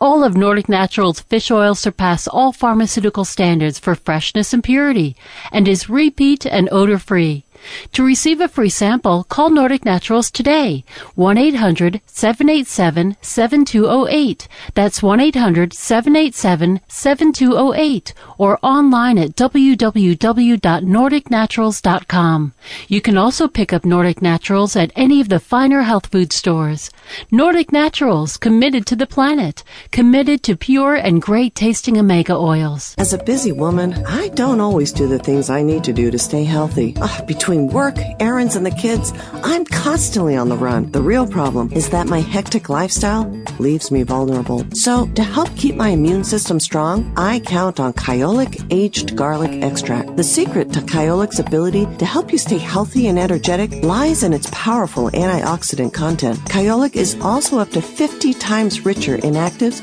All of Nordic Naturals fish oil surpass all pharmaceutical standards for freshness and purity and is repeat and odor free. To receive a free sample, call Nordic Naturals today. 1-800-787-7208. That's 1-800-787-7208 or online at www.nordicnaturals.com. You can also pick up Nordic Naturals at any of the finer health food stores. Nordic Naturals, committed to the planet, committed to pure and great tasting omega oils. As a busy woman, I don't always do the things I need to do to stay healthy. Ah, between Between work, errands, and the kids, I'm constantly on the run. The real problem is that my hectic lifestyle leaves me vulnerable. So, to help keep my immune system strong, I count on Kyolic Aged Garlic Extract. The secret to Kyolic's ability to help you stay healthy and energetic lies in its powerful antioxidant content. Kyolic is also up to 50 times richer in actives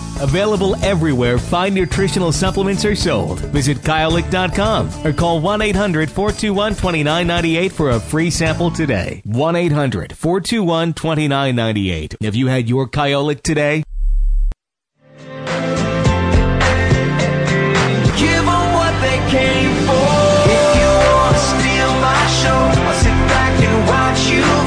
Available everywhere fine nutritional supplements are sold. Visit Kyolic.com or call 1 800 421 2998 for a free sample today. 1 800 421 2998. Have you had your Kyolic today?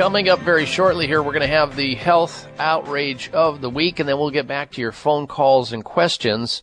Coming up very shortly here, we're going to have the health outrage of the week, and then we'll get back to your phone calls and questions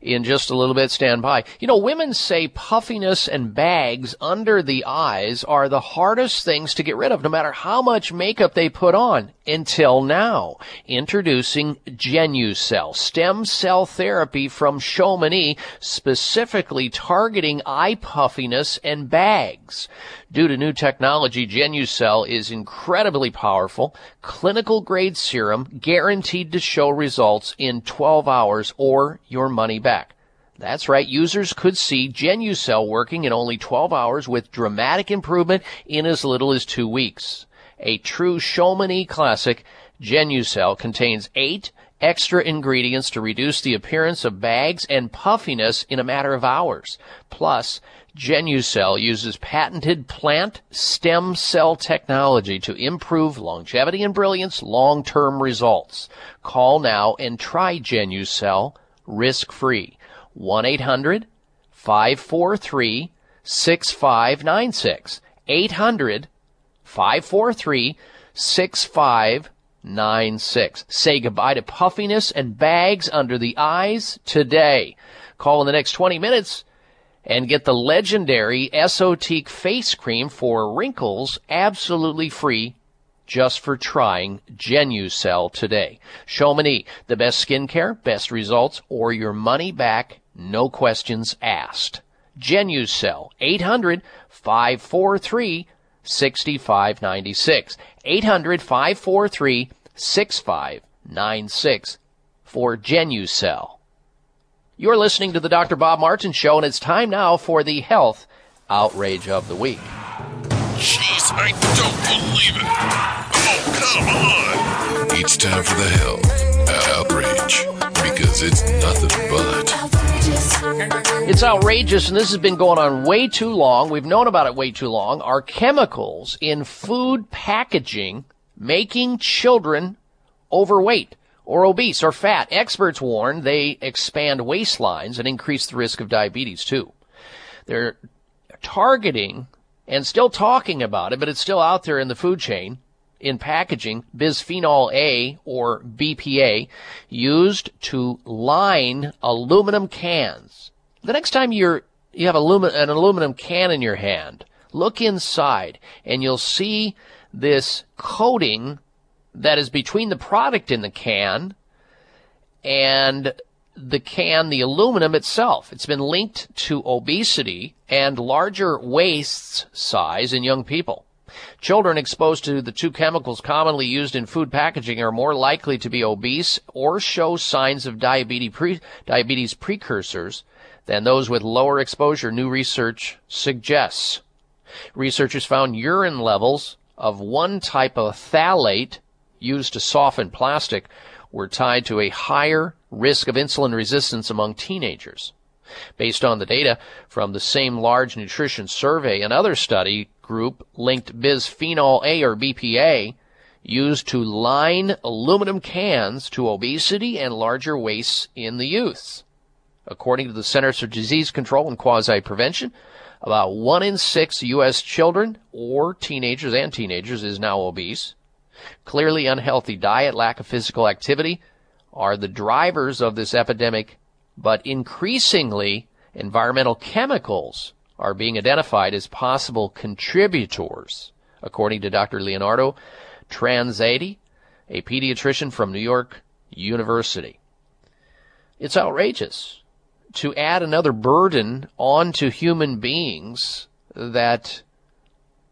in just a little bit. Stand by. You know, women say puffiness and bags under the eyes are the hardest things to get rid of, no matter how much makeup they put on. Until now, introducing Genucell, stem cell therapy from Chamonix, specifically targeting eye puffiness and bags. Due to new technology, Genucell is incredibly powerful, clinical grade serum guaranteed to show results in 12 hours or your money back. That's right, users could see Genucell working in only 12 hours with dramatic improvement in as little as two weeks. A true Chamonix classic, Genucell contains eight extra ingredients to reduce the appearance of bags and puffiness in a matter of hours. Plus, Genucell uses patented plant stem cell technology to improve longevity and brilliance long-term results. Call now and try Genucell risk-free. 1-800-543-6596. 800-543-6596. Say goodbye to puffiness and bags under the eyes today. Call in the next 20 minutes and get the legendary Esotique face cream for wrinkles absolutely free just for trying Genucell today. Chamonix, the best skincare, best results, or your money back, no questions asked. Genucell, 800 543 6596. 800 543 6596 for Genucell. You're listening to the Dr. Bob Martin Show, and it's time now for the health outrage of the week. Jeez, I don't believe it. Oh, come on. It's time for the health outrage because it's nothing but. It's outrageous, and this has been going on way too long. We've known about it way too long. Are chemicals in food packaging making children overweight or obese or fat? Experts warn they expand waistlines and increase the risk of diabetes too. They're targeting and still talking about it, but it's still out there in the food chain in packaging, bisphenol A or BPA, used to line aluminum cans. The next time you're, you have an aluminum can in your hand, look inside and you'll see this coating that is between the product in the can and the can, the aluminum itself. It's been linked to obesity and larger waist size in young people. Children exposed to the two chemicals commonly used in food packaging are more likely to be obese or show signs of diabetes, pre- diabetes precursors than those with lower exposure, new research suggests. Researchers found urine levels of one type of phthalate used to soften plastic were tied to a higher risk of insulin resistance among teenagers. Based on the data from the same large nutrition survey, another study group linked bisphenol A or BPA used to line aluminum cans to obesity and larger waists in the youths. According to the Centers for Disease Control and Quasi Prevention, about one in six U.S. children or teenagers and teenagers is now obese. Clearly unhealthy diet, lack of physical activity are the drivers of this epidemic, but increasingly environmental chemicals are being identified as possible contributors, according to Dr. Leonardo Trasande, a pediatrician from New York University. It's outrageous to add another burden onto human beings that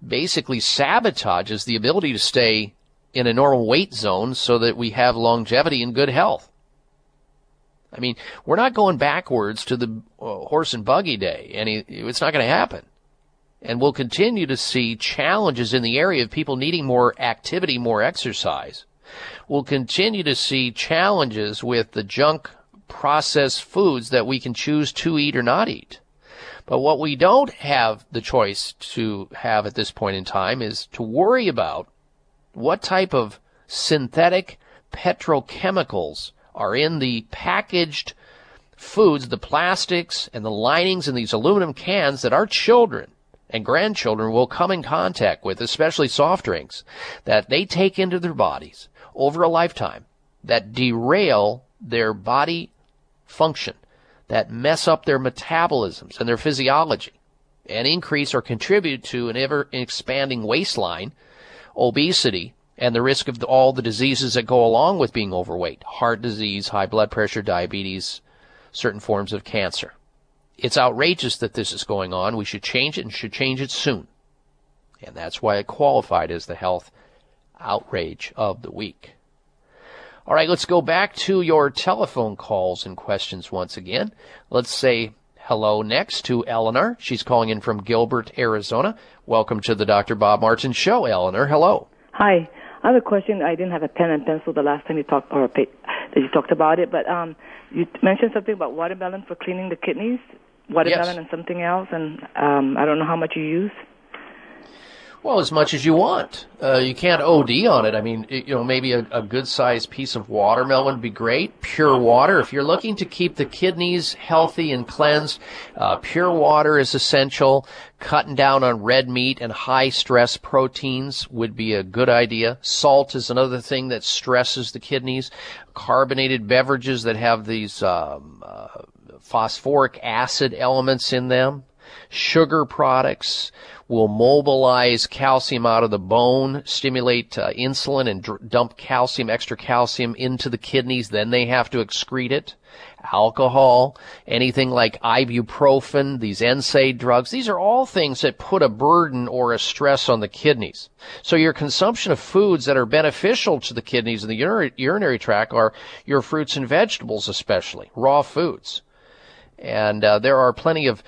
basically sabotages the ability to stay in a normal weight zone so that we have longevity and good health. I mean, we're not going backwards to the uh, horse and buggy day, and it's not going to happen. And we'll continue to see challenges in the area of people needing more activity, more exercise. We'll continue to see challenges with the junk processed foods that we can choose to eat or not eat. But what we don't have the choice to have at this point in time is to worry about what type of synthetic petrochemicals are in the packaged foods, the plastics and the linings in these aluminum cans that our children and grandchildren will come in contact with, especially soft drinks, that they take into their bodies over a lifetime that derail their body function, that mess up their metabolisms and their physiology, and increase or contribute to an ever expanding waistline, obesity, and the risk of the, all the diseases that go along with being overweight heart disease, high blood pressure, diabetes, certain forms of cancer. It's outrageous that this is going on. We should change it and should change it soon. And that's why it qualified as the health outrage of the week. All right, let's go back to your telephone calls and questions once again. Let's say hello next to Eleanor. She's calling in from Gilbert, Arizona. Welcome to the Dr. Bob Martin Show, Eleanor. Hello. Hi. I have a question. I didn't have a pen and pencil the last time you talked or that you talked about it, but um, you mentioned something about watermelon for cleaning the kidneys, watermelon Yes. and something else, and um, I don't know how much you use. Well, as much as you want. Uh, you can't OD on it. I mean, it- you know, maybe a, a good sized piece of watermelon would be great. Pure water. If you're looking to keep the kidneys healthy and cleansed, uh, pure water is essential. Cutting down on red meat and high stress proteins would be a good idea. Salt is another thing that stresses the kidneys. Carbonated beverages that have these um, uh, phosphoric acid elements in them. Sugar products will mobilize calcium out of the bone, stimulate uh, insulin, and dr- dump calcium, extra calcium into the kidneys. Then they have to excrete it. Alcohol, anything like ibuprofen, these NSAID drugs, these are all things that put a burden or a stress on the kidneys. So your consumption of foods that are beneficial to the kidneys and the urinary, urinary tract are your fruits and vegetables, especially raw foods. And uh, there are plenty of,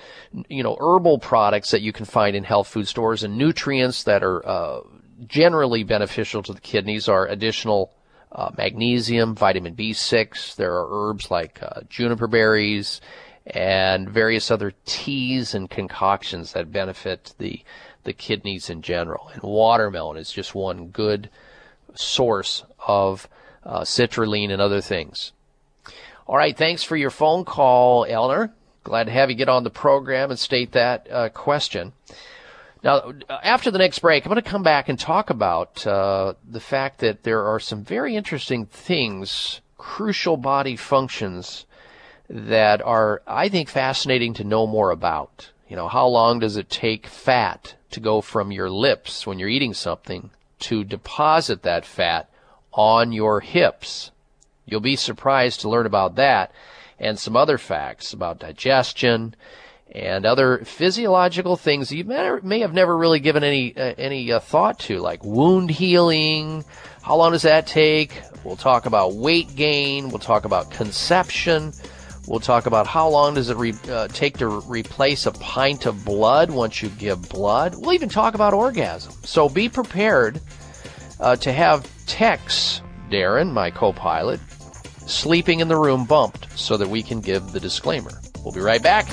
you know, herbal products that you can find in health food stores and nutrients that are uh, generally beneficial to the kidneys are additional uh, magnesium, vitamin B6. There are herbs like uh, juniper berries and various other teas and concoctions that benefit the the kidneys in general. And watermelon is just one good source of uh, citrulline and other things. All right, thanks for your phone call, Eleanor. Glad to have you get on the program and state that uh, question. Now, after the next break, I'm going to come back and talk about uh, the fact that there are some very interesting things, crucial body functions that are, I think, fascinating to know more about. You know, how long does it take fat to go from your lips when you're eating something to deposit that fat on your hips? You'll be surprised to learn about that and some other facts about digestion and other physiological things you may, may have never really given any uh, any uh, thought to, like wound healing. How long does that take? We'll talk about weight gain. We'll talk about conception. We'll talk about how long does it re- uh, take to re- replace a pint of blood once you give blood. We'll even talk about orgasm. So be prepared uh, to have Tex, Darren, my co-pilot, sleeping in the room bumped so that we can give the disclaimer. We'll be right back.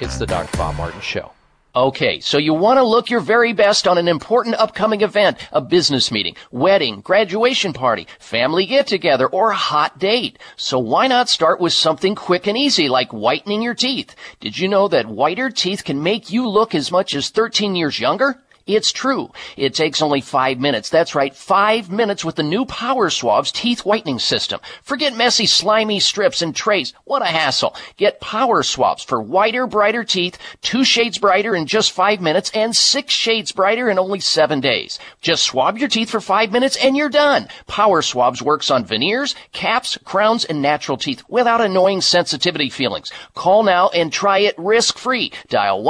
It's the Dr. Bob Martin Show. Okay, so you want to look your very best on an important upcoming event, a business meeting, wedding, graduation party, family get together, or a hot date. So why not start with something quick and easy like whitening your teeth? Did you know that whiter teeth can make you look as much as 13 years younger? It's true. It takes only five minutes. That's right, five minutes with the new Power Swabs teeth whitening system. Forget messy, slimy strips and trays. What a hassle. Get Power Swabs for whiter, brighter teeth, two shades brighter in just five minutes, and six shades brighter in only seven days. Just swab your teeth for five minutes and you're done. Power Swabs works on veneers, caps, crowns, and natural teeth without annoying sensitivity feelings. Call now and try it risk-free. Dial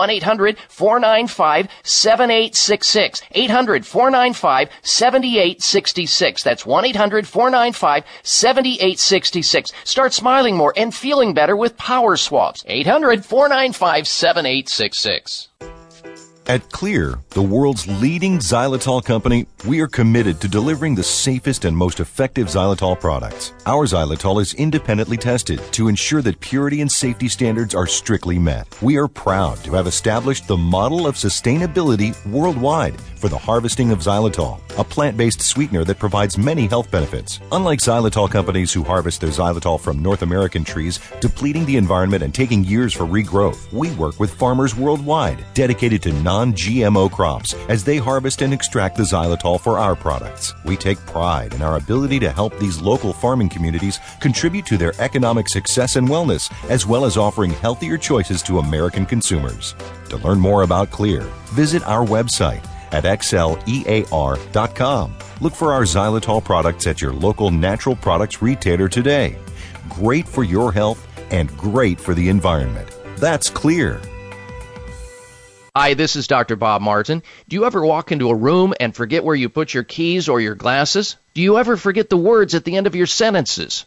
1-800-495-7866. 800 495 7866. That's 1 800 495 7866. Start smiling more and feeling better with Power Swabs. 800 495 7866. At Xlear, the world's leading xylitol company, we are committed to delivering the safest and most effective xylitol products. Our xylitol is independently tested to ensure that purity and safety standards are strictly met. We are proud to have established the model of sustainability worldwide for the harvesting of xylitol, a plant-based sweetener that provides many health benefits. Unlike xylitol companies who harvest their xylitol from North American trees, depleting the environment and taking years for regrowth, we work with farmers worldwide dedicated to non-GMO crops as they harvest and extract the xylitol for our products. We take pride in our ability to help these local farming communities contribute to their economic success and wellness, as well as offering healthier choices to American consumers. To learn more about Xlear, visit our website at xlear.com. Look for our xylitol products at your local natural products retailer today. Great for your health and great for the environment. That's Xlear. Hi, this is Dr. Bob Martin. Do you ever walk into a room and forget where you put your keys or your glasses? Do you ever forget the words at the end of your sentences?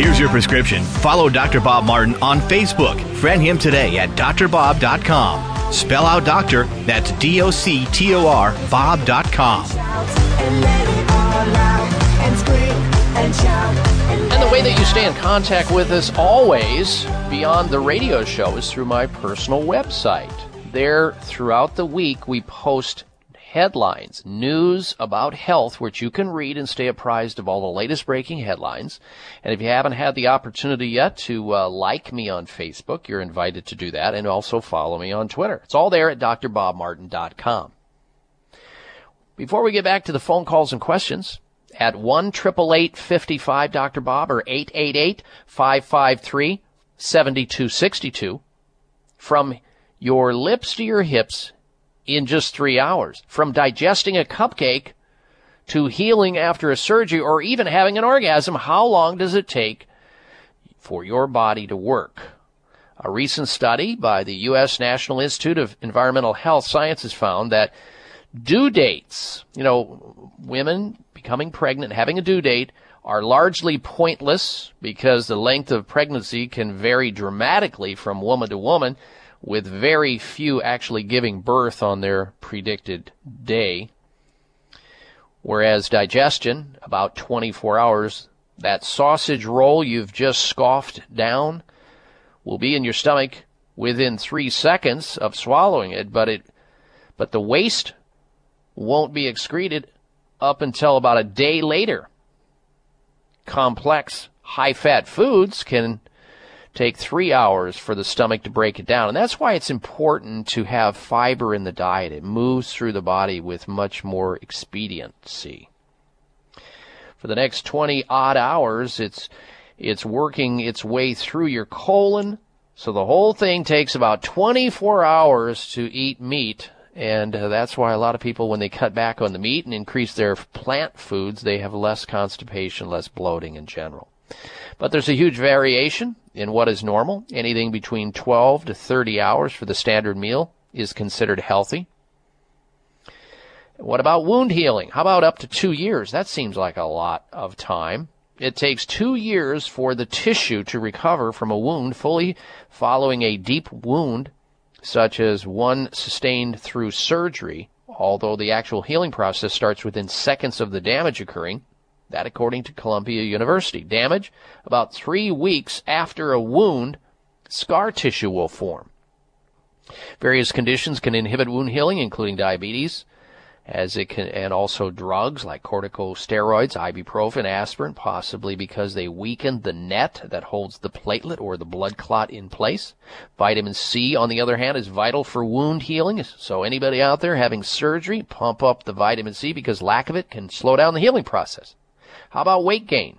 Here's your prescription. Follow Dr. Bob Martin on Facebook. Friend him today at drbob.com. Spell out doctor, that's D O C T O R, Bob.com. and the way that you stay in contact with us always beyond the radio show is through my personal website. There, throughout the week, we post headlines, news about health, which you can read and stay apprised of all the latest breaking headlines. And if you haven't had the opportunity yet to uh, like me on Facebook, you're invited to do that and also follow me on Twitter. It's all there at drbobmartin.com. Before we get back to the phone calls and questions, at 1 55 Dr. Bob or 888 553 7262 from your lips to your hips in just three hours. From digesting a cupcake to healing after a surgery or even having an orgasm, how long does it take for your body to work? A recent study by the U.S. National Institute of Environmental Health Sciences found that due dates, you know, women becoming pregnant, having a due date, are largely pointless because the length of pregnancy can vary dramatically from woman to woman, with very few actually giving birth on their predicted day. Whereas digestion, about 24 hours, that sausage roll you've just scoffed down will be in your stomach within three seconds of swallowing it, but it, but the waste won't be excreted up until about a day later. Complex, high fat foods can take three hours for the stomach to break it down. And that's why it's important to have fiber in the diet. It moves through the body with much more expediency. For the next 20 odd hours, it's, it's working its way through your colon. So the whole thing takes about 24 hours to eat meat. And uh, that's why a lot of people, when they cut back on the meat and increase their plant foods, they have less constipation, less bloating in general. But there's a huge variation in what is normal. Anything between 12 to 30 hours for the standard meal is considered healthy. What about wound healing? How about up to two years? That seems like a lot of time. It takes two years for the tissue to recover from a wound fully following a deep wound, such as one sustained through surgery, although the actual healing process starts within seconds of the damage occurring. That according to Columbia University. Damage about three weeks after a wound, scar tissue will form. Various conditions can inhibit wound healing, including diabetes, as it can, and also drugs like corticosteroids, ibuprofen, aspirin, possibly because they weaken the net that holds the platelet or the blood clot in place. Vitamin C, on the other hand, is vital for wound healing. So anybody out there having surgery, pump up the vitamin C because lack of it can slow down the healing process. How about weight gain?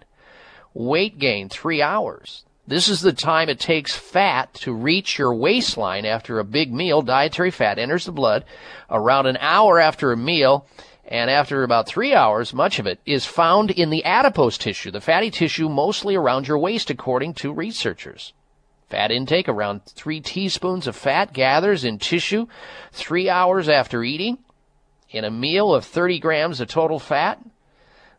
Weight gain, three hours. This is the time it takes fat to reach your waistline after a big meal. Dietary fat enters the blood around an hour after a meal, and after about three hours, much of it is found in the adipose tissue, the fatty tissue mostly around your waist, according to researchers. Fat intake around three teaspoons of fat gathers in tissue three hours after eating. In a meal of 30 grams of total fat,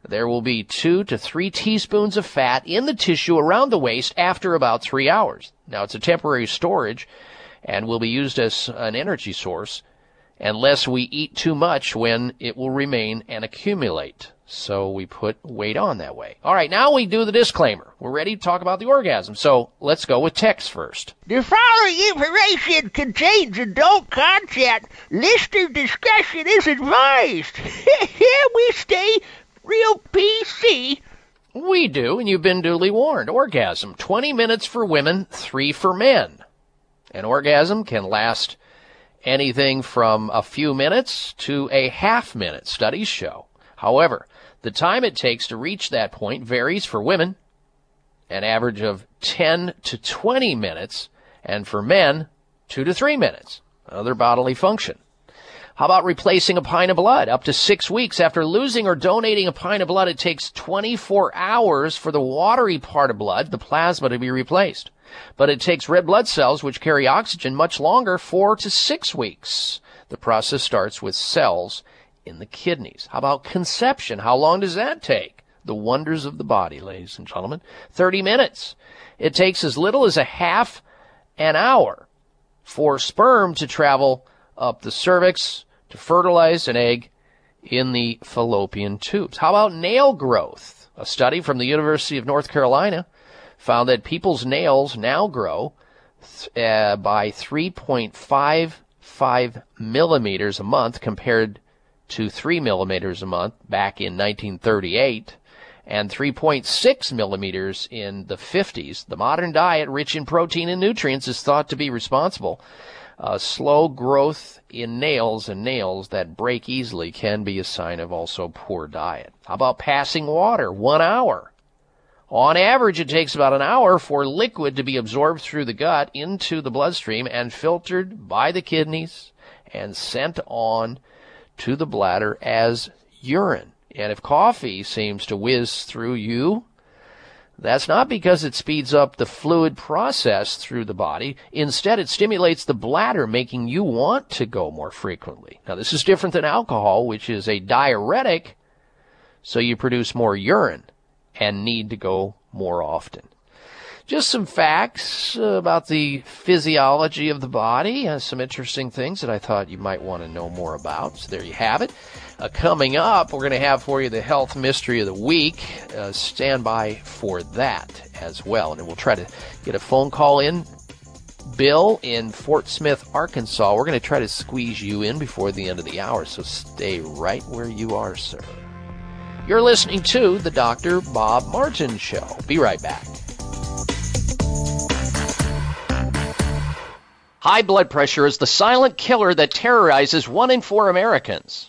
there will be two to three teaspoons of fat in the tissue around the waist after about three hours. Now, it's a temporary storage and will be used as an energy source unless we eat too much when it will remain and accumulate. So we put weight on that way. All right, now we do the disclaimer. We're ready to talk about the orgasm. So let's go with text first. The following information contains adult content. Listener discretion is advised. Here we stay real PC. We do, and you've been duly warned. Orgasm 20 minutes for women, 3 for men. An orgasm can last anything from a few minutes to a half minute, studies show. However, the time it takes to reach that point varies for women, an average of 10 to 20 minutes, and for men, 2 to 3 minutes. Another bodily function. How about replacing a pint of blood? Up to six weeks after losing or donating a pint of blood, it takes 24 hours for the watery part of blood, the plasma, to be replaced. But it takes red blood cells, which carry oxygen, much longer, four to six weeks. The process starts with cells in the kidneys. How about conception? How long does that take? The wonders of the body, ladies and gentlemen. 30 minutes. It takes as little as a half an hour for sperm to travel up the cervix to fertilize an egg in the fallopian tubes. How about nail growth? A study from the University of North Carolina found that people's nails now grow uh, by 3.55 millimeters a month compared to 3 millimeters a month back in 1938 and 3.6 millimeters in the 50s. The modern diet, rich in protein and nutrients, is thought to be responsible uh, slow growth in nails and nails that break easily can be a sign of also poor diet. How about passing water? One hour. On average, it takes about an hour for liquid to be absorbed through the gut into the bloodstream and filtered by the kidneys and sent on to the bladder as urine. And if coffee seems to whiz through you, that's not because it speeds up the fluid process through the body. Instead, it stimulates the bladder, making you want to go more frequently. Now, this is different than alcohol, which is a diuretic, so you produce more urine and need to go more often. Just some facts about the physiology of the body, uh, some interesting things that I thought you might want to know more about. So there you have it. Uh, coming up, we're going to have for you the health mystery of the week. Uh, stand by for that as well. And we'll try to get a phone call in. Bill in Fort Smith, Arkansas. We're going to try to squeeze you in before the end of the hour, so stay right where you are, sir. You're listening to the Dr. Bob Martin Show. Be right back. High blood pressure is the silent killer that terrorizes one in four Americans.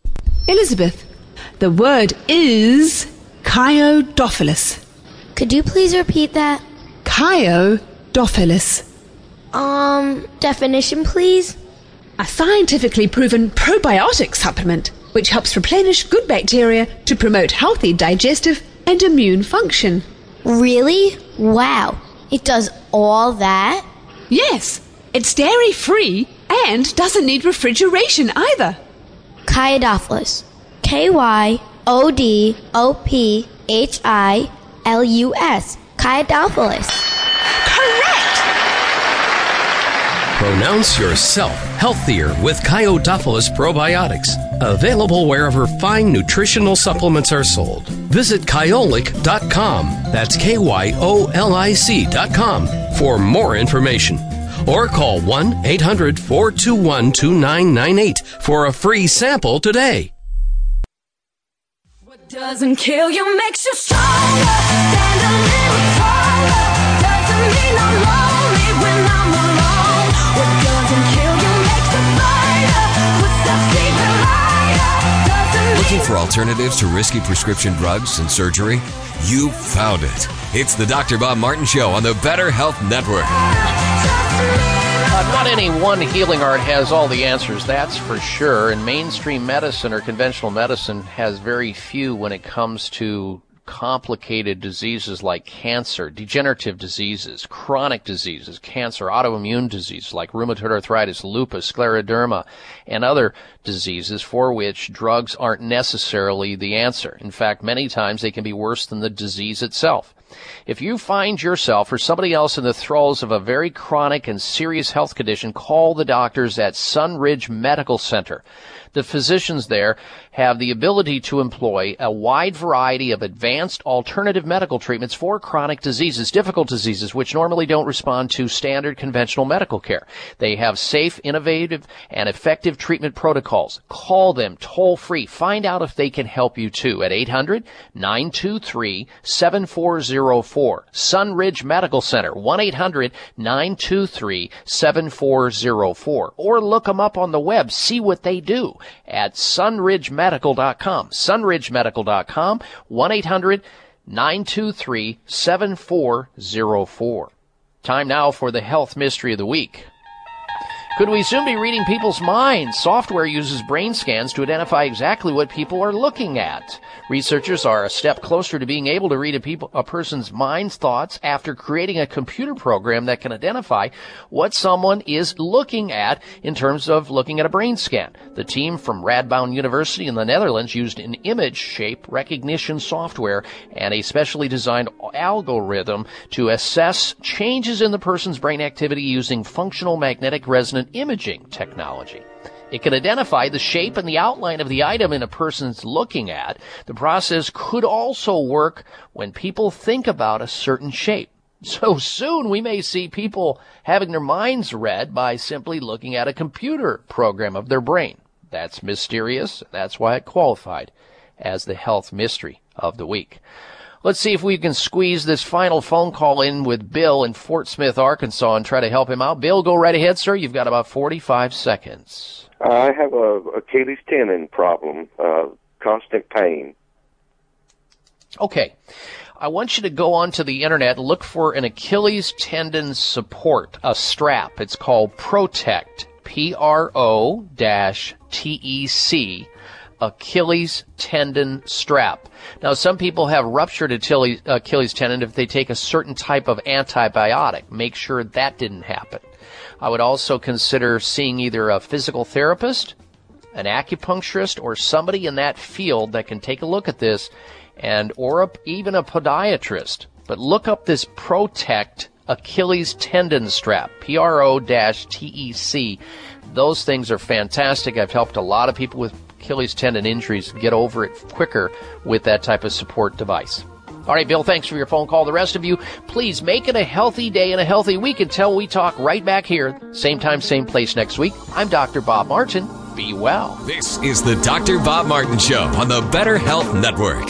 Elizabeth, the word is Kyo-Dophilus. Could you please repeat that? Kyo-Dophilus. Um, definition, please? A scientifically proven probiotic supplement which helps replenish good bacteria to promote healthy digestive and immune function. Really? Wow. It does all that? Yes. It's dairy free and doesn't need refrigeration either. Kyo-Dophilus. K Y O D O P H I L U S. Kyo-Dophilus. Pronounce yourself healthier with Kyo-Dophilus probiotics. Available wherever fine nutritional supplements are sold. Visit kyolic.com. That's K Y O L I C.com for more information. Or call 1 800 421 2998 for a free sample today. What doesn't kill you, makes you stronger. Stand a little taller. Doesn't mean I'm lonely when I'm alone. What doesn't kill you makes you brighter. Puts that secret lighter. Looking for alternatives to risky prescription drugs and surgery? You found it. It's the Dr. Bob Martin Show on the Better Health Network. Uh, not any one healing art has all the answers, that's for sure. And mainstream medicine or conventional medicine has very few when it comes to complicated diseases like cancer, degenerative diseases, chronic diseases, cancer, autoimmune diseases like rheumatoid arthritis, lupus, scleroderma, and other diseases for which drugs aren't necessarily the answer. In fact, many times they can be worse than the disease itself. If you find yourself or somebody else in the thralls of a very chronic and serious health condition, call the doctors at Sunridge Medical Center. The physicians there have the ability to employ a wide variety of advanced alternative medical treatments for chronic diseases, difficult diseases, which normally don't respond to standard conventional medical care. They have safe, innovative, and effective treatment protocols. Call them toll free. Find out if they can help you too at 800 923 7404. Sunridge Medical Center, 1 800 923 7404. Or look them up on the web, see what they do at sunridgemedical.com. Sunridgemedical.com, 1 800 923 7404. Time now for the health mystery of the week. Could we soon be reading people's minds? Software uses brain scans to identify exactly what people are looking at. Researchers are a step closer to being able to read a, people, a person's mind's thoughts after creating a computer program that can identify what someone is looking at in terms of looking at a brain scan. The team from Radboud University in the Netherlands used an image shape recognition software and a specially designed algorithm to assess changes in the person's brain activity using functional magnetic resonance imaging technology. It can identify the shape and the outline of the item in a person's looking at. The process could also work when people think about a certain shape. So soon we may see people having their minds read by simply looking at a computer program of their brain. That's mysterious. That's why it qualified as the health mystery of the week. Let's see if we can squeeze this final phone call in with Bill in Fort Smith, Arkansas, and try to help him out. Bill, go right ahead, sir. You've got about 45 seconds. I have a Achilles tendon problem, uh, constant pain. Okay. I want you to go onto the internet and look for an Achilles tendon support, a strap. It's called Pro-Tec. P-R-O dash T-E-C. Achilles tendon strap. Now, some people have ruptured Achilles, Achilles tendon if they take a certain type of antibiotic. Make sure that didn't happen. I would also consider seeing either a physical therapist, an acupuncturist, or somebody in that field that can take a look at this, and or a, even a podiatrist. But look up this Pro-Tec Achilles tendon strap, P-R-O-T-E-C. Those things are fantastic. I've helped a lot of people with Achilles tendon injuries get over it quicker with that type of support device. All right, Bill, thanks for your phone call. The rest of you, please make it a healthy day and a healthy week until we talk right back here, same time, same place next week. I'm Dr. Bob Martin. Be well. This is the Dr. Bob Martin Show on the Better Health Network.